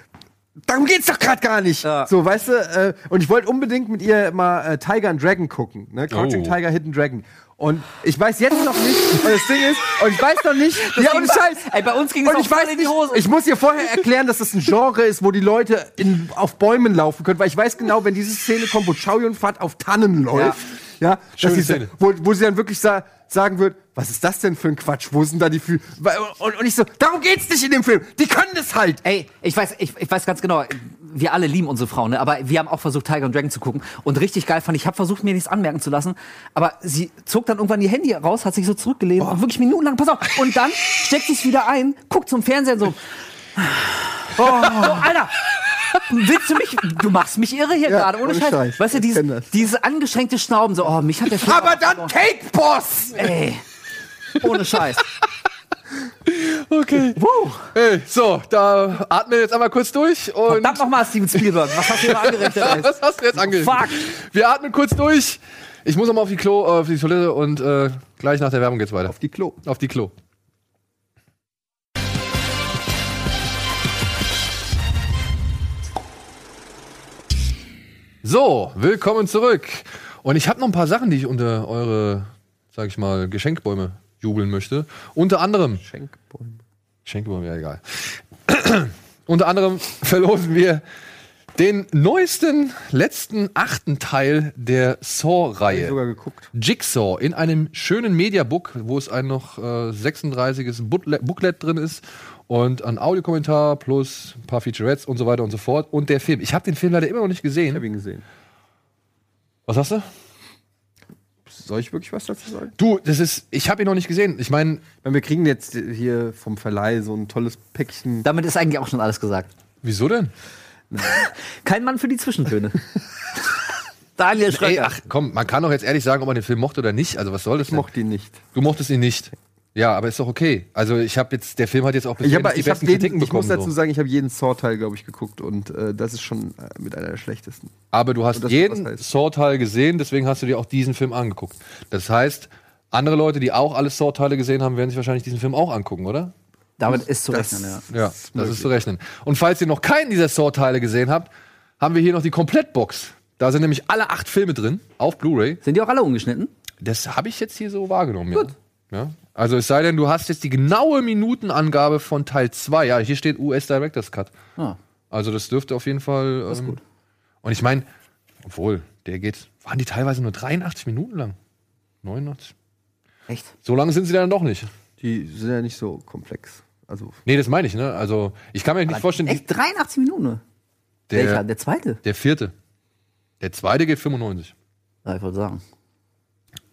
darum geht's doch gerade gar nicht. Ja. So, weißt du, äh, und ich wollte unbedingt mit ihr mal äh, Tiger and Dragon gucken, ne, Crouching Oh. Tiger, Hidden Dragon. Und ich weiß jetzt noch nicht, und das Ding ist, und ich weiß noch nicht, ja, ging und Scheiß. Ey, bei uns ging es auch voll in die Hose. ich muss dir vorher erklären, dass das ein Genre ist, wo die Leute in, auf Bäumen laufen können, weil ich weiß genau, wenn diese Szene kommt, wo Chow Yun Fat auf Tannen läuft, ja, dass Schöne sie, wo, wo sie dann wirklich sa sagen wird, was ist das denn für ein Quatsch? Wo sind da die Fü Weil- und, und ich so, darum geht's nicht in dem Film. Die können das halt. Ey, ich weiß, ich, ich weiß ganz genau, wir alle lieben unsere Frauen, ne? aber wir haben auch versucht, Tiger und Dragon zu gucken. Und richtig geil fand ich, ich habe versucht, mir nichts anmerken zu lassen, aber sie zog dann irgendwann ihr Handy raus, hat sich so zurückgelehnt und wirklich minutenlang, pass auf, und dann steckt sie es wieder ein, guckt zum Fernsehen so. Oh, Alter! Willst du mich, du machst mich irre hier Ja, gerade, ohne Scheiß. Scheiß. Weißt du, dieses, dieses angeschränkte Schnauben, so, oh, mich hat der Film Aber dann. Cake Boss! Ey, ohne Scheiß. Okay. Hey, so, da atmen wir jetzt einmal kurz durch und. Verdammt nochmal, Steven Spielberg, was hast du hier mal angerichtet? Was hast du jetzt angerichtet? Fuck. Wir atmen kurz durch. Ich muss noch mal auf die Klo, äh, auf die Toilette und äh, gleich nach der Werbung geht's weiter. Auf die Klo. Auf die Klo. So, willkommen zurück. Und ich habe noch ein paar Sachen, die ich unter eure, sag ich mal, Geschenkbäume jubeln möchte. Unter anderem Schenkbäume. Schenkbäume, ja egal. unter anderem verlosen wir den neuesten, letzten, achten Teil der Saw-Reihe. Sogar geguckt. Jigsaw in einem schönen Mediabook, wo es ein noch äh, 36. Booklet, drin ist und ein Audiokommentar plus ein paar Featurettes und so weiter und so fort und der Film. Ich habe den Film leider immer noch nicht Ich hab gesehen. ihn gesehen. Was hast du? Soll ich wirklich was dazu sagen? Du, das ist, ich habe ihn noch nicht gesehen. Ich meine, wir kriegen jetzt hier vom Verleih so ein tolles Päckchen. Damit ist eigentlich auch schon alles gesagt. wieso denn? Kein Mann für die Zwischentöne. Daniel Ey, Schröcker. ach komm, man kann doch jetzt ehrlich sagen, ob man den Film mochte oder nicht. Also was soll das Ich denn? mochte ihn nicht. Du mochtest ihn nicht. Ja, aber ist doch okay. Also ich habe jetzt, der Film hat jetzt auch bisher Ich, hab, die ich, besten jeden, Kritiken ich muss bekommen. dazu so. sagen, ich habe jeden Saw-Teil, glaube ich, geguckt und äh, das ist schon äh, mit einer der schlechtesten. Aber du hast das- jeden? Saw-Teil gesehen, deswegen hast du dir auch diesen Film angeguckt. Das heißt, andere Leute, die auch alle Saw-Teile gesehen haben, werden sich wahrscheinlich diesen Film auch angucken, oder? Damit ist zu Das- rechnen, ja. Ja, das ist zu rechnen. Und falls ihr noch keinen dieser Saw-Teile gesehen habt, haben wir hier noch die Komplettbox. Da sind nämlich alle acht Filme drin, auf Blu-ray. Sind die auch alle ungeschnitten? Das habe ich jetzt hier so wahrgenommen, ja. ja. Also es sei denn, du hast jetzt die genaue Minutenangabe von Teil 2. Ja, hier steht US Director's Cut. Ah. Also das dürfte auf jeden Fall. ist ähm, gut. Und ich meine, obwohl, der geht. Waren die teilweise nur 83 Minuten lang? 89? Echt? So lange sind sie dann doch nicht. Die sind ja nicht so komplex. Also, Nee, das meine ich, ne? Also, ich kann mir nicht vorstellen, Echt 83 Minuten? ne? Der- Welcher? Der zweite? der vierte. Der zweite geht 95. Ja, ich wollte sagen.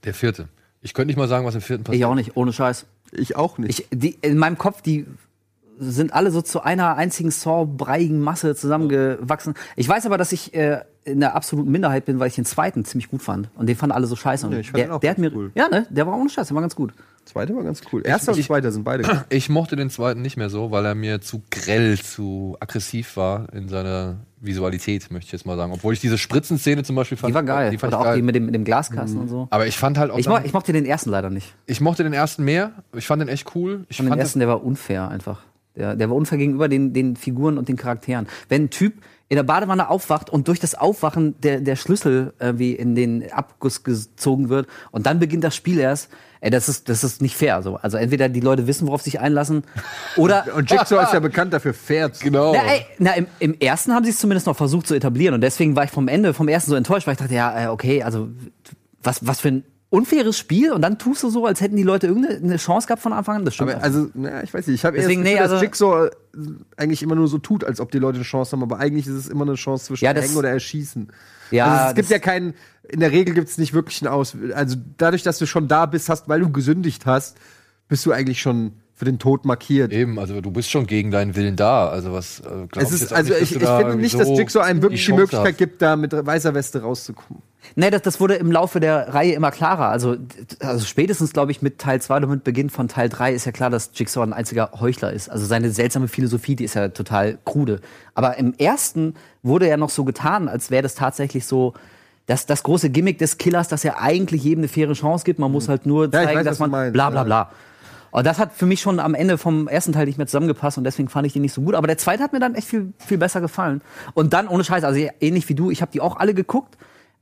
Der vierte. Ich könnte nicht mal sagen, was im vierten passiert. Ich auch nicht, ohne Scheiß. ich auch nicht. Ich, die, in meinem Kopf, die sind alle so zu einer einzigen Saw-breiigen Masse zusammengewachsen. Ich weiß aber, dass ich äh, in der absoluten Minderheit bin, weil ich den zweiten ziemlich gut fand. Und den fanden alle so scheiße. Und Ja, ich fand der, den auch der hat mir, cool. ja, ne, der war ohne Scheiß, der war ganz gut. Zweiter war ganz cool. Erster und zweiter sind beide. gut. Ich mochte den zweiten nicht mehr so, weil er mir zu grell, zu aggressiv war in seiner Visualität, möchte ich jetzt mal sagen. Obwohl ich diese Spritzenszene zum Beispiel fand. Die war geil. Die fand Oder ich auch geil. die mit dem, mit dem Glaskasten und so. Aber ich fand halt auch. Ich, mo ich mochte den ersten leider nicht. ich mochte den ersten mehr. Ich fand den echt cool. Ich den fand ersten, der war unfair einfach. Der, der war unfair gegenüber den, den Figuren und den Charakteren. Wenn ein Typ in der Badewanne aufwacht und durch das Aufwachen der, der Schlüssel irgendwie in den Abguss gezogen wird und dann beginnt das Spiel erst, ey, das ist, das ist nicht fair. So. Also entweder die Leute wissen, worauf sie sich einlassen, oder Und Jigsaw ist ja bekannt dafür, fair zu genau. na, ey, na, im, im ersten haben sie es zumindest noch versucht zu etablieren und deswegen war ich vom Ende, vom ersten so enttäuscht, weil ich dachte, ja, äh, okay, also was, was für ein unfaires Spiel und dann tust du so, als hätten die Leute irgendeine Chance gehabt von Anfang an. Das stimmt. Aber also, naja, ich weiß nicht. Ich habe Deswegen, Deswegen, nee, also- dass Jigsaw äh, eigentlich immer nur so tut, als ob die Leute eine Chance haben, aber eigentlich ist es immer eine Chance zwischen Ja, das- Hängen oder Erschießen. Ja, also es gibt das- ja keinen, in der Regel gibt es nicht wirklich einen Aus. Also dadurch, dass du schon da bist, hast, weil du gesündigt hast, bist du eigentlich schon für den Tod markiert. Eben, also du bist schon gegen deinen Willen da. Also was äh, Es ich ist, also nicht, ich, du ich finde nicht, dass Jigsaw einem wirklich die Chance Möglichkeit hast. gibt, da mit weißer Weste rauszukommen. Nee, das, das wurde im Laufe der Reihe immer klarer. Also, also spätestens, glaube ich, mit Teil 2 oder mit Beginn von Teil 3 ist ja klar, dass Jigsaw ein einziger Heuchler ist. Also seine seltsame Philosophie, die ist ja total krude. Aber im ersten wurde ja noch so getan, als wäre das tatsächlich so das, das große Gimmick des Killers, dass er eigentlich jedem eine faire Chance gibt. Man muss halt nur Mhm. Ja, ich zeigen, weiß, dass man bla bla bla. Und das hat für mich schon am Ende vom ersten Teil nicht mehr zusammengepasst und deswegen fand ich den nicht so gut. Aber der zweite hat mir dann echt viel, viel besser gefallen. Und dann, ohne Scheiß, also ähnlich wie du, ich habe die auch alle geguckt.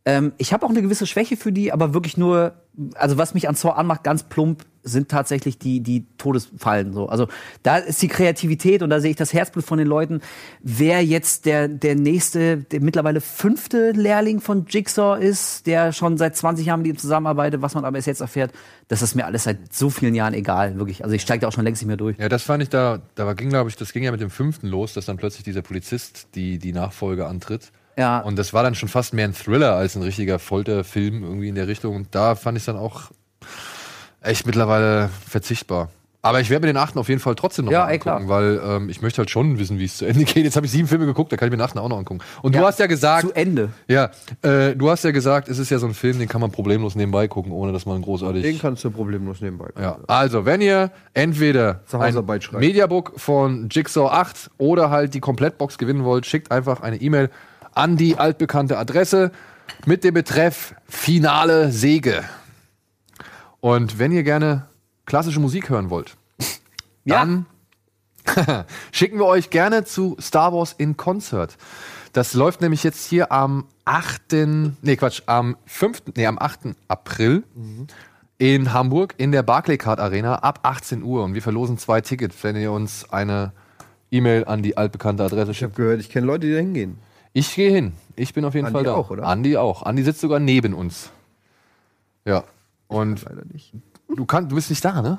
Ähm, ich habe auch eine gewisse Schwäche für die, aber wirklich nur, also was mich an Saw anmacht, ganz plump, sind tatsächlich die, die Todesfallen. So. Also da ist die Kreativität und da sehe ich das Herzblut von den Leuten. Wer jetzt der, der nächste, der mittlerweile fünfte Lehrling von Jigsaw ist, der schon seit 20 Jahren mit ihm zusammenarbeitet, was man aber erst jetzt erfährt, das ist mir alles seit so vielen Jahren egal, wirklich. Also ich steige da auch schon längst nicht mehr durch. Ja, das fand ich da, da ging, glaube ich, das ging ja mit dem fünften los, dass dann plötzlich dieser Polizist die, die Nachfolge antritt. Ja. Und das war dann schon fast mehr ein Thriller als ein richtiger Folterfilm irgendwie in der Richtung. Und da fand ich es dann auch echt mittlerweile verzichtbar. Aber ich werde mir den achten auf jeden Fall trotzdem noch Ja, mal ey, klar. angucken, weil ähm, ich möchte halt schon wissen, wie es zu Ende geht. Jetzt habe ich sieben Filme geguckt, da kann ich mir den achten auch noch angucken. Und du Ja, hast ja gesagt, Zu Ende. ja, äh, du hast ja gesagt, es ist ja so ein Film, den kann man problemlos nebenbei gucken, ohne dass man großartig Den kannst du problemlos nebenbei. gucken. ja, also wenn ihr entweder ein. Mediabook von Jigsaw 8 oder halt die Komplettbox gewinnen wollt, schickt einfach eine E-Mail an die altbekannte Adresse mit dem Betreff Finale Säge. Und wenn ihr gerne klassische Musik hören wollt, Ja. dann schicken wir euch gerne zu Star Wars in Concert. Das läuft nämlich jetzt hier am 8. Nee, Quatsch, am 5. Nee, am 8. April in Hamburg in der Barclaycard Arena ab 18 Uhr. Und wir verlosen zwei Tickets, wenn ihr uns eine E-Mail an die altbekannte Adresse Ich habe schickt. gehört, ich kenne Leute, die da hingehen. Ich gehe hin. Ich bin auf jeden Andi Fall da. auch, oder? Andi auch. Andi sitzt sogar neben uns. Ja. Und Leider nicht. Du, kann, du bist nicht da, ne?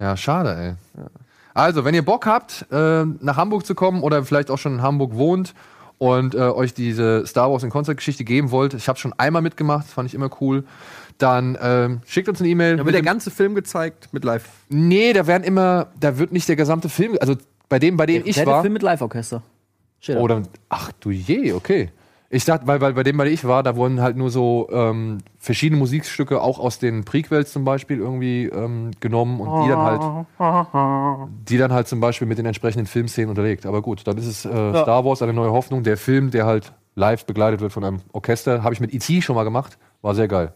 Ja, schade, ey. Also, wenn ihr Bock habt, äh, nach Hamburg zu kommen oder vielleicht auch schon in Hamburg wohnt und äh, euch diese Star Wars in Konzertgeschichte geben wollt, ich habe schon einmal mitgemacht, fand ich immer cool, dann ähm, schickt uns eine E-Mail. Da wird der ganze Film gezeigt mit live. Nee, da werden immer, da wird nicht der gesamte Film, also bei dem, bei dem ich Der war. Film mit Live-Orchester. Oder, ach du je, okay. Ich dachte, weil, weil bei dem, bei dem ich war, da wurden halt nur so ähm, verschiedene Musikstücke auch aus den Prequels zum Beispiel irgendwie ähm, genommen und die dann halt, die dann halt zum Beispiel mit den entsprechenden Filmszenen unterlegt. Aber gut, dann ist es äh, Star Wars eine neue Hoffnung. Der Film, der halt live begleitet wird von einem Orchester, habe ich mit E.T. schon mal gemacht. War sehr geil.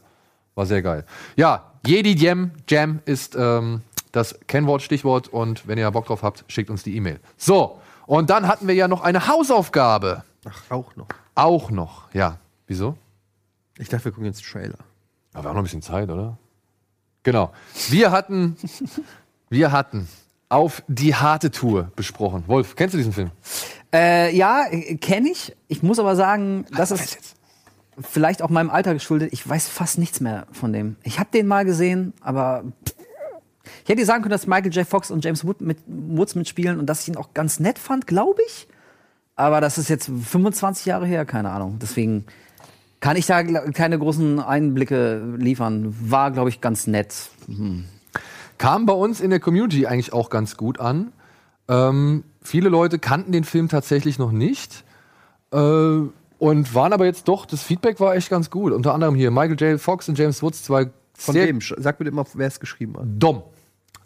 War sehr geil. Ja, Jedi Jam, Jam ist ähm, Das Kennwort, Stichwort und wenn ihr Bock drauf habt, schickt uns die E-Mail. So, und dann hatten wir ja noch eine Hausaufgabe. Ach, auch noch. Auch noch, ja. Wieso? Ich dachte, wir gucken jetzt Trailer. Aber wir haben noch ein bisschen Zeit, oder? Genau. Wir hatten, wir hatten auf die harte Tour besprochen. Wolf, kennst du diesen Film? Äh, ja, kenne ich. Ich muss aber sagen, das ist vielleicht auch meinem Alter geschuldet. Ich weiß fast nichts mehr von dem. Ich habe den mal gesehen, aber ich hätte dir sagen können, dass Michael J. Fox und James Wood mit, Woods mitspielen und dass ich ihn auch ganz nett fand, glaube ich. Aber das ist jetzt 25 Jahre her, keine Ahnung. Deswegen kann ich da keine großen Einblicke liefern. War, glaube ich, ganz nett. Kam bei uns in der Community eigentlich auch ganz gut an. Ähm, viele Leute kannten den Film tatsächlich noch nicht. Äh, und waren aber jetzt doch, das Feedback war echt ganz gut. Unter anderem hier Michael J. Fox und James Woods, zwei Von sehr wem? Sag bitte mal, wer es geschrieben hat. Dom.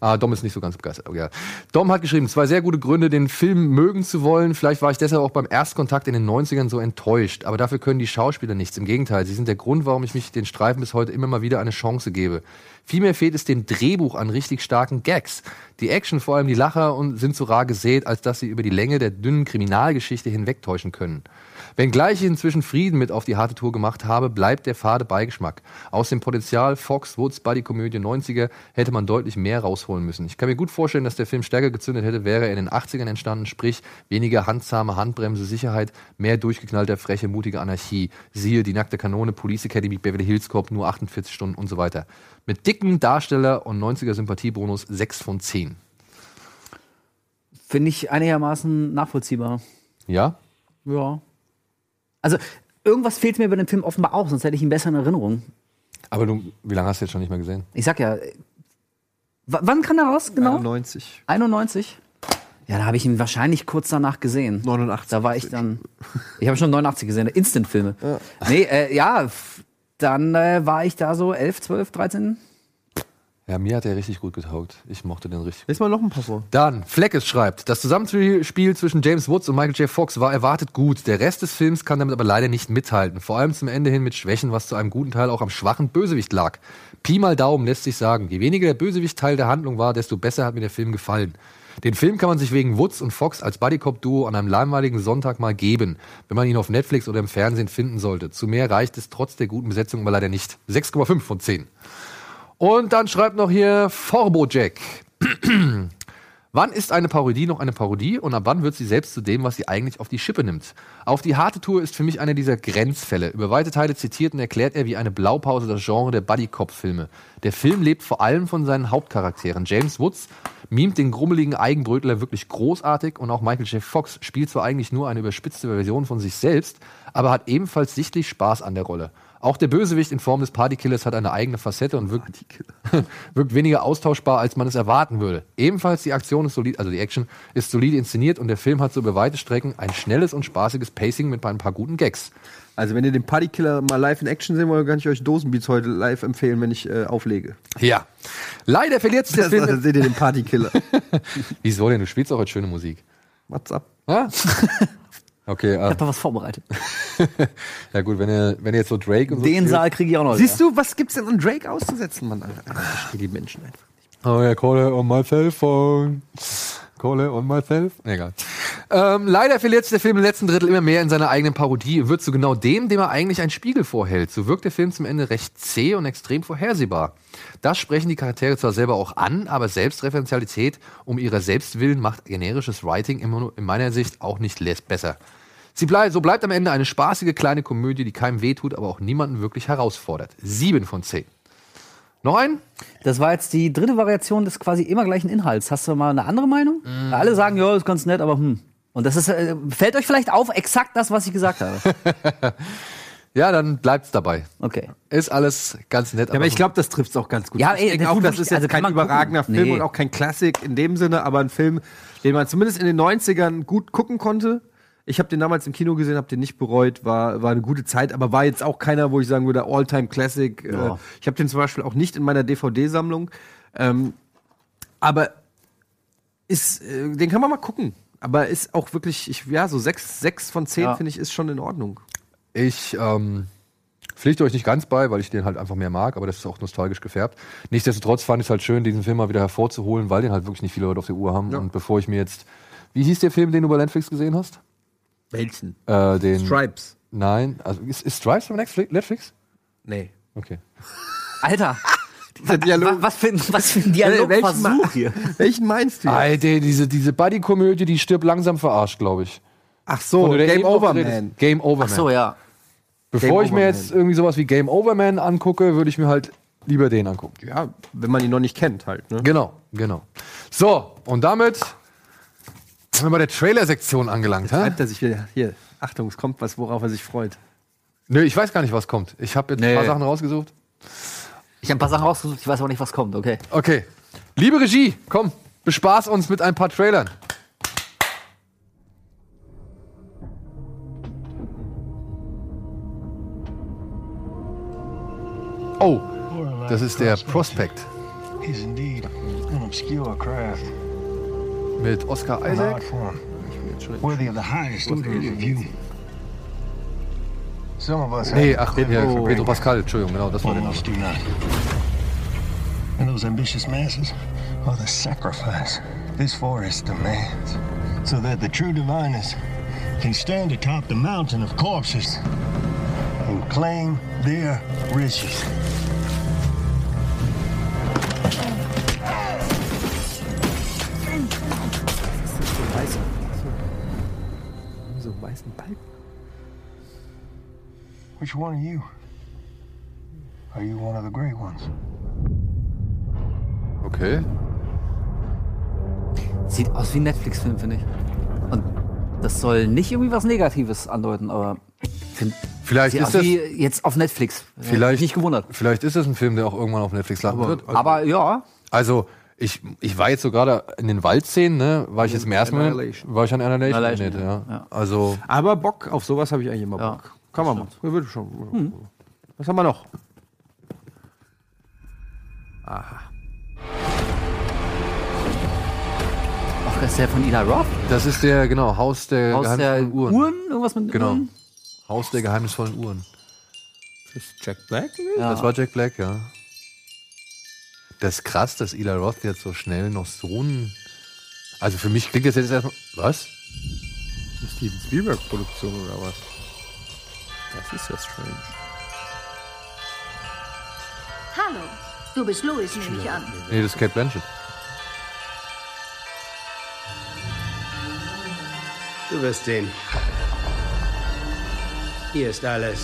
Ah, Dom ist nicht so ganz begeistert. Okay. ja. Dom hat geschrieben, zwei sehr gute Gründe, den Film mögen zu wollen. Vielleicht war ich deshalb auch beim Erstkontakt in den 90ern so enttäuscht. Aber dafür können die Schauspieler nichts. Im Gegenteil, sie sind der Grund, warum ich mich den Streifen bis heute immer mal wieder eine Chance gebe. Vielmehr fehlt es dem Drehbuch an richtig starken Gags. Die Action, vor allem die Lacher, sind so rar gesät, als dass sie über die Länge der dünnen Kriminalgeschichte hinwegtäuschen können. Wenngleich ich inzwischen Frieden mit auf die harte Tour gemacht habe, bleibt der fade Beigeschmack. Aus dem Potenzial Fox, Woods, Buddy-Komödie 90er hätte man deutlich mehr rausholen müssen. Ich kann mir gut vorstellen, dass der Film stärker gezündet hätte, wäre er in den 80ern entstanden, sprich weniger handzahme Handbremse, Sicherheit, mehr durchgeknallter, freche, mutige Anarchie. Siehe die nackte Kanone, Police Academy, Beverly Hills Cop, nur 48 Stunden und so weiter. Mit dicken Darsteller und 90er Sympathiebonus 6 von 10. Finde ich einigermaßen nachvollziehbar. Ja? Ja. Also, irgendwas fehlt mir bei dem Film offenbar auch, sonst hätte ich ihn besser in Erinnerung. Aber du, wie lange hast du jetzt schon nicht mehr gesehen? Ich sag ja, w- wann kam der raus, genau? 90. 91? Ja, da habe ich ihn wahrscheinlich kurz danach gesehen. 89. Da war ich dann. Ich habe schon 89 gesehen, Instant-Filme. Nee, äh, ja, dann äh, war ich da so 11, 12, 13. Ja, mir hat er richtig gut getaugt. Ich mochte den richtig. Jetzt mal noch ein paar vor. Dann, Fleckes schreibt, das Zusammenspiel zwischen James Woods und Michael J. Fox war erwartet gut. Der Rest des Films kann damit aber leider nicht mithalten. Vor allem zum Ende hin mit Schwächen, was zu einem guten Teil auch am schwachen Bösewicht lag. Pi mal Daumen lässt sich sagen. Je weniger der Bösewicht Teil der Handlung war, desto besser hat mir der Film gefallen. Den Film kann man sich wegen Woods und Fox als Bodycop-Duo an einem langweiligen Sonntag mal geben, wenn man ihn auf Netflix oder im Fernsehen finden sollte. Zu mehr reicht es trotz der guten Besetzung aber leider nicht. 6,5 von 10. Und dann schreibt noch hier Forbo Jack. Wann ist eine Parodie noch eine Parodie und ab wann wird sie selbst zu dem, was sie eigentlich auf die Schippe nimmt? Auf die harte Tour ist für mich einer dieser Grenzfälle. Über weite Teile zitiert und erklärt er wie eine Blaupause das Genre der Buddy-Cop-Filme. Der Film lebt vor allem von seinen Hauptcharakteren. James Woods mimt den grummeligen Eigenbrötler wirklich großartig und auch Michael J. Fox spielt zwar eigentlich nur eine überspitzte Version von sich selbst, aber hat ebenfalls sichtlich Spaß an der Rolle. Auch der Bösewicht in Form des Partykillers hat eine eigene Facette und wirkt, wirkt weniger austauschbar, als man es erwarten würde. Ebenfalls die Aktion ist solid, also die Action ist solide inszeniert und der Film hat so über weite Strecken ein schnelles und spaßiges Pacing mit ein paar guten Gags. Also, wenn ihr den Partykiller mal live in Action sehen wollt, kann ich euch Dosenbeats heute live empfehlen, wenn ich äh, auflege. Ja. Leider verliert sich der Das, Film. dann seht ihr den Partykiller. Wieso denn? Du spielst auch heute schöne Musik. What's up? Ja? Okay, Ich ah, habe was vorbereitet. ja gut, wenn ihr, wenn ihr jetzt so Drake und so Den spielt- Saal kriege ich auch noch. Siehst du, was gibt's denn an Drake auszusetzen, Mann? Alter, ich verstehe die Menschen einfach. Oh ja, call it on my cell phone. Call it on myself. Egal. Ähm, leider verliert sich der Film im letzten Drittel immer mehr in seiner eigenen Parodie und wird zu genau dem, dem er eigentlich einen Spiegel vorhält. So wirkt der Film zum Ende recht zäh und extrem vorhersehbar. Das sprechen die Charaktere zwar selber auch an, aber Selbstreferenzialität um ihrer selbst willen macht generisches Writing immer nur in meiner Sicht auch nicht besser. Sie blei so bleibt am Ende eine spaßige kleine Komödie, die keinem wehtut, aber auch niemanden wirklich herausfordert. Sieben von zehn. Noch ein? Das war jetzt die dritte Variation des quasi immer gleichen Inhalts. Hast du mal eine andere Meinung? Alle sagen, ja, ist ganz nett, aber hm. Und das ist, äh, fällt euch vielleicht auf, exakt das, was ich gesagt habe. Ja, dann bleibt's dabei. Okay. Ist alles ganz nett. Ja, aber ich glaube, das trifft's auch ganz gut. Ja, ich ey, denke der auch, das ist jetzt also kein überragender gucken. Film Nee. und auch kein Klassik in dem Sinne, aber ein Film, den man zumindest in den 90ern gut gucken konnte. Ich habe den damals im Kino gesehen, habe den nicht bereut, war, war eine gute Zeit, aber war jetzt auch keiner, wo ich sagen würde, All-Time Classic. Ja. Äh, ich habe den zum Beispiel auch nicht in meiner DVD-Sammlung. Ähm, aber ist, äh, den kann man mal gucken. Aber ist auch wirklich, ich, ja, so sechs, sechs von zehn Ja. finde ich, ist schon in Ordnung. Ich ähm, Pflicht euch nicht ganz bei, weil ich den halt einfach mehr mag, aber das ist auch nostalgisch gefärbt. Nichtsdestotrotz fand ich es halt schön, diesen Film mal wieder hervorzuholen, weil den halt wirklich nicht viele Leute auf der Uhr haben. Und bevor ich mir jetzt. Wie hieß der Film, den du bei Netflix gesehen hast? Welchen? Äh, den. Stripes. Nein, also ist, ist Stripes von Netflix? Nee. Okay. Alter, Der Dialog. wa- was für, ein- was für ein welchen, Dialogversuch hier. welchen meinst du? Alter, diese, diese Buddy-Komödie, die stirbt langsam verarscht, glaube ich. Ach so, Game Over Man. Game Over Ach Man. so, ja. Bevor Game ich mir jetzt irgendwie sowas wie Game Over Man angucke, würde ich mir halt lieber den angucken. Ja, wenn man ihn noch nicht kennt halt. Ne? Genau, genau. So, und damit sind wir bei der Trailer-Sektion angelangt. Hä? Reibt er sich wieder. Hier, Achtung, es kommt was, worauf er sich freut. Nö, ich weiß gar nicht, was kommt. Ich habe jetzt ein Nee. paar Sachen rausgesucht. Ich habe ein paar Sachen rausgesucht, ich weiß aber nicht, was kommt, okay. Okay. Liebe Regie, komm, bespaß uns mit ein paar Trailern. Oh, das ist der Prospect He's indeed an obscure craft, mit Oscar Isaac. form, worthy of the highest of view. Some of us Nee, ach, ja, Pedro Pascal, Entschuldigung, genau, das war der Name. almost do not. And those ambitious masses are the sacrifice this forest demands, so that the true diviners can stand atop the mountain of corpses and claim their riches. Weißen Balken. Which one are you? Are you one of the great ones? Okay. Sieht aus wie ein Netflix-Film, finde ich. Und das soll nicht irgendwie was Negatives andeuten, aber find, Vielleicht ist das, jetzt auf Netflix. Vielleicht, Nicht gewundert. vielleicht ist das ein Film, der auch irgendwann auf Netflix landen wird. Aber ja, Also, ich, ich war jetzt so gerade in den Waldszenen, ne? War ich jetzt im ersten Mal, war ich an Annihilation, Annihilation, ja. ja. Also, Aber Bock, auf sowas habe ich eigentlich immer Ja. Bock. Kann man machen. Ja, würde schon. Was haben wir noch? ach, ist der von Ida Roth? das ist der, genau, Haus der Aus der geheimnisvollen Uhren. Uhren. Irgendwas mit Genau. Uhren? Haus der geheimnisvollen Uhren. Das ist Jack Black? Ja. Das war Jack Black, ja. Das ist krass, dass Eli Roth jetzt so schnell noch so ein. Also für mich klingt das jetzt erstmal. Was? Eine Steven Spielberg-Produktion oder was? Das ist ja strange. Hallo, du bist Louis, nehme ich an. Nee, das ist Kate Blanchett. Du wirst sehen. Hier ist alles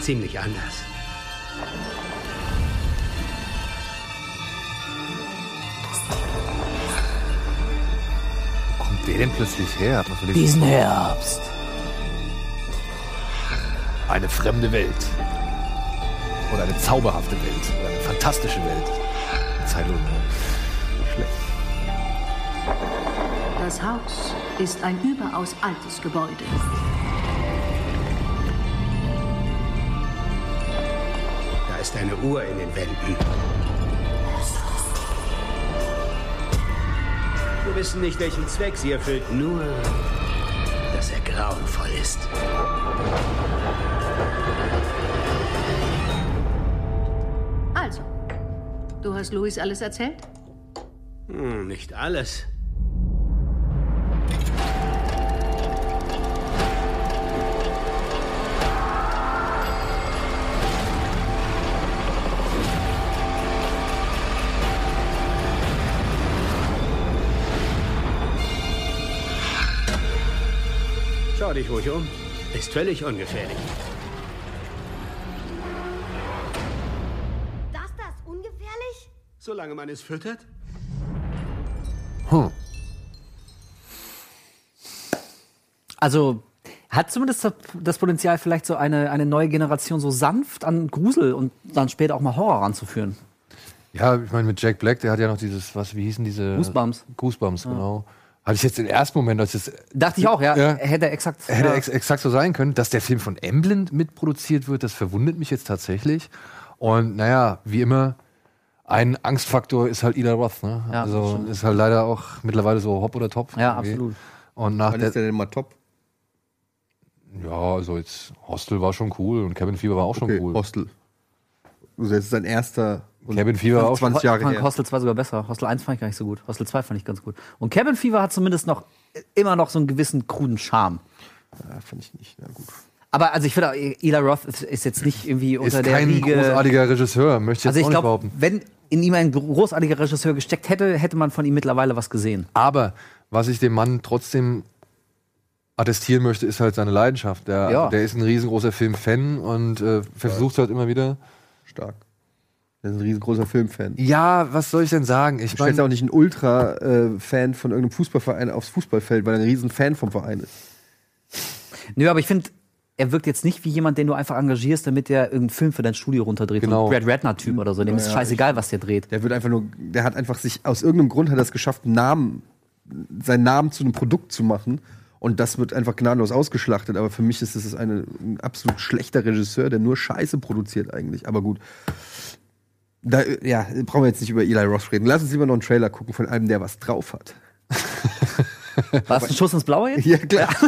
ziemlich anders. Wo kommt der denn plötzlich her? Diesen Herbst. Eine fremde Welt. Oder eine zauberhafte Welt. Oder eine fantastische Welt. Zeitlos. Schlecht. Das Haus ist ein überaus altes Gebäude. Da ist eine Uhr in den Wänden. Wir wissen nicht, welchen Zweck sie erfüllt, nur, dass er grauenvoll ist. Also, du hast Louis alles erzählt? Hm, nicht alles. Dich ruhig um. Ist völlig ungefährlich. Das das ungefährlich? Solange man es füttert? Hm. Also hat zumindest das- das Potenzial, vielleicht so eine, eine neue Generation so sanft an Grusel und dann später auch mal Horror ranzuführen. Ja, ich meine, mit Jack Black, der hat ja noch dieses, was, wie hießen diese? Goosebumps. Goosebumps, genau. Hatte ich jetzt im ersten Moment, als es Dachte ich auch, ja. Ja. Hätte exakt. Hätte ja. ex exakt so sein können, dass der Film von Emblem mitproduziert wird, das verwundert mich jetzt tatsächlich. Und naja, wie immer, ein Angstfaktor ist halt Ida Roth. Ne? Ja, also stimmt. ist halt leider auch mittlerweile so hopp oder top. Ja, irgendwie. absolut. Und nach Wann der, ist der denn mal top? ja, also jetzt Hostel war schon cool und Cabin Fever war auch schon Okay, cool. Hostel. Also das ist sein erster. Und Cabin Fever auch schon 20 Jahre fand her. Hostel 2 sogar besser. Hostel 1 fand ich gar nicht so gut. Hostel 2 fand ich ganz gut. Und Cabin Fever hat zumindest noch immer noch so einen gewissen kruden Charme. Ja, fand ich nicht. Na gut. Aber also ich finde, auch, Eli Roth ist, jetzt nicht irgendwie unter Ist der kein Riege. großartiger Regisseur, möchte ich jetzt Also ich auch nicht glaube, behaupten. wenn in ihm ein großartiger Regisseur gesteckt hätte, hätte man von ihm mittlerweile was gesehen. Aber was ich dem Mann trotzdem attestieren möchte, ist halt seine Leidenschaft. Der, Ja. der ist ein riesengroßer Film-Fan und äh, versucht halt immer wieder. Stark. Der ist ein riesengroßer Filmfan. Ja, was soll ich denn sagen? Ich meine, auch nicht einen Ultra-Fan von irgendeinem Fußballverein aufs Fußballfeld, weil er ein riesen Fan vom Verein ist. Nö, aber ich finde, er wirkt jetzt nicht wie jemand, den du einfach engagierst, damit der irgendeinen Film für dein Studio runterdreht. Genau. So ein Brad Ratner-Typ oder so. Dem ist Ja, scheißegal, was der dreht. Der wird einfach nur, der hat einfach sich, aus irgendeinem Grund hat er es geschafft, Namen, seinen Namen zu einem Produkt zu machen. Und das wird einfach gnadenlos ausgeschlachtet. Aber für mich ist es eine, ein absolut schlechter Regisseur, der nur Scheiße produziert eigentlich. Aber gut. Da, ja, brauchen wir jetzt nicht über Eli Roth reden. Lass uns lieber noch einen Trailer gucken von einem, der was drauf hat. War es ein Schuss ins Blaue jetzt? Ja, klar.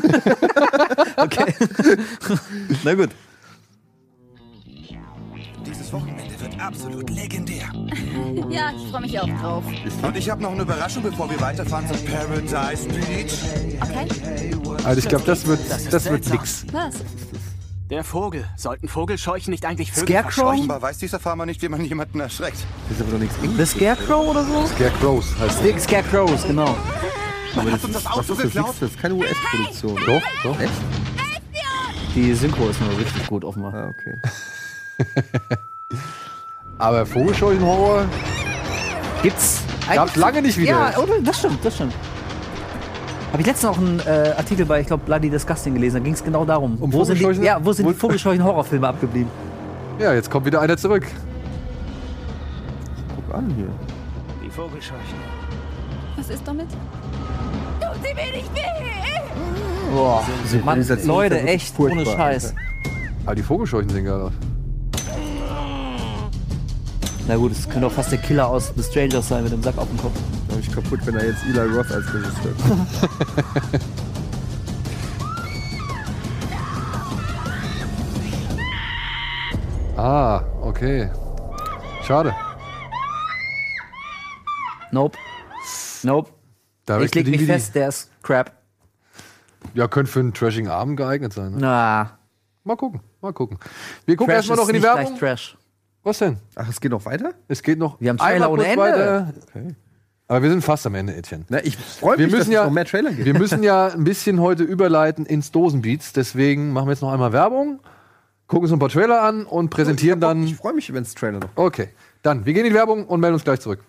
Okay. Na gut. Dieses Wochenende wird absolut legendär. Ja, ich freue mich auch drauf. Und ich habe noch eine Überraschung, bevor wir weiterfahren zum Paradise Beach. Okay. also ich glaube, das wird, das wird seltsam. nix. Was? Der Vogel. Sollten Vogelscheuchen nicht eigentlich Vögel Scarecrow? Offenbar weiß dieser Farmer nicht, wie man jemanden erschreckt. Das ist aber doch nichts The. Scarecrow oder so? Scarecrows heißt Big Scarecrows, genau. Aber das uns das ist, Auto was ist das? geklaut? Nix, Das ist keine US-Produktion. Doch, doch. Echt? Die Synchro ist nur richtig gut, offenbar. Ah, okay. Aber Vogelscheuchenhorror Gibt's gab's lange nicht wieder. Ja, oder? Das stimmt, das stimmt. Habe ich letztens noch einen äh, Artikel bei, ich glaube, Bloody Disgusting gelesen. Da ging es genau darum. Um wo sind die, Vogelscheuchen? ja, wo sind die Wo- Vogelscheuchen-Horrorfilme abgeblieben? Ja, jetzt kommt wieder einer zurück. Guck an hier. Die Vogelscheuchen. Was ist damit? Tut sie mir nicht weh! Boah, Mann, Leute, echt, ohne Scheiß. Aber die Vogelscheuchen sehen geil aus. Na gut, es könnte auch fast der Killer aus The Strangers sein mit dem Sack auf dem Kopf. Da bin ich kaputt, wenn er jetzt Eli Roth als Regisseur hat. Ah, okay. Schade. Nope. Nope. Da Ich leg mich fest, der ist crap. Ja, könnte für einen trashigen Abend geeignet sein. Ne? Na, Mal gucken, mal gucken. Wir gucken erstmal noch in die nicht Werbung. Trash. Was denn? Ach, es geht noch weiter? Es geht noch Wir haben Trailer ohne Ende. weiter. Aber wir sind fast am Ende, Etienne. Na, ich freue Wir mich, dass müssen es ja, noch mehr Trailer gibt. wir müssen ja ein bisschen heute überleiten ins Dosenbeats. Deswegen machen wir jetzt noch einmal Werbung, gucken uns ein paar Trailer an und präsentieren dann. Ich freue mich, wenn es Trailer noch Okay, dann wir gehen in die Werbung und melden uns gleich zurück.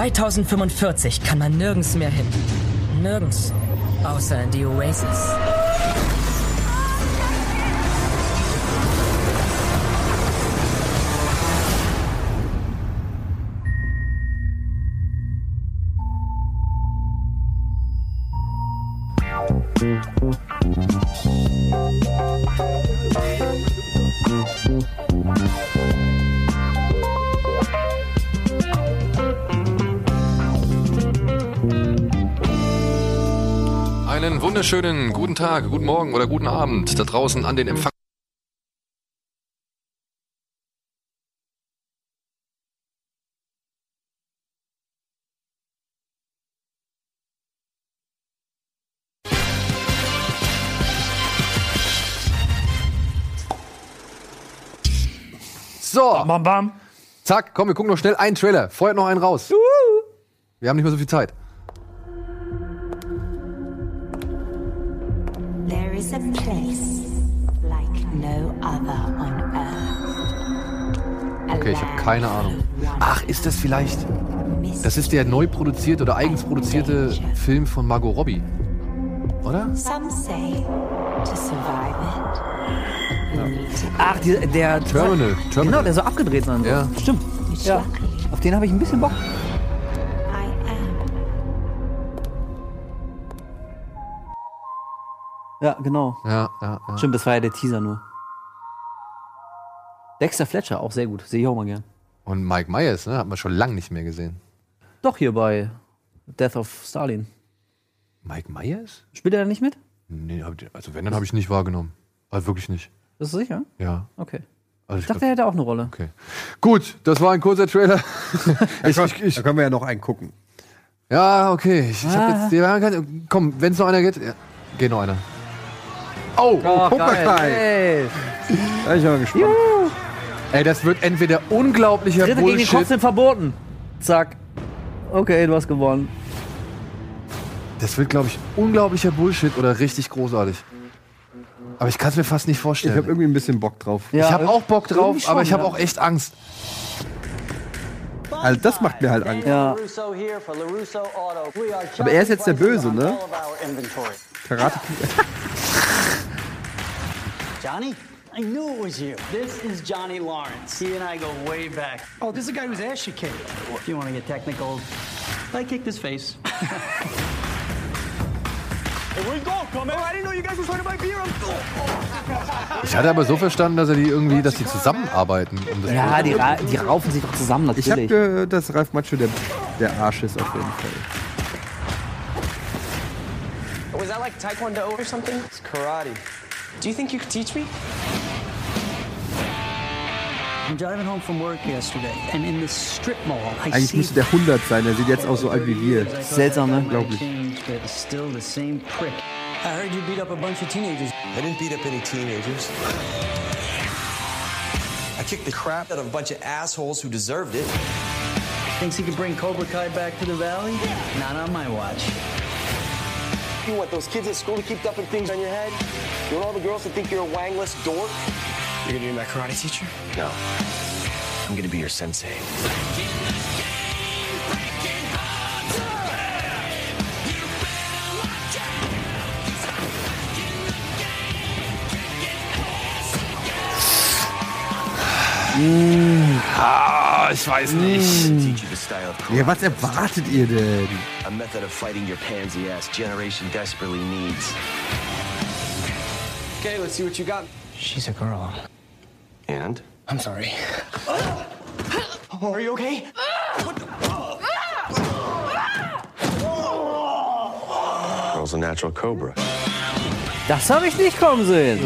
...2045 kann man nirgends mehr hin. Nirgends. Außer in die Oasis. Wunderschönen guten Tag, guten Morgen oder guten Abend da draußen an den Empfang. So, Bam, bam. zack, komm, wir gucken noch schnell einen Trailer. Vorher noch einen raus. Wir haben nicht mehr so viel Zeit. Is a place like no other on earth. Okay, ich habe keine Ahnung. Ach, ist das vielleicht? Das ist der neu produzierte oder eigens produzierte Film von Margot Robbie. oder? Some say to survive it, you need to Ach, die, der Terminal. Terminal. Genau, der so abgedreht sein soll. Ja. Stimmt. Ja. Auf den habe ich ein bisschen Bock. Ja, genau. Ja, ja, ja. Stimmt, das war ja der Teaser nur. Dexter Fletcher, auch sehr gut. Sehe ich auch mal gern. Und Mike Myers, ne? Hat man schon lange nicht mehr gesehen. Doch hier bei Death of Stalin. Mike Myers? Spielt er da nicht mit? Nee, also wenn, dann habe ich nicht wahrgenommen. Also wirklich nicht. Bist du sicher? Ja. Okay. Also Ich ich dachte, glaub, er hätte auch eine Rolle. okay. Gut, das war ein kurzer Trailer. ich, ich, ich, Da können wir ja noch einen gucken. ja, okay. Ich, ich hab jetzt. Komm, wenn es noch einer geht. Ja, geht noch einer. Oh, Cobra Kai. Ey. Da bin ich mal gespannt. ey, das wird entweder unglaublicher Dritte gegen den Kopf Bullshit. sind verboten. Zack. Okay, du hast gewonnen. Das wird, glaube ich, unglaublicher Bullshit oder richtig großartig. Aber ich kann es mir fast nicht Ich vorstellen. habe irgendwie ein bisschen Bock drauf. Ja, ich habe auch Bock drauf, schon, aber ich habe ja. auch echt Angst. Also das macht mir halt Angst. Ja. Aber er ist jetzt der Böse, ne? Karate Johnny? I knew it was you. This is Johnny Lawrence. He and I go way back. Oh, this is a guy whose ass you kicked. If you want to get technical, I kicked his face. Oh, I didn't know you guys were talking about beer. Ich hatte aber so verstanden, dass er die irgendwie, dass die zusammenarbeiten. Um das Ja, die, ra die raufen sich doch zusammen, Ich habe natürlich. gehört, dass Ralf Macho der, der Arsch ist auf jeden Fall. Was that like Taekwondo or something? It's karate. Do you think you could teach me? I'm driving home from work yesterday, and in the strip mall, I Eigentlich see müsste der 100 sein. Er sieht jetzt auch so alt wie wir. Seltsam, ne? Unglaublich. changed, but it's still the same prick. I heard you beat up a bunch of teenagers. I didn't beat up any teenagers. I kicked the crap out of a bunch of assholes who deserved it. Thinks he can bring Cobra Kai back to the valley? Not on my watch. You want those kids at school to keep dumping things on your head? You want all the girls to think you're a wangless dork? You're gonna be my karate teacher? No. I'm gonna be your sensei. Ah, ich weiß nicht. Teach Ja, was erwartet ihr denn? A method of fighting your pansy ass generation desperately needs. Okay, let's see what you got. She's a girl. And? I'm sorry. Are you okay? Girl's a natural cobra. Das habe ich nicht kommen sehen.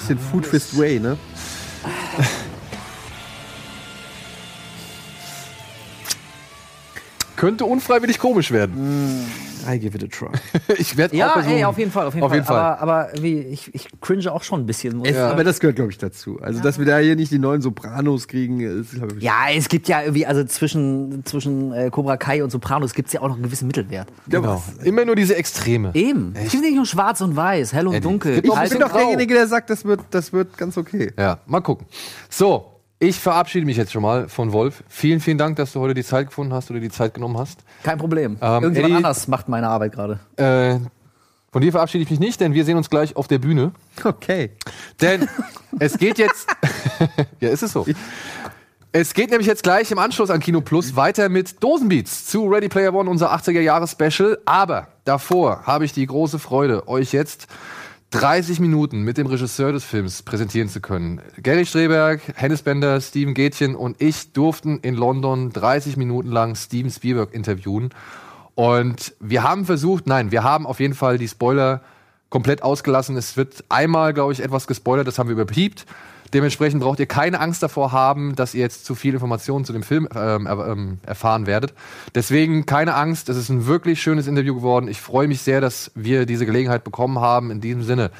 Bisschen Food Fist Way, ne? Könnte unfreiwillig komisch werden. I give it a try. Ich werde auch Ja, versuchen. ey, auf jeden Fall, auf jeden Auf Fall. jeden Fall. Aber, aber wie, ich, ich cringe auch schon ein bisschen. muss ich Es. Aber das gehört, glaube ich, dazu. Also, dass wir da hier nicht die neuen Sopranos kriegen, ist, glaube ich. Ja, es gibt ja irgendwie, also zwischen, zwischen äh, Cobra Kai und Sopranos gibt es ja auch noch einen gewissen Mittelwert. Genau. Immer nur diese Extreme. Eben. Es gibt nicht nur schwarz und weiß, hell und Eddie, dunkel. auch Alt Ich bin doch derjenige, der sagt, das wird, das wird ganz okay. Ja, mal gucken. So, ich verabschiede mich jetzt schon mal von Wolf. Vielen, vielen Dank, dass du heute die Zeit gefunden hast oder die Zeit genommen hast. Kein Problem. Ähm, Irgendjemand Eddie- anders macht meine Arbeit gerade. Äh, von dir verabschiede ich mich nicht, denn wir sehen uns gleich auf der Bühne. Okay. Denn es geht jetzt. ja, ist es so. Es geht nämlich jetzt gleich im Anschluss an Kino Plus weiter mit Dosenbeats zu Ready Player One, unser 80er-Jahres-Special. Aber davor habe ich die große Freude, euch jetzt 30 Minuten mit dem Regisseur des Films präsentieren zu können. Gary Streberg, Hennes Bender, Steven Gätchen und ich durften in London 30 Minuten lang Steven Spielberg interviewen. Und wir haben versucht, nein, wir haben auf jeden Fall die Spoiler komplett ausgelassen. Es wird einmal, glaube ich, etwas gespoilert, das haben wir überpiept. Dementsprechend braucht ihr keine Angst davor haben, dass ihr jetzt zu viel Informationen zu dem Film ähm, ähm, erfahren werdet. Deswegen keine Angst, es ist ein wirklich schönes Interview geworden. Ich freue mich sehr, dass wir diese Gelegenheit bekommen haben. In diesem Sinne,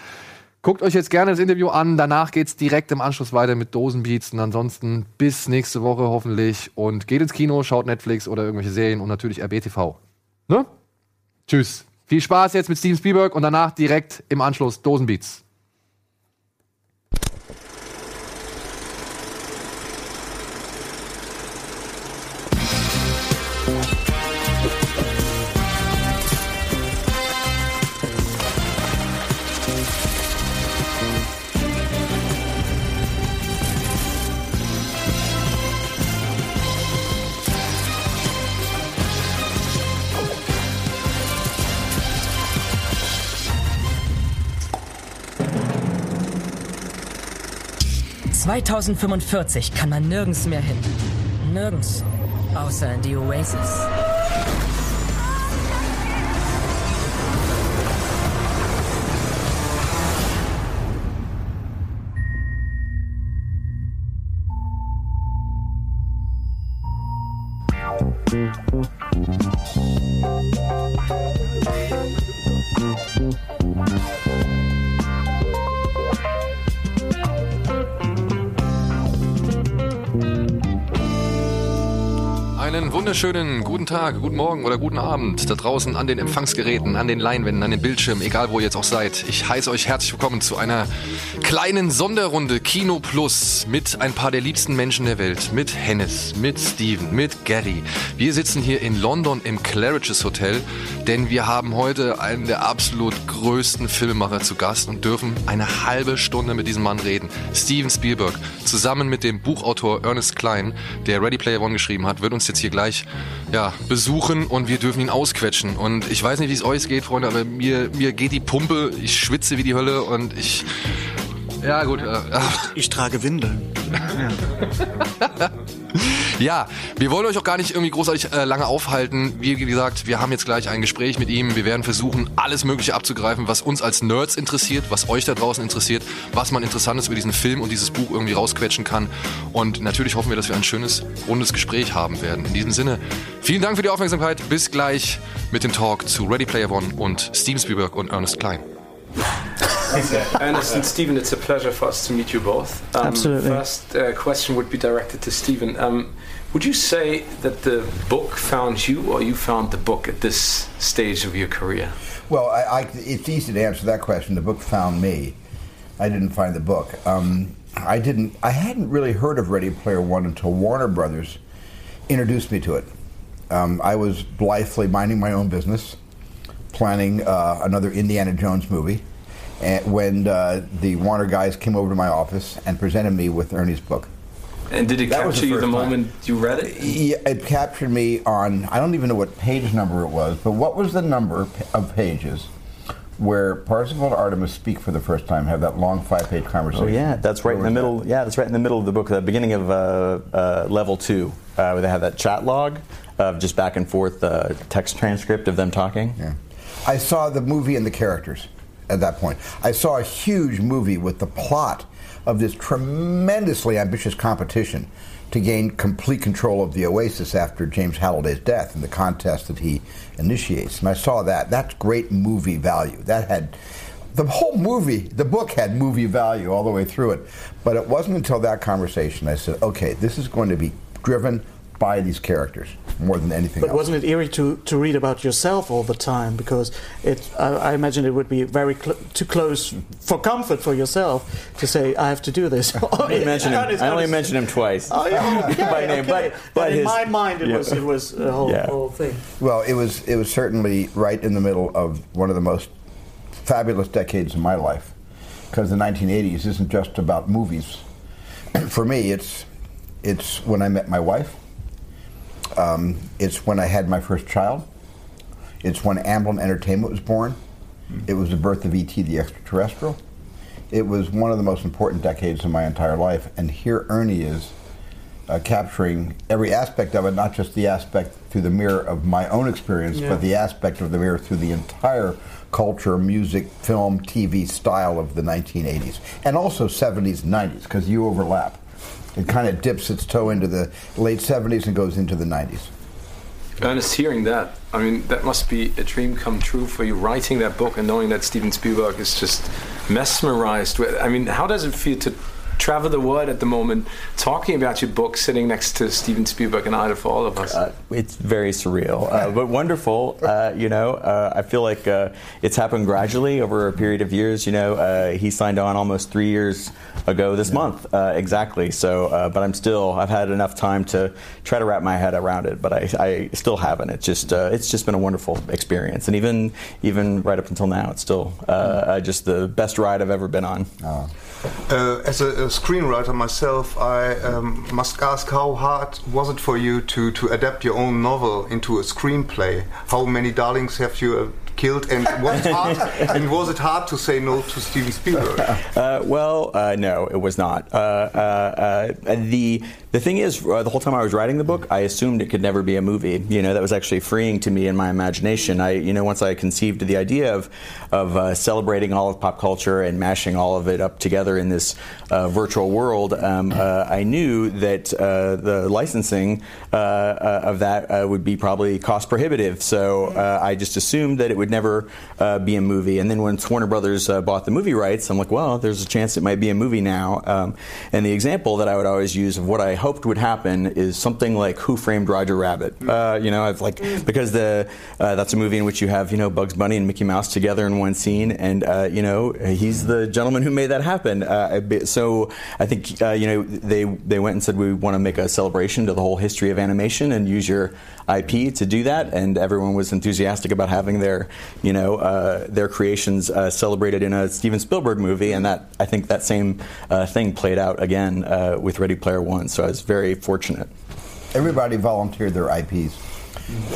guckt euch jetzt gerne das Interview an. Danach geht's direkt im Anschluss weiter mit Dosenbeats. Und ansonsten bis nächste Woche hoffentlich. Und geht ins Kino, schaut Netflix oder irgendwelche Serien und natürlich RBTV. Ne? Tschüss. Viel Spaß jetzt mit Steven Spielberg und danach direkt im Anschluss Dosenbeats. 2045 kann man nirgends mehr hin. Nirgends. Außer in die Oasis. Einen wunderschönen guten Tag, guten Morgen oder guten Abend da draußen an den Empfangsgeräten, an den Leinwänden, an den Bildschirmen, egal wo ihr jetzt auch seid. Ich heiße euch herzlich willkommen zu einer kleinen Sonderrunde Kino Plus mit ein paar der liebsten Menschen der Welt, mit Hennes, mit Steven, mit Gary. Wir sitzen hier in London im Claridge's Hotel, denn wir haben heute einen der absolut größten Filmemacher zu Gast und dürfen eine halbe Stunde mit diesem Mann reden. Steven Spielberg, zusammen mit dem Buchautor Ernest Klein, der Ready Player One geschrieben hat, wird uns jetzt hier gleich ja, besuchen und wir dürfen ihn ausquetschen. Und ich weiß nicht, wie es euch geht, Freunde, aber mir, mir geht die Pumpe, ich schwitze wie die Hölle und ich. Ja, gut. Äh, ich trage Windeln. Ja, wir wollen euch auch gar nicht irgendwie großartig äh, lange aufhalten. Wie gesagt, wir haben jetzt gleich ein Gespräch mit ihm. Wir werden versuchen, alles Mögliche abzugreifen, was uns als Nerds interessiert, was euch da draußen interessiert, was man Interessantes über diesen Film und dieses Buch irgendwie rausquetschen kann. Und natürlich hoffen wir, dass wir ein schönes, rundes Gespräch haben werden. In diesem Sinne, vielen Dank für die Aufmerksamkeit. Bis gleich mit dem Talk zu Ready Player One und Steven Spielberg und Ernest Klein. Ernest and Stephen, it's a pleasure for us to meet you both. Um, Absolutely. First uh, question would be directed to Stephen. Um, would you say that the book found you, or you found the book at this stage of your career? Well, I, I, it's easy to answer that question. The book found me. I didn't find the book. Um, I didn't. I hadn't really heard of Ready Player One until Warner Brothers introduced me to it. Um, I was blithely minding my own business, planning uh, another Indiana Jones movie, and when uh, the Warner guys came over to my office and presented me with Ernie's book. And did it That capture the you the first time. moment you read it? Yeah, it captured me on I don't even know what page number it was, but what was the number of pages where Parsifal and Artemis speak for the first time, have that long five-page conversation? Oh yeah, that's right in the Where was middle. Yeah, that's right in the middle of the book, the beginning of uh, uh, level two, uh, where they have that chat log of just back and forth uh, text transcript of them talking. Yeah. I saw the movie and the characters at that point. I saw a huge movie with the plot of this tremendously ambitious competition to gain complete control of the Oasis after James Halliday's death and the contest that he initiates. And I saw that. That's great movie value. That had the whole movie, the book had movie value all the way through it. But it wasn't until that conversation I said, okay, this is going to be driven by these characters more than anything But else. wasn't it eerie to, to read about yourself all the time? Because it, I, I imagine it would be very cl- too close for comfort for yourself to say, I have to do this. I only mentioned him, I only mentioned him twice Oh, yeah, okay, by name, okay. but but in his, my mind, it yeah. was it was a whole, Yeah. whole thing. Well, it was it was certainly right in the middle of one of the most fabulous decades in my life, because the 1980s isn't just about movies. For me, it's it's when I met my wife. Um, it's when I had my first child. It's when Amblin Entertainment was born. It was the birth of E.T. the Extraterrestrial. It was one of the most important decades of my entire life, and here Ernie is uh, capturing every aspect of it, not just the aspect through the mirror of my own experience, Yeah. but the aspect of the mirror through the entire culture, music, film, TV style of the 1980s, and also 70s 90s, because you overlap. It kind of dips its toe into the late 70s and goes into the 90s. Ernest, hearing that, I mean, that must be a dream come true for you, writing that book and knowing that Steven Spielberg is just mesmerized with. I mean, how does it feel to travel the world at the moment, talking about your book, sitting next to Steven Spielberg and Idol for all of us? Uh, it's very surreal, uh, but wonderful. Uh, you know, uh, I feel like uh, it's happened gradually over a period of years. You know, uh, he signed on almost three years ago this month, uh, exactly. So, uh, but I'm still, I've had enough time to try to wrap my head around it, but I, I still haven't. It's just, uh, it's just been a wonderful experience, and even, even right up until now, it's still uh, uh, just the best ride I've ever been on. Uh, as a, a screenwriter myself, I um, must ask how hard was it for you to, to adapt your own novel into a screenplay? How many darlings have you uh, killed. And was it hard? and was it hard to say no to Steven Spielberg? Uh, well, uh, no, it was not. Uh, uh, uh, the the thing is, uh, the whole time I was writing the book, I assumed it could never be a movie. You know, that was actually freeing to me in my imagination. I, you know, once I conceived the idea of of uh, celebrating all of pop culture and mashing all of it up together in this uh, virtual world, um, uh, I knew that uh, the licensing uh, of that would be probably cost prohibitive. So I just assumed that it would never be a movie. And then once Warner Brothers bought the movie rights, I'm like, well, there's a chance it might be a movie now. Um, and the example that I would always use of what I hoped would happen is something like Who Framed Roger Rabbit. Uh, you know, I've like because the uh, that's a movie in which you have you know Bugs Bunny and Mickey Mouse together in one scene, and uh, you know he's the gentleman who made that happen. Uh, so I think uh, you know they they went and said we want to make a celebration to the whole history of animation and use your IP to do that, and everyone was enthusiastic about having their you know uh, their creations uh, celebrated in a Steven Spielberg movie, and that I think that same uh, thing played out again uh, with Ready Player One. So I was very fortunate. Everybody volunteered their IPs.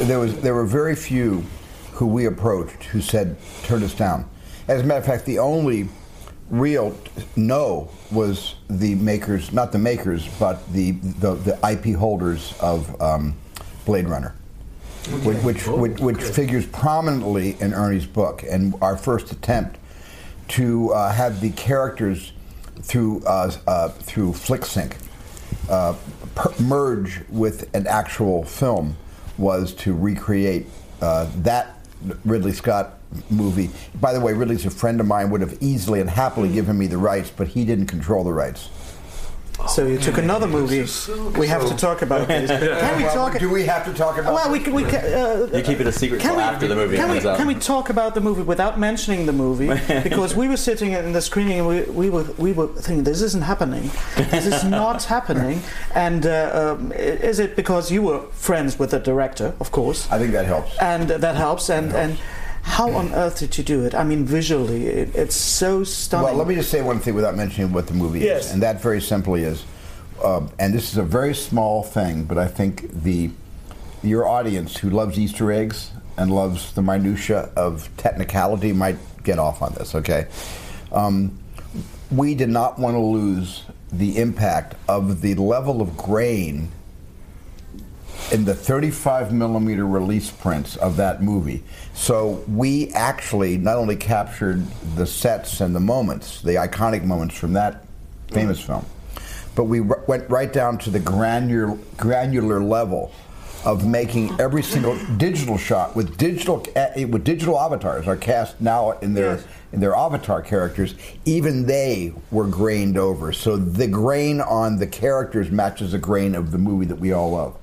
There was there were very few who we approached who said turn us down. As a matter of fact, the only real no was the makers, not the makers, but the the, the IP holders of um, Blade Runner, which which, which, which figures prominently in Ernie's book, and our first attempt to uh, have the characters through uh, uh, through FlickSync uh, per- merge with an actual film was to recreate uh, that Ridley Scott movie. By the way, Ridley's a friend of mine, would have easily and happily given me the rights, but he didn't control the rights. So you took another movie. We have to talk about this. Can we Well, talk? Do we have to talk about? Well, we can. We can uh, You keep it a secret Can we, after the movie can we. Can we talk about the movie without mentioning the movie? because we were sitting in the screening and we, we were we were thinking this isn't happening. This is not happening. And uh, um, is it because you were friends with the director, of course? I think that helps. And uh, that helps. And and how on earth did you do it? I mean, visually, it, it's so stunning. Well, let me just say one thing without mentioning what the movie Yes. is, and that very simply is, uh, and this is a very small thing, but I think the your audience who loves Easter eggs and loves the minutia of technicality might get off on this. Okay, um, we did not want to lose the impact of the level of grain in the 35 millimeter release prints of that movie. So we actually not only captured the sets and the moments, the iconic moments from that famous film, but we r- went right down to the granular, granular level of making every single digital shot with digital uh, with digital avatars. Our cast now in their in their avatar characters, even they were grained over. So the grain on the characters matches the grain of the movie that we all love.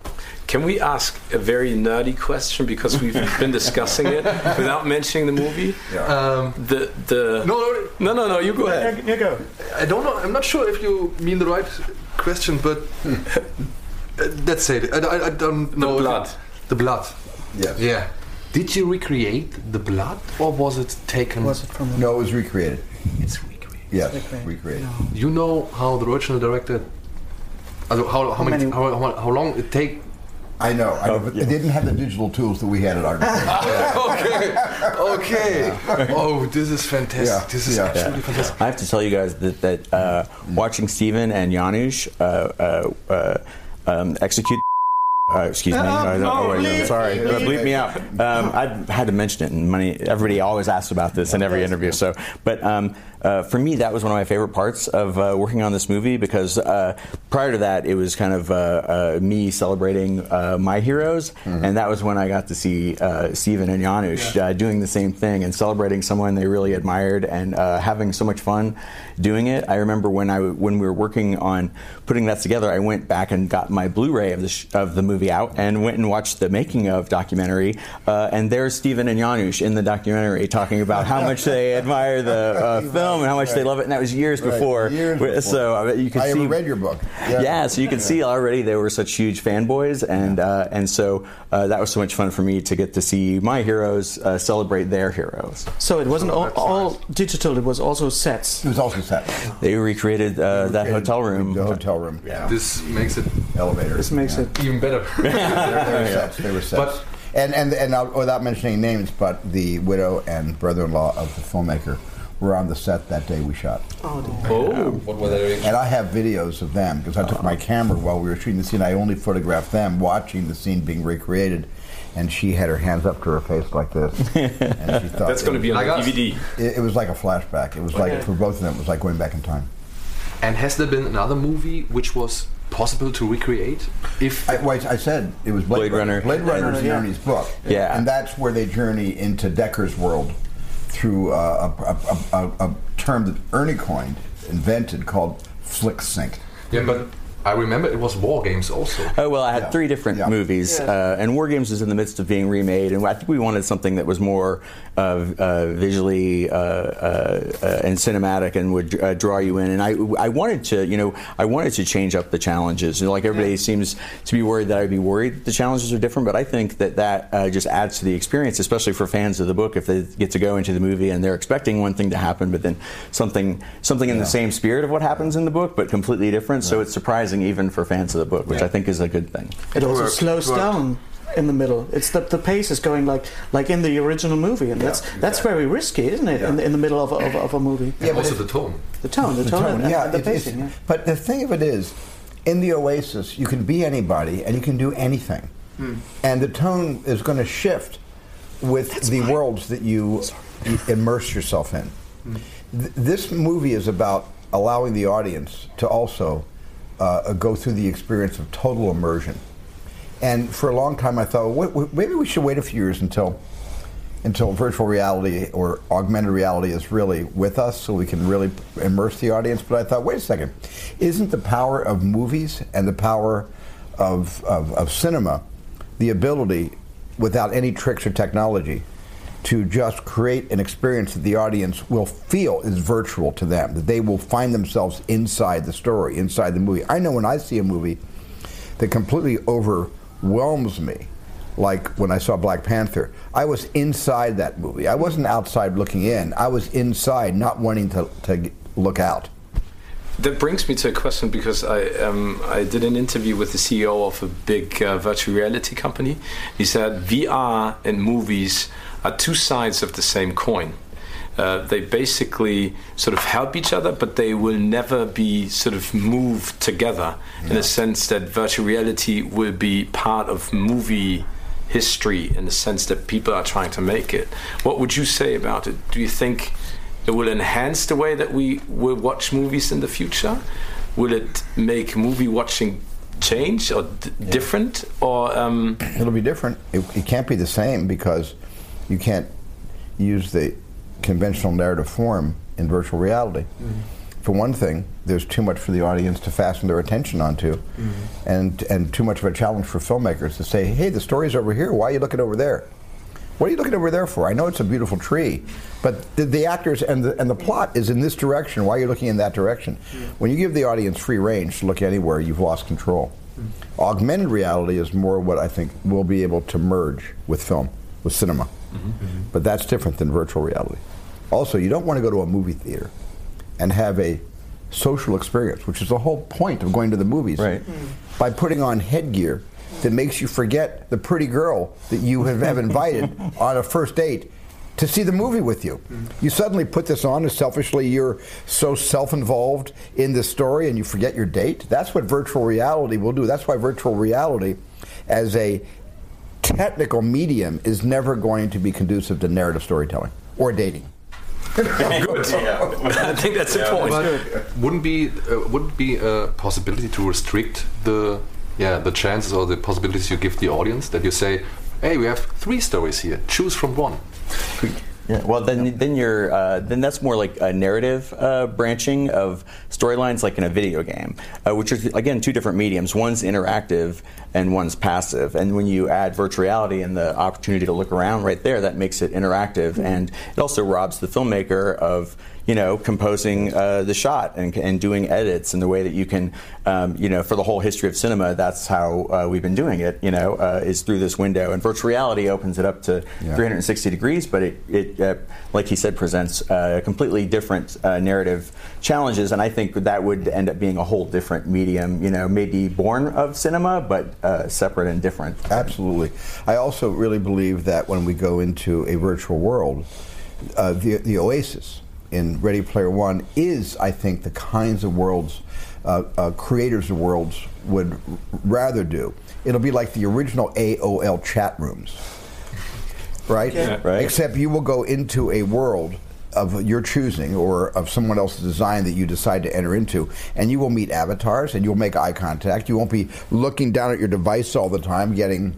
Can we ask a very nerdy question because we've been discussing it without mentioning the movie? Um, The the no no no no no you go ahead. You go. I don't know. I'm not sure if you mean the right question, but uh, let's say it. I, I, I don't know. The blood. The blood. Yes. Yeah. Did you recreate the blood, or was it taken? Was it from? No, it was recreated. It's recreated. Yes, recreated. recreated. You know how the original director. How, how, many, many- how, how, how long it take? I know. I know but They didn't have the digital tools that we had at our. okay, okay. Oh, this is fantastic. Yeah, This is yeah. absolutely fantastic. I have to tell you guys that, that uh, watching Steven and Janusz uh, uh, uh, um, execute. Uh, excuse me. Uh, I don't no, where- bleep. sorry, uh, bleep me out. Um, I had to mention it, and money. Everybody always asks about this in every interview. So, but um, uh, for me, that was one of my favorite parts of uh, working on this movie because uh, prior to that, it was kind of uh, uh, me celebrating uh, my heroes, and that was when I got to see uh, Steven and Janusz uh, doing the same thing and celebrating someone they really admired and uh, having so much fun doing it. I remember when I when we were working on putting that together, I went back and got my Blu-ray of the sh- of the movie out and went and watched the making of documentary. Uh, and there's Steven and Janusz in the documentary talking about how much they admire the uh, film and how much they love it. And that was years Right, before. years before. So uh, you can I see. ever read your book. Yeah. so you can see already they were such huge fanboys, and uh, and so uh, that was so much fun for me to get to see my heroes uh, celebrate their heroes. So it wasn't all, all digital. It was also sets. It was also set. They recreated uh, that hotel room. The hotel room. Yeah. This makes it Elevator. This makes it. even better. They were sets. They were sets. But And and and uh, without mentioning names, but the widow and brother-in-law of the filmmaker were on the set that day we shot. Oh, Oh, what were they? And I have videos of them because I took my camera while we were shooting the scene. I only photographed them watching the scene being recreated. And she had her hands up to her face like this. And she thought That's gonna be on was- the DVD. It, it was like a flashback. It was like, Okay. for both of them, it was like going back in time. And has there been another movie which was possible to recreate? If I, wait, I said it was Blade, Blade Runner. Blade Runner is Yeah. Ernie's book. Yeah. And that's where they journey into Decker's world through uh, a, a, a, a, term that Ernie coined, invented, called flick sync. Yeah, but I remember it was War Games also. Oh well, I had three different movies, uh, and War Games is in the midst of being remade, and I think we wanted something that was more uh, uh, visually uh, uh, uh, and cinematic, and would uh, draw you in. And I, I wanted to, you know, I wanted to change up the challenges. You know, like everybody seems to be worried that I'd be worried the challenges are different, but I think that that uh, just adds to the experience, especially for fans of the book, if they get to go into the movie and they're expecting one thing to happen, but then something something in the same spirit of what happens in the book, but completely different. So it's surprising even for fans of the book, which I think is a good thing. It also slows down in the middle. It's the, the pace is going like like in the original movie, and that's that's very risky, isn't it? In, the, in the middle of a, of, a- of a movie. Yeah, but also it- the tone. The tone, the, tone, and, yeah, and the it's- pacing. Yeah. But the thing of it is, in the Oasis, you can be anybody and you can do anything, Hmm. and the tone is going to shift with the worlds that you immerse yourself in. Th- this movie is about allowing the audience to also uh, go through the experience of total immersion. And for a long time, I thought, well, maybe we should wait a few years until until virtual reality or augmented reality is really with us, so we can really immerse the audience. But I thought, wait a second, isn't the power of movies and the power of, of, of cinema the ability, without any tricks or technology, to just create an experience that the audience will feel is virtual to them, that they will find themselves inside the story, inside the movie. I know when I see a movie that completely overwhelms me, like when I saw Black Panther, I was inside that movie. I wasn't outside looking in. I was inside, not wanting to, to look out. That brings me to a question because I um, I did an interview with the CEO of a big uh, virtual reality company. He said VR and movies are two sides of the same coin. Uh, they basically sort of help each other, but they will never be sort of moved together in a sense that virtual reality will be part of movie history in the sense that people are trying to make it. What would you say about it? Do you think it will enhance the way that we will watch movies in the future? Will it make movie watching change or d- different? Or um, It'll be different. It, it can't be the same because you can't use the conventional narrative form in virtual reality. Mm-hmm. For one thing, there's too much for the audience to fasten their attention onto, mm-hmm. and and too much of a challenge for filmmakers to say, "Hey, the story's over here. Why are you looking over there? What are you looking over there for? I know it's a beautiful tree, but the, the actors and the and the plot is in this direction. Why are you looking in that direction? Mm-hmm. When you give the audience free range to look anywhere, you've lost control. Augmented reality is more what I think we'll be able to merge with film, with cinema. Mm-hmm. But that's different than virtual reality. Also, you don't want to go to a movie theater and have a social experience, which is the whole point of going to the movies, Right. Mm-hmm. by putting on headgear that makes you forget the pretty girl that you have, have invited on a first date to see the movie with you. Mm-hmm. You suddenly put this on and selfishly you're so self-involved in the story and you forget your date. That's what virtual reality will do. That's why virtual reality as a technical medium is never going to be conducive to narrative storytelling or dating. I think that's important. But wouldn't be uh, wouldn't be a possibility to restrict the yeah the chances or the possibilities you give the audience that you say, hey, we have three stories here. Choose from one. Yeah, well, then then you're uh, then that's more like a narrative uh, branching of storylines, like in a video game, uh, which is again two different mediums. One's interactive and one's passive. And when you add virtual reality and the opportunity to look around right there, that makes it interactive, and it also robs the filmmaker of you know, composing uh, the shot and, and doing edits and the way that you can, um, you know, for the whole history of cinema, that's how uh, we've been doing it. You know, uh, is through this window, and virtual reality opens it up to Yeah. 360 degrees, but it, it uh, like he said, presents uh, completely different uh, narrative challenges, and I think that would end up being a whole different medium. You know, maybe born of cinema, but uh, separate and different. Absolutely. I also really believe that when we go into a virtual world, uh, the, the Oasis in Ready Player One is, I think, the kinds of worlds uh, uh, creators of worlds would r- rather do. It'll be like the original AOL chat rooms, right? Yeah. Right. Except you will go into a world of your choosing or of someone else's design that you decide to enter into and you will meet avatars and you'll make eye contact you won't be looking down at your device all the time getting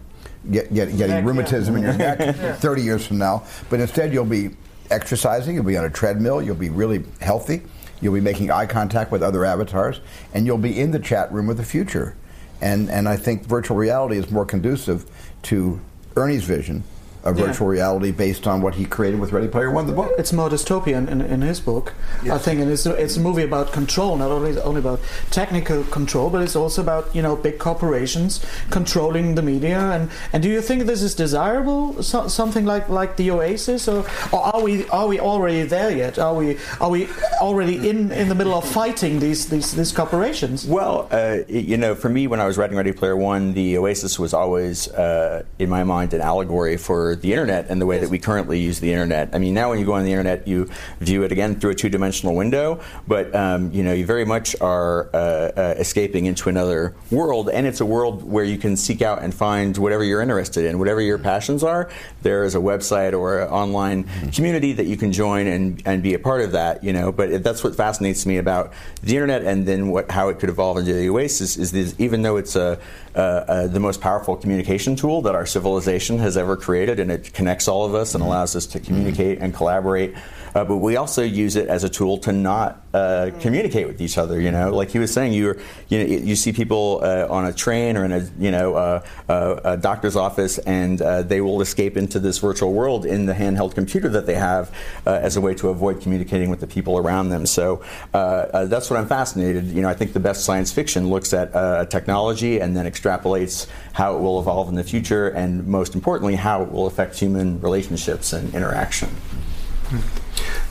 get, get, getting Neck, rheumatism in your yeah. neck Yeah. 30 years from now but instead you'll be exercising you'll be on a treadmill you'll be really healthy you'll be making eye contact with other avatars and you'll be in the chat room of the future. And and I think virtual reality is more conducive to Ernie's vision of Yeah. virtual reality based on what he created with Ready Player One, the book. It's more dystopian in, in his book, I think, and it's a, it's a movie about control, not only only about technical control, but it's also about you know big corporations controlling the media. And, and do you think this is desirable? So, something like, like the Oasis, or, or are we are we already there yet? Are we are we already in, in the middle of fighting these these, these corporations? Well, uh, you know, for me, when I was writing Ready Player One, the Oasis was always, uh, in my mind, an allegory for the internet and the way that we currently use the internet. I mean, now when you go on the internet, you view it again through a two-dimensional window, but um, you know, you very much are uh, uh, escaping into another world, and it's a world where you can seek out and find whatever you're interested in, whatever your passions are. There is a website or an online community that you can join and, and be a part of that. You know, but it- that's what fascinates me about the internet, and then what how it could evolve into the Oasis is this, even though it's a, uh, uh, the most powerful communication tool that our civilization has ever created, and it connects all of us and allows us to communicate and collaborate. Uh, but we also use it as a tool to not uh, communicate with each other. You know, like he was saying, you you know you see people uh, on a train or in a you know uh, uh, a doctor's office, and uh, they will escape into this virtual world in the handheld computer that they have as a way to avoid communicating with the people around them. So that's what I'm fascinated. You know, I think the best science fiction looks at technology and then extrapolates how it will evolve in the future, and most importantly, how it will affect human relationships and interaction.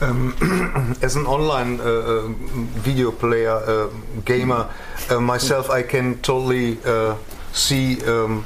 Um, as an online uh, uh, video player, uh, gamer, uh, myself, I can totally uh, see um,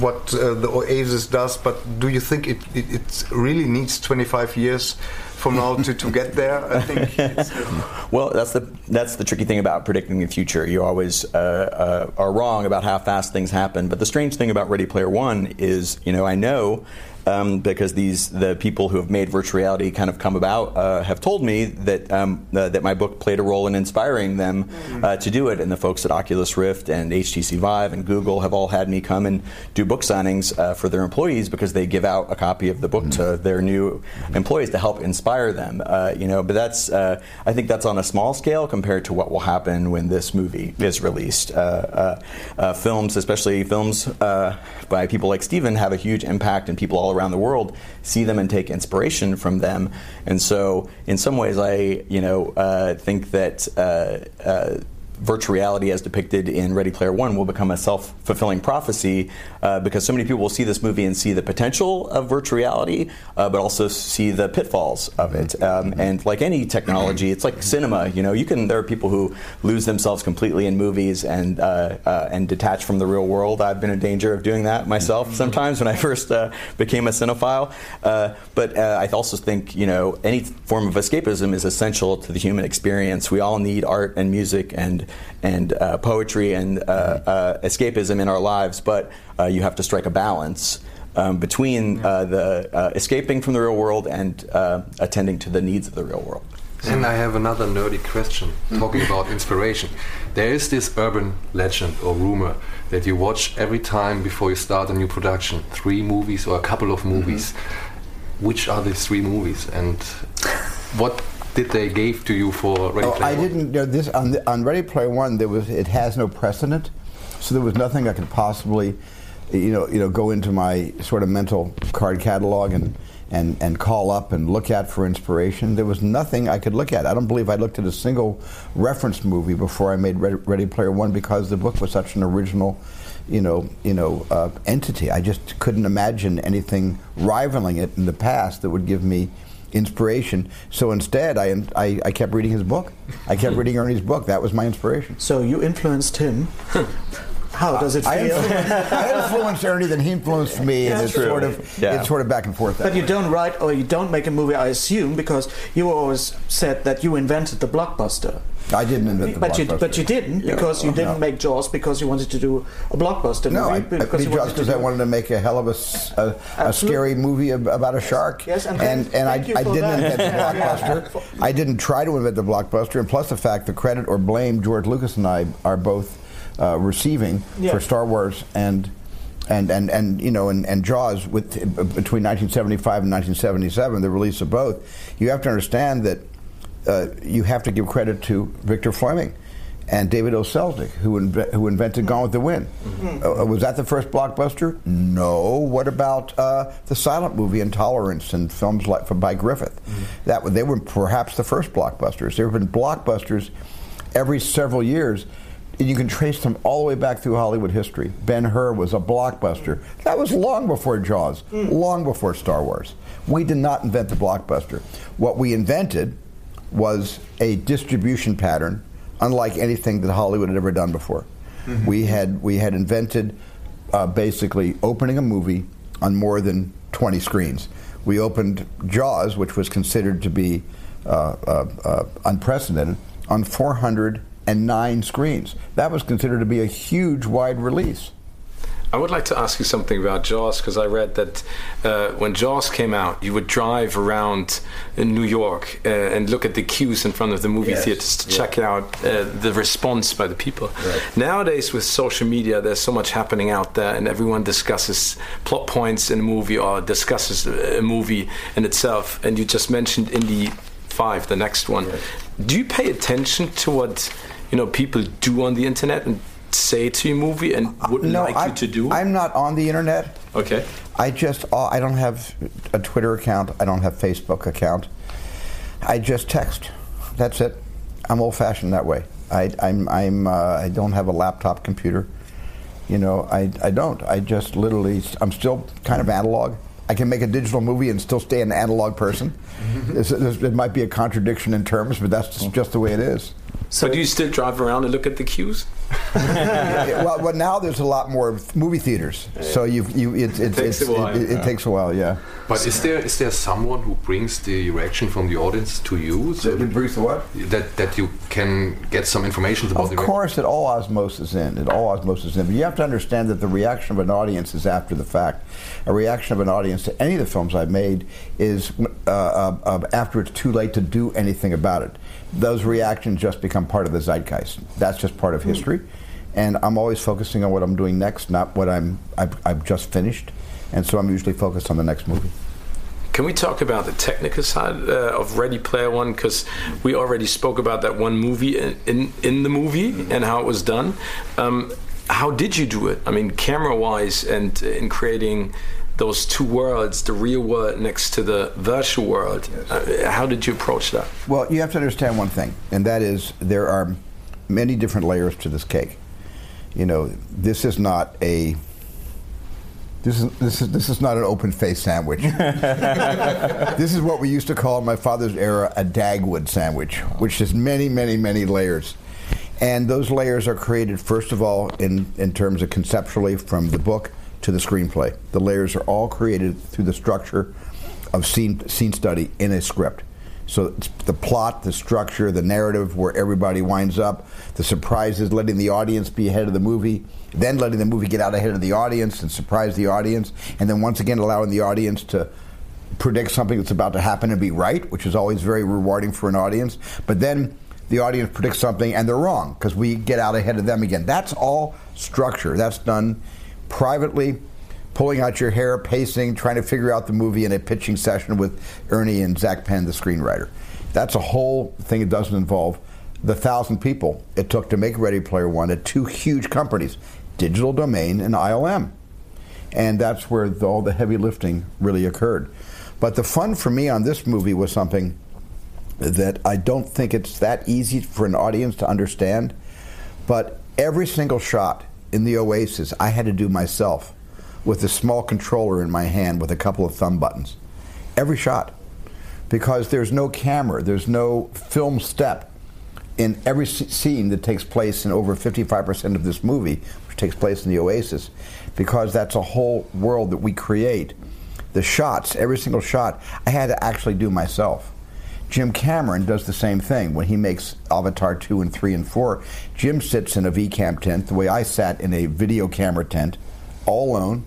what uh, the Oasis does. But do you think it, it, it really needs 25 years from now to, to get there? I think. It's, Well, that's the that's the tricky thing about predicting the future. You always uh, uh, are wrong about how fast things happen. But the strange thing about Ready Player One is, you know, I know. Um, because these the people who have made virtual reality kind of come about uh, have told me that um, uh, that my book played a role in inspiring them uh, to do it, and the folks at Oculus Rift and HTC Vive and Google have all had me come and do book signings uh, for their employees because they give out a copy of the book to their new employees to help inspire them. Uh, you know, but that's uh, I think that's on a small scale compared to what will happen when this movie is released. Uh, uh, uh, films, especially films uh, by people like Steven, have a huge impact, and people all around the world see them and take inspiration from them. And so, in some ways, I you know uh, think that. Uh, uh, Virtual reality, as depicted in Ready Player One, will become a self fulfilling prophecy uh, because so many people will see this movie and see the potential of virtual reality, uh, but also see the pitfalls of it. Um, and like any technology, it's like cinema. You know, you can. There are people who lose themselves completely in movies and uh, uh, and detach from the real world. I've been in danger of doing that myself sometimes when I first uh, became a cinephile. Uh, but uh, I also think you know any form of escapism is essential to the human experience. We all need art and music and and uh, poetry and uh, uh, escapism in our lives, but uh, you have to strike a balance. Um, between uh, the uh, escaping from the real world and uh, attending to the needs of the real world. And I have another nerdy question talking about inspiration. There is this urban legend or rumor that you watch every time before you start a new production three movies or a couple of movies. Which are these three movies and what did they gave to you for Ready Oh, Player I One? didn't. You know, this on, the, on Ready Player One. There was it has no precedent, so there was nothing I could possibly, you know, you know, go into my sort of mental card catalog and and, and call up and look at for inspiration. There was nothing I could look at. I don't believe I looked at a single reference movie before I made Ready, Ready Player One because the book was such an original, you know, you know, uh, entity. I just couldn't imagine anything rivaling it in the past that would give me inspiration. So instead, I, I, I kept reading his book. I kept hmm. reading Ernie's book. That was my inspiration. So you influenced him. How does it I feel? influenced, I influenced Ernie, then he influenced me, and it's true. sort of Yeah. it's sort of back and forth. that But you don't write or you don't make a movie, I assume, because you always said that you invented the blockbuster. I didn't invent the but you blockbuster. but you didn't Yeah. because you didn't No. make Jaws because you wanted to do a blockbuster No, movie. I, I made you Jaws because I wanted to make a hell of a, a- a scary movie about a shark. Yes, and and, and I, you I didn't that. invent the Yeah. blockbuster. I didn't try to invent the blockbuster, and plus the fact the credit or blame George Lucas and I are both uh, receiving Yeah. for Star Wars and. And, and, and you know and, and Jaws with between 1975 and 1977 the release of both you have to understand that uh, you have to give credit to Victor Fleming and David O. Selznick, who, inve- who invented Gone with the Wind. Uh, was that the first blockbuster? No. What about uh, the silent movie Intolerance and films like from by Griffith? That they were perhaps the first blockbusters. There have been blockbusters every several years. And you can trace them all the way back through Hollywood history. Ben Hur was a blockbuster. That was long before Jaws, long before Star Wars. We did not invent the blockbuster. What we invented was a distribution pattern unlike anything that Hollywood had ever done before. We had we had invented uh, basically opening a movie on more than 20 screens. We opened Jaws, which was considered to be uh, uh, uh, unprecedented, on 409 screens. That was considered to be a huge, wide release. I would like to ask you something about Jaws because I read that uh, when Jaws came out, you would drive around in New York uh, and look at the queues in front of the movie Yes, theaters to yeah. check out uh, the response by the people. Nowadays, with social media, there's so much happening out there, and everyone discusses plot points in a movie or discusses a movie in itself. And you just mentioned Indy Five, the next one. Do you pay attention to what you know people do on the internet and say to a movie and would like I, you to do? I'm not on the internet. Okay. I just uh, I don't have a Twitter account. I don't have Facebook account. I just text. That's it. I'm old-fashioned that way. I, I'm I'm uh, I don't have a laptop computer. You know, I I don't. I just literally I'm still kind of analog. I can make a digital movie and still stay an analog person. This- it might be a contradiction in terms, but that's just the way it is. So do you still drive around and look at the queues? Yeah, well, well, now there's a lot more movie theaters, so you you it, it, takes it's- a while, it, it yeah. takes a while, yeah. But is there is there someone who brings the reaction from the audience to you? So That brings the what? That that you can get some information about Of the course, it all osmosis in. It all osmosis in. But you have to understand that the reaction of an audience is after the fact. A reaction of an audience to any of the films I've made is uh, uh, uh, after it's too late to do anything about it. Those reactions just become part of the zeitgeist. That's just part of history. And I'm always focusing on what I'm doing next, not what I'm I've, I've just finished. And so I'm usually focused on the next movie. Can we talk about the technical side uh, of Ready Player One? Because we already spoke about that one movie in, in, in the movie and how it was done. Um, how did you do it? I mean, camera wise, and in creating those two worlds, the real world next to the virtual world. Uh, how did you approach that? Well, you have to understand one thing, and that is there are many different layers to this cake. You know, this is not a this is this is this is not an open face sandwich. this is what we used to call in my father's era a Dagwood sandwich, which is many, many, many layers. And those layers are created first of all in, in terms of conceptually from the book to the screenplay. The layers are all created through the structure of scene scene study in a script. So the plot, the structure, the narrative, where everybody winds up, the surprises, letting the audience be ahead of the movie, then letting the movie get out ahead of the audience and surprise the audience, and then once again allowing the audience to predict something that's about to happen and be right, which is always very rewarding for an audience. But then the audience predicts something and they're wrong because we get out ahead of them again. That's all structure. That's done privately, pulling out your hair, pacing, trying to figure out the movie in a pitching session with Ernie and Zach Penn, the screenwriter. That's a whole thing that doesn't involve the thousand people it took to make Ready Player One at two huge companies, Digital Domain and ILM. And that's where the, all the heavy lifting really occurred. But the fun for me on this movie was something that I don't think it's that easy for an audience to understand. But every single shot in the Oasis, I had to do myself with a small controller in my hand with a couple of thumb buttons. Every shot. Because there's no camera, there's no film step in every scene that takes place in over 55% of this movie, which takes place in the Oasis, because that's a whole world that we create. The shots, every single shot, I had to actually do myself. Jim Cameron does the same thing when he makes Avatar 2 and 3 and 4. Jim sits in a VCAM tent the way I sat in a video camera tent, all alone,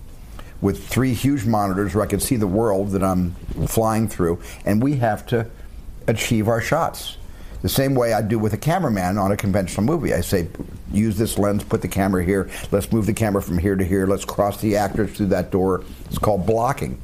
with three huge monitors where I can see the world that I'm flying through, and we have to achieve our shots. The same way I do with a cameraman on a conventional movie. I say, use this lens, put the camera here, let's move the camera from here to here, let's cross the actors through that door. It's called blocking.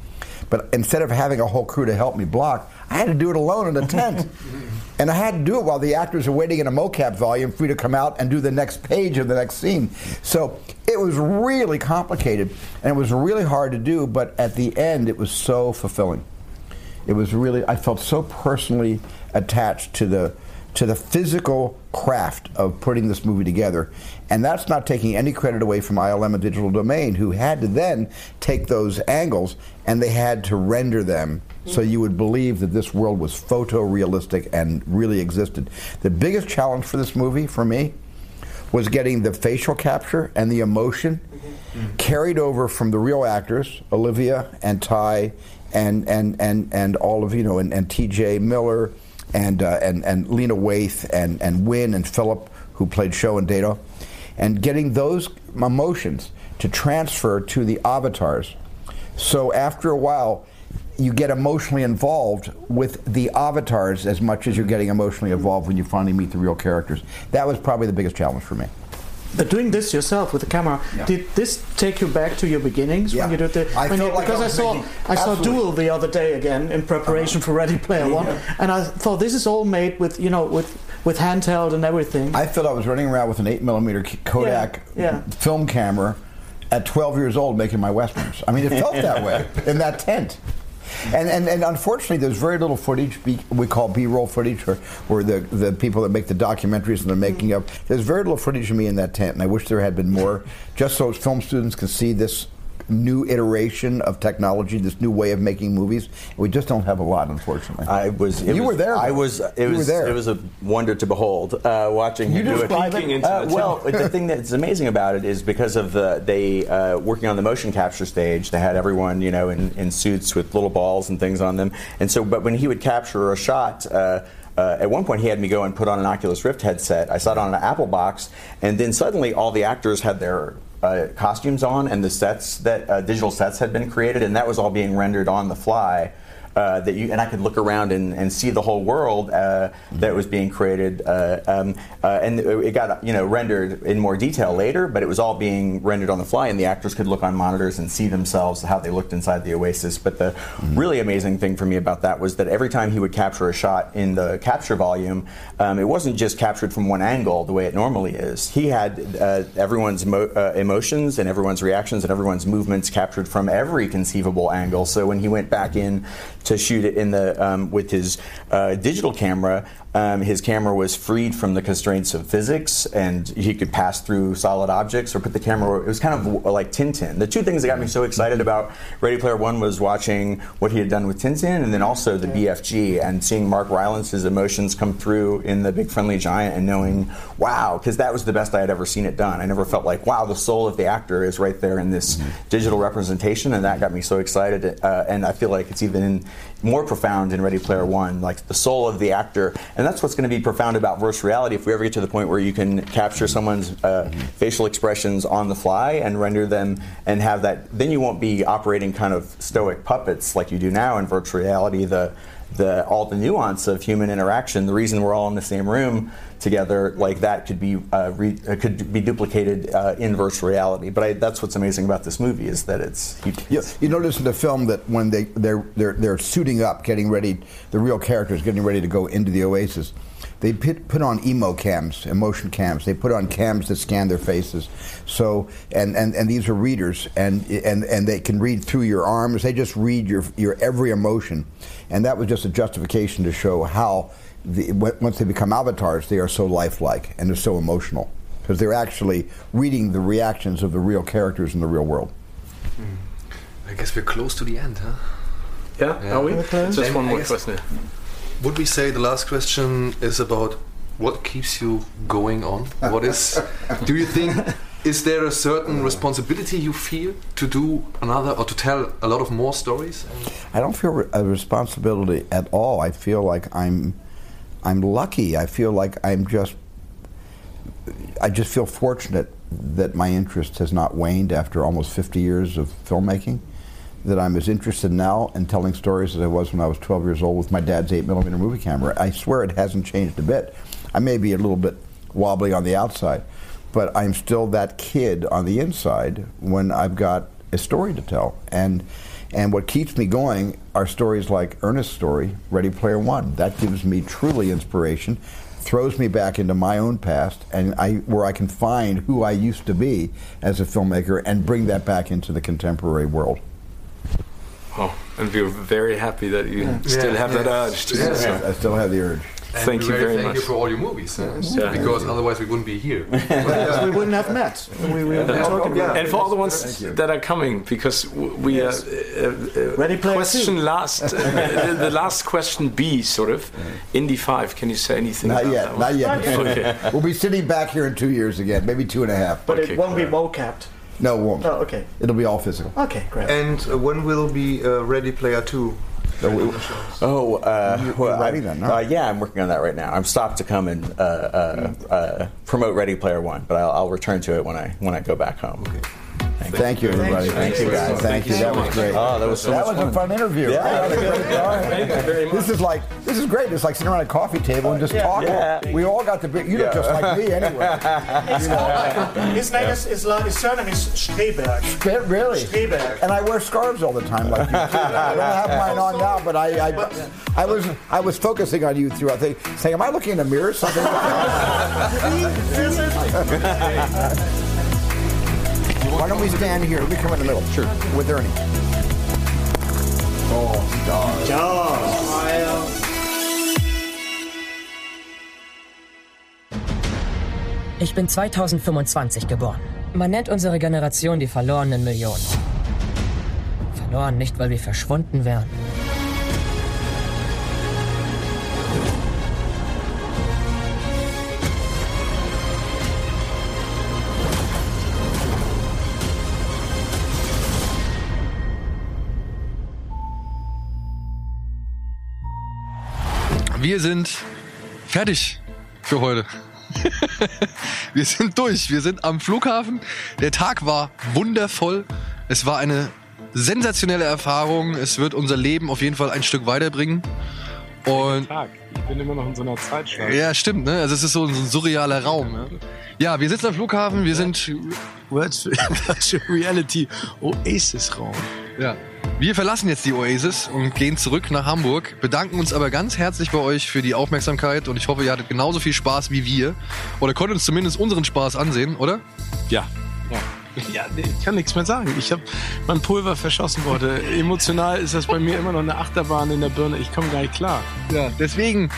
But instead of having a whole crew to help me block, I had to do it alone in a tent. and I had to do it while the actors are waiting in a mocap volume for me to come out and do the next page of the next scene. So it was really complicated and it was really hard to do, but at the end it was so fulfilling. It was really I felt so personally attached to the to the physical craft of putting this movie together. And that's not taking any credit away from ILM and Digital Domain, who had to then take those angles and they had to render them so you would believe that this world was photorealistic and really existed. The biggest challenge for this movie, for me, was getting the facial capture and the emotion carried over from the real actors, Olivia and Ty and and and and all of you know and, and T.J. Miller and uh, and and Lena Waithe and and Wynn and Philip who played Show and Data, and getting those emotions to transfer to the avatars. So after a while. You get emotionally involved with the avatars as much as you're getting emotionally involved when you finally meet the real characters. That was probably the biggest challenge for me. But doing this yourself with the camera, did this take you back to your beginnings when you did the? I you- like because I, was saw making- I saw. Duel the other day again in preparation uh-huh. for Ready Player One, and I thought this is all made with you know with with handheld and everything. I felt I was running around with an 8 millimeter Kodak Yeah, yeah. film camera at 12 years old making my westerns. I mean, it felt that way in that tent. And, and, and unfortunately, there's very little footage we call B-roll footage, or, or the, the people that make the documentaries and the mm-hmm. making of. There's very little footage of me in that tent, and I wish there had been more, just so film students can see this new iteration of technology, this new way of making movies. We just don't have a lot, unfortunately. I was. You was, were there. I was. It you was. there. It was a wonder to behold. Uh, watching You him do it. describe it? Into Uh, well, the thing that's amazing about it is because of the they uh, working on the motion capture stage. They had everyone, you know, in, in suits with little balls and things on them. And so, but when he would capture a shot. Uh, uh, at one point, he had me go and put on an Oculus Rift headset. I saw it on an Apple box, and then suddenly all the actors had their uh, costumes on, and the sets that uh, digital sets had been created, and that was all being rendered on the fly. Uh, that you and I could look around and, and see the whole world uh, that was being created, uh, um, uh, and it got you know rendered in more detail later. But it was all being rendered on the fly, and the actors could look on monitors and see themselves how they looked inside the Oasis. But the really amazing thing for me about that was that every time he would capture a shot in the capture volume, um, it wasn't just captured from one angle the way it normally is. He had uh, everyone's mo- uh, emotions and everyone's reactions and everyone's movements captured from every conceivable angle. So when he went back in to shoot it in the um, with his uh, digital camera, um, his camera was freed from the constraints of physics, and he could pass through solid objects or put the camera. It was kind of like Tintin. The two things that got me so excited about Ready Player One was watching what he had done with Tintin, and then also the BFG and seeing Mark Rylance's emotions come through in the Big Friendly Giant, and knowing, wow, because that was the best I had ever seen it done. I never felt like, wow, the soul of the actor is right there in this digital representation, and that got me so excited. Uh, and I feel like it's even more profound in Ready Player One, like the soul of the actor. And that's what's going to be profound about virtual reality if we ever get to the point where you can capture someone's uh, facial expressions on the fly and render them and have that. Then you won't be operating kind of stoic puppets like you do now in virtual reality. The the all the nuance of human interaction, the reason we're all in the same room together, like that could be uh, re, uh, could be duplicated uh, in virtual reality. But I, that's what's amazing about this movie is that it's You, you notice in the film that when they they're, they're they're suiting up, getting ready, the real characters getting ready to go into the Oasis, they put, put on emo cams, emotion cams. They put on cams that scan their faces. So, and, and, and these are readers, and, and, and they can read through your arms. They just read your, your every emotion. And that was just a justification to show how, the, once they become avatars, they are so lifelike and they're so emotional. Because they're actually reading the reactions of the real characters in the real world. Hmm. I guess we're close to the end, huh? Yeah, are we? Just one more question. Would we say the last question is about what keeps you going on? What is? do you think? Is there a certain responsibility you feel to do another or to tell a lot of more stories? I don't feel a responsibility at all. I feel like I'm, I'm lucky. I feel like I'm just, I just feel fortunate that my interest has not waned after almost 50 years of filmmaking. That I'm as interested now in telling stories as I was when I was 12 years old with my dad's 8 millimeter movie camera. I swear it hasn't changed a bit. I may be a little bit wobbly on the outside, but I'm still that kid on the inside when I've got a story to tell. And and what keeps me going are stories like Ernest's story, Ready Player One. That gives me truly inspiration, throws me back into my own past, and I where I can find who I used to be as a filmmaker and bring that back into the contemporary world. Oh, and we're very happy that you still Yeah. have that urge to Yeah. so. I still have the urge. And Thank you very thank much. you for all your movies, huh? Yeah. because otherwise we wouldn't be here. Because we wouldn't have met. We, we, we talking about and for all the ones that are coming, because we Yes. uh, uh, uh, Ready Player question Two. last, the, the last question B, sort of, Indy Five. Can you say anything? Not about yet, that not yet. okay. We'll be sitting back here in two years again, maybe two and a half. But it won't be mo mocapped. No, it won't. Oh, okay. It'll be all physical. Okay, great. And uh, when will be uh, Ready Player 2? Oh, uh, well, writing I- that, no? uh, yeah, I'm working on that right now. I'm stopped to come and uh, uh, uh, promote Ready Player One, but I'll, I'll return to it when I when I go back home. Thank you, everybody. Thank you, guys. Thank you. That was great. Oh, that was so that much was a fun. fun interview. Yeah. That was a great time. Thank you very much. This is like this is great. It's like sitting around a coffee table and just talking. Yeah. We all got to be. You look Yeah. just like me anyway. His, his name is, his, his surname is Streberg. But really. Streberg. And I wear scarves all the time, like you. Too. I don't have mine on now, but I, I, I was, I was focusing on you throughout. the saying, "Am I looking in the mirror?" or Something. Why don't we stand here? Let me come in the middle. Sure. With Ernie. Oh, stars. Ich bin 2025 geboren. Man nennt unsere Generation die verlorenen Millionen. Verloren nicht, weil wir verschwunden wären. Wir sind fertig für heute. wir sind durch. Wir sind am Flughafen. Der Tag war wundervoll. Es war eine sensationelle Erfahrung. Es wird unser Leben auf jeden Fall ein Stück weiterbringen. Und Tag. Ich bin immer noch in so einer Zeitschleife. ja, stimmt, ne? Also es ist so ein, so ein surrealer Raum. Ja? ja, wir sitzen am Flughafen, wir sind Virtual Reality Oasis Raum. Ja. Wir verlassen jetzt die Oasis und gehen zurück nach Hamburg, bedanken uns aber ganz herzlich bei euch für die Aufmerksamkeit und ich hoffe, ihr hattet genauso viel Spaß wie wir oder konntet uns zumindest unseren Spaß ansehen, oder? Ja. Ja. Ja, ich kann nichts mehr sagen. Ich habe mein Pulver verschossen wurde. Emotional ist das bei mir immer noch eine Achterbahn in der Birne. Ich komme gar nicht klar. Ja, deswegen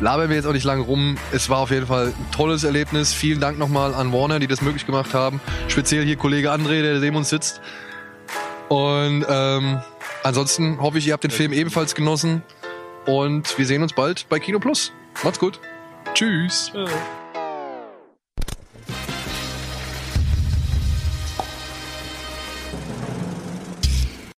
labern wir jetzt auch nicht lang rum. Es war auf jeden Fall ein tolles Erlebnis. Vielen Dank nochmal an Warner, die das möglich gemacht haben. Speziell hier Kollege André, der neben uns sitzt. Und ähm, ansonsten hoffe ich, ihr habt den Film ebenfalls genossen. Und wir sehen uns bald bei Kino Plus. Macht's gut. Tschüss. Äh.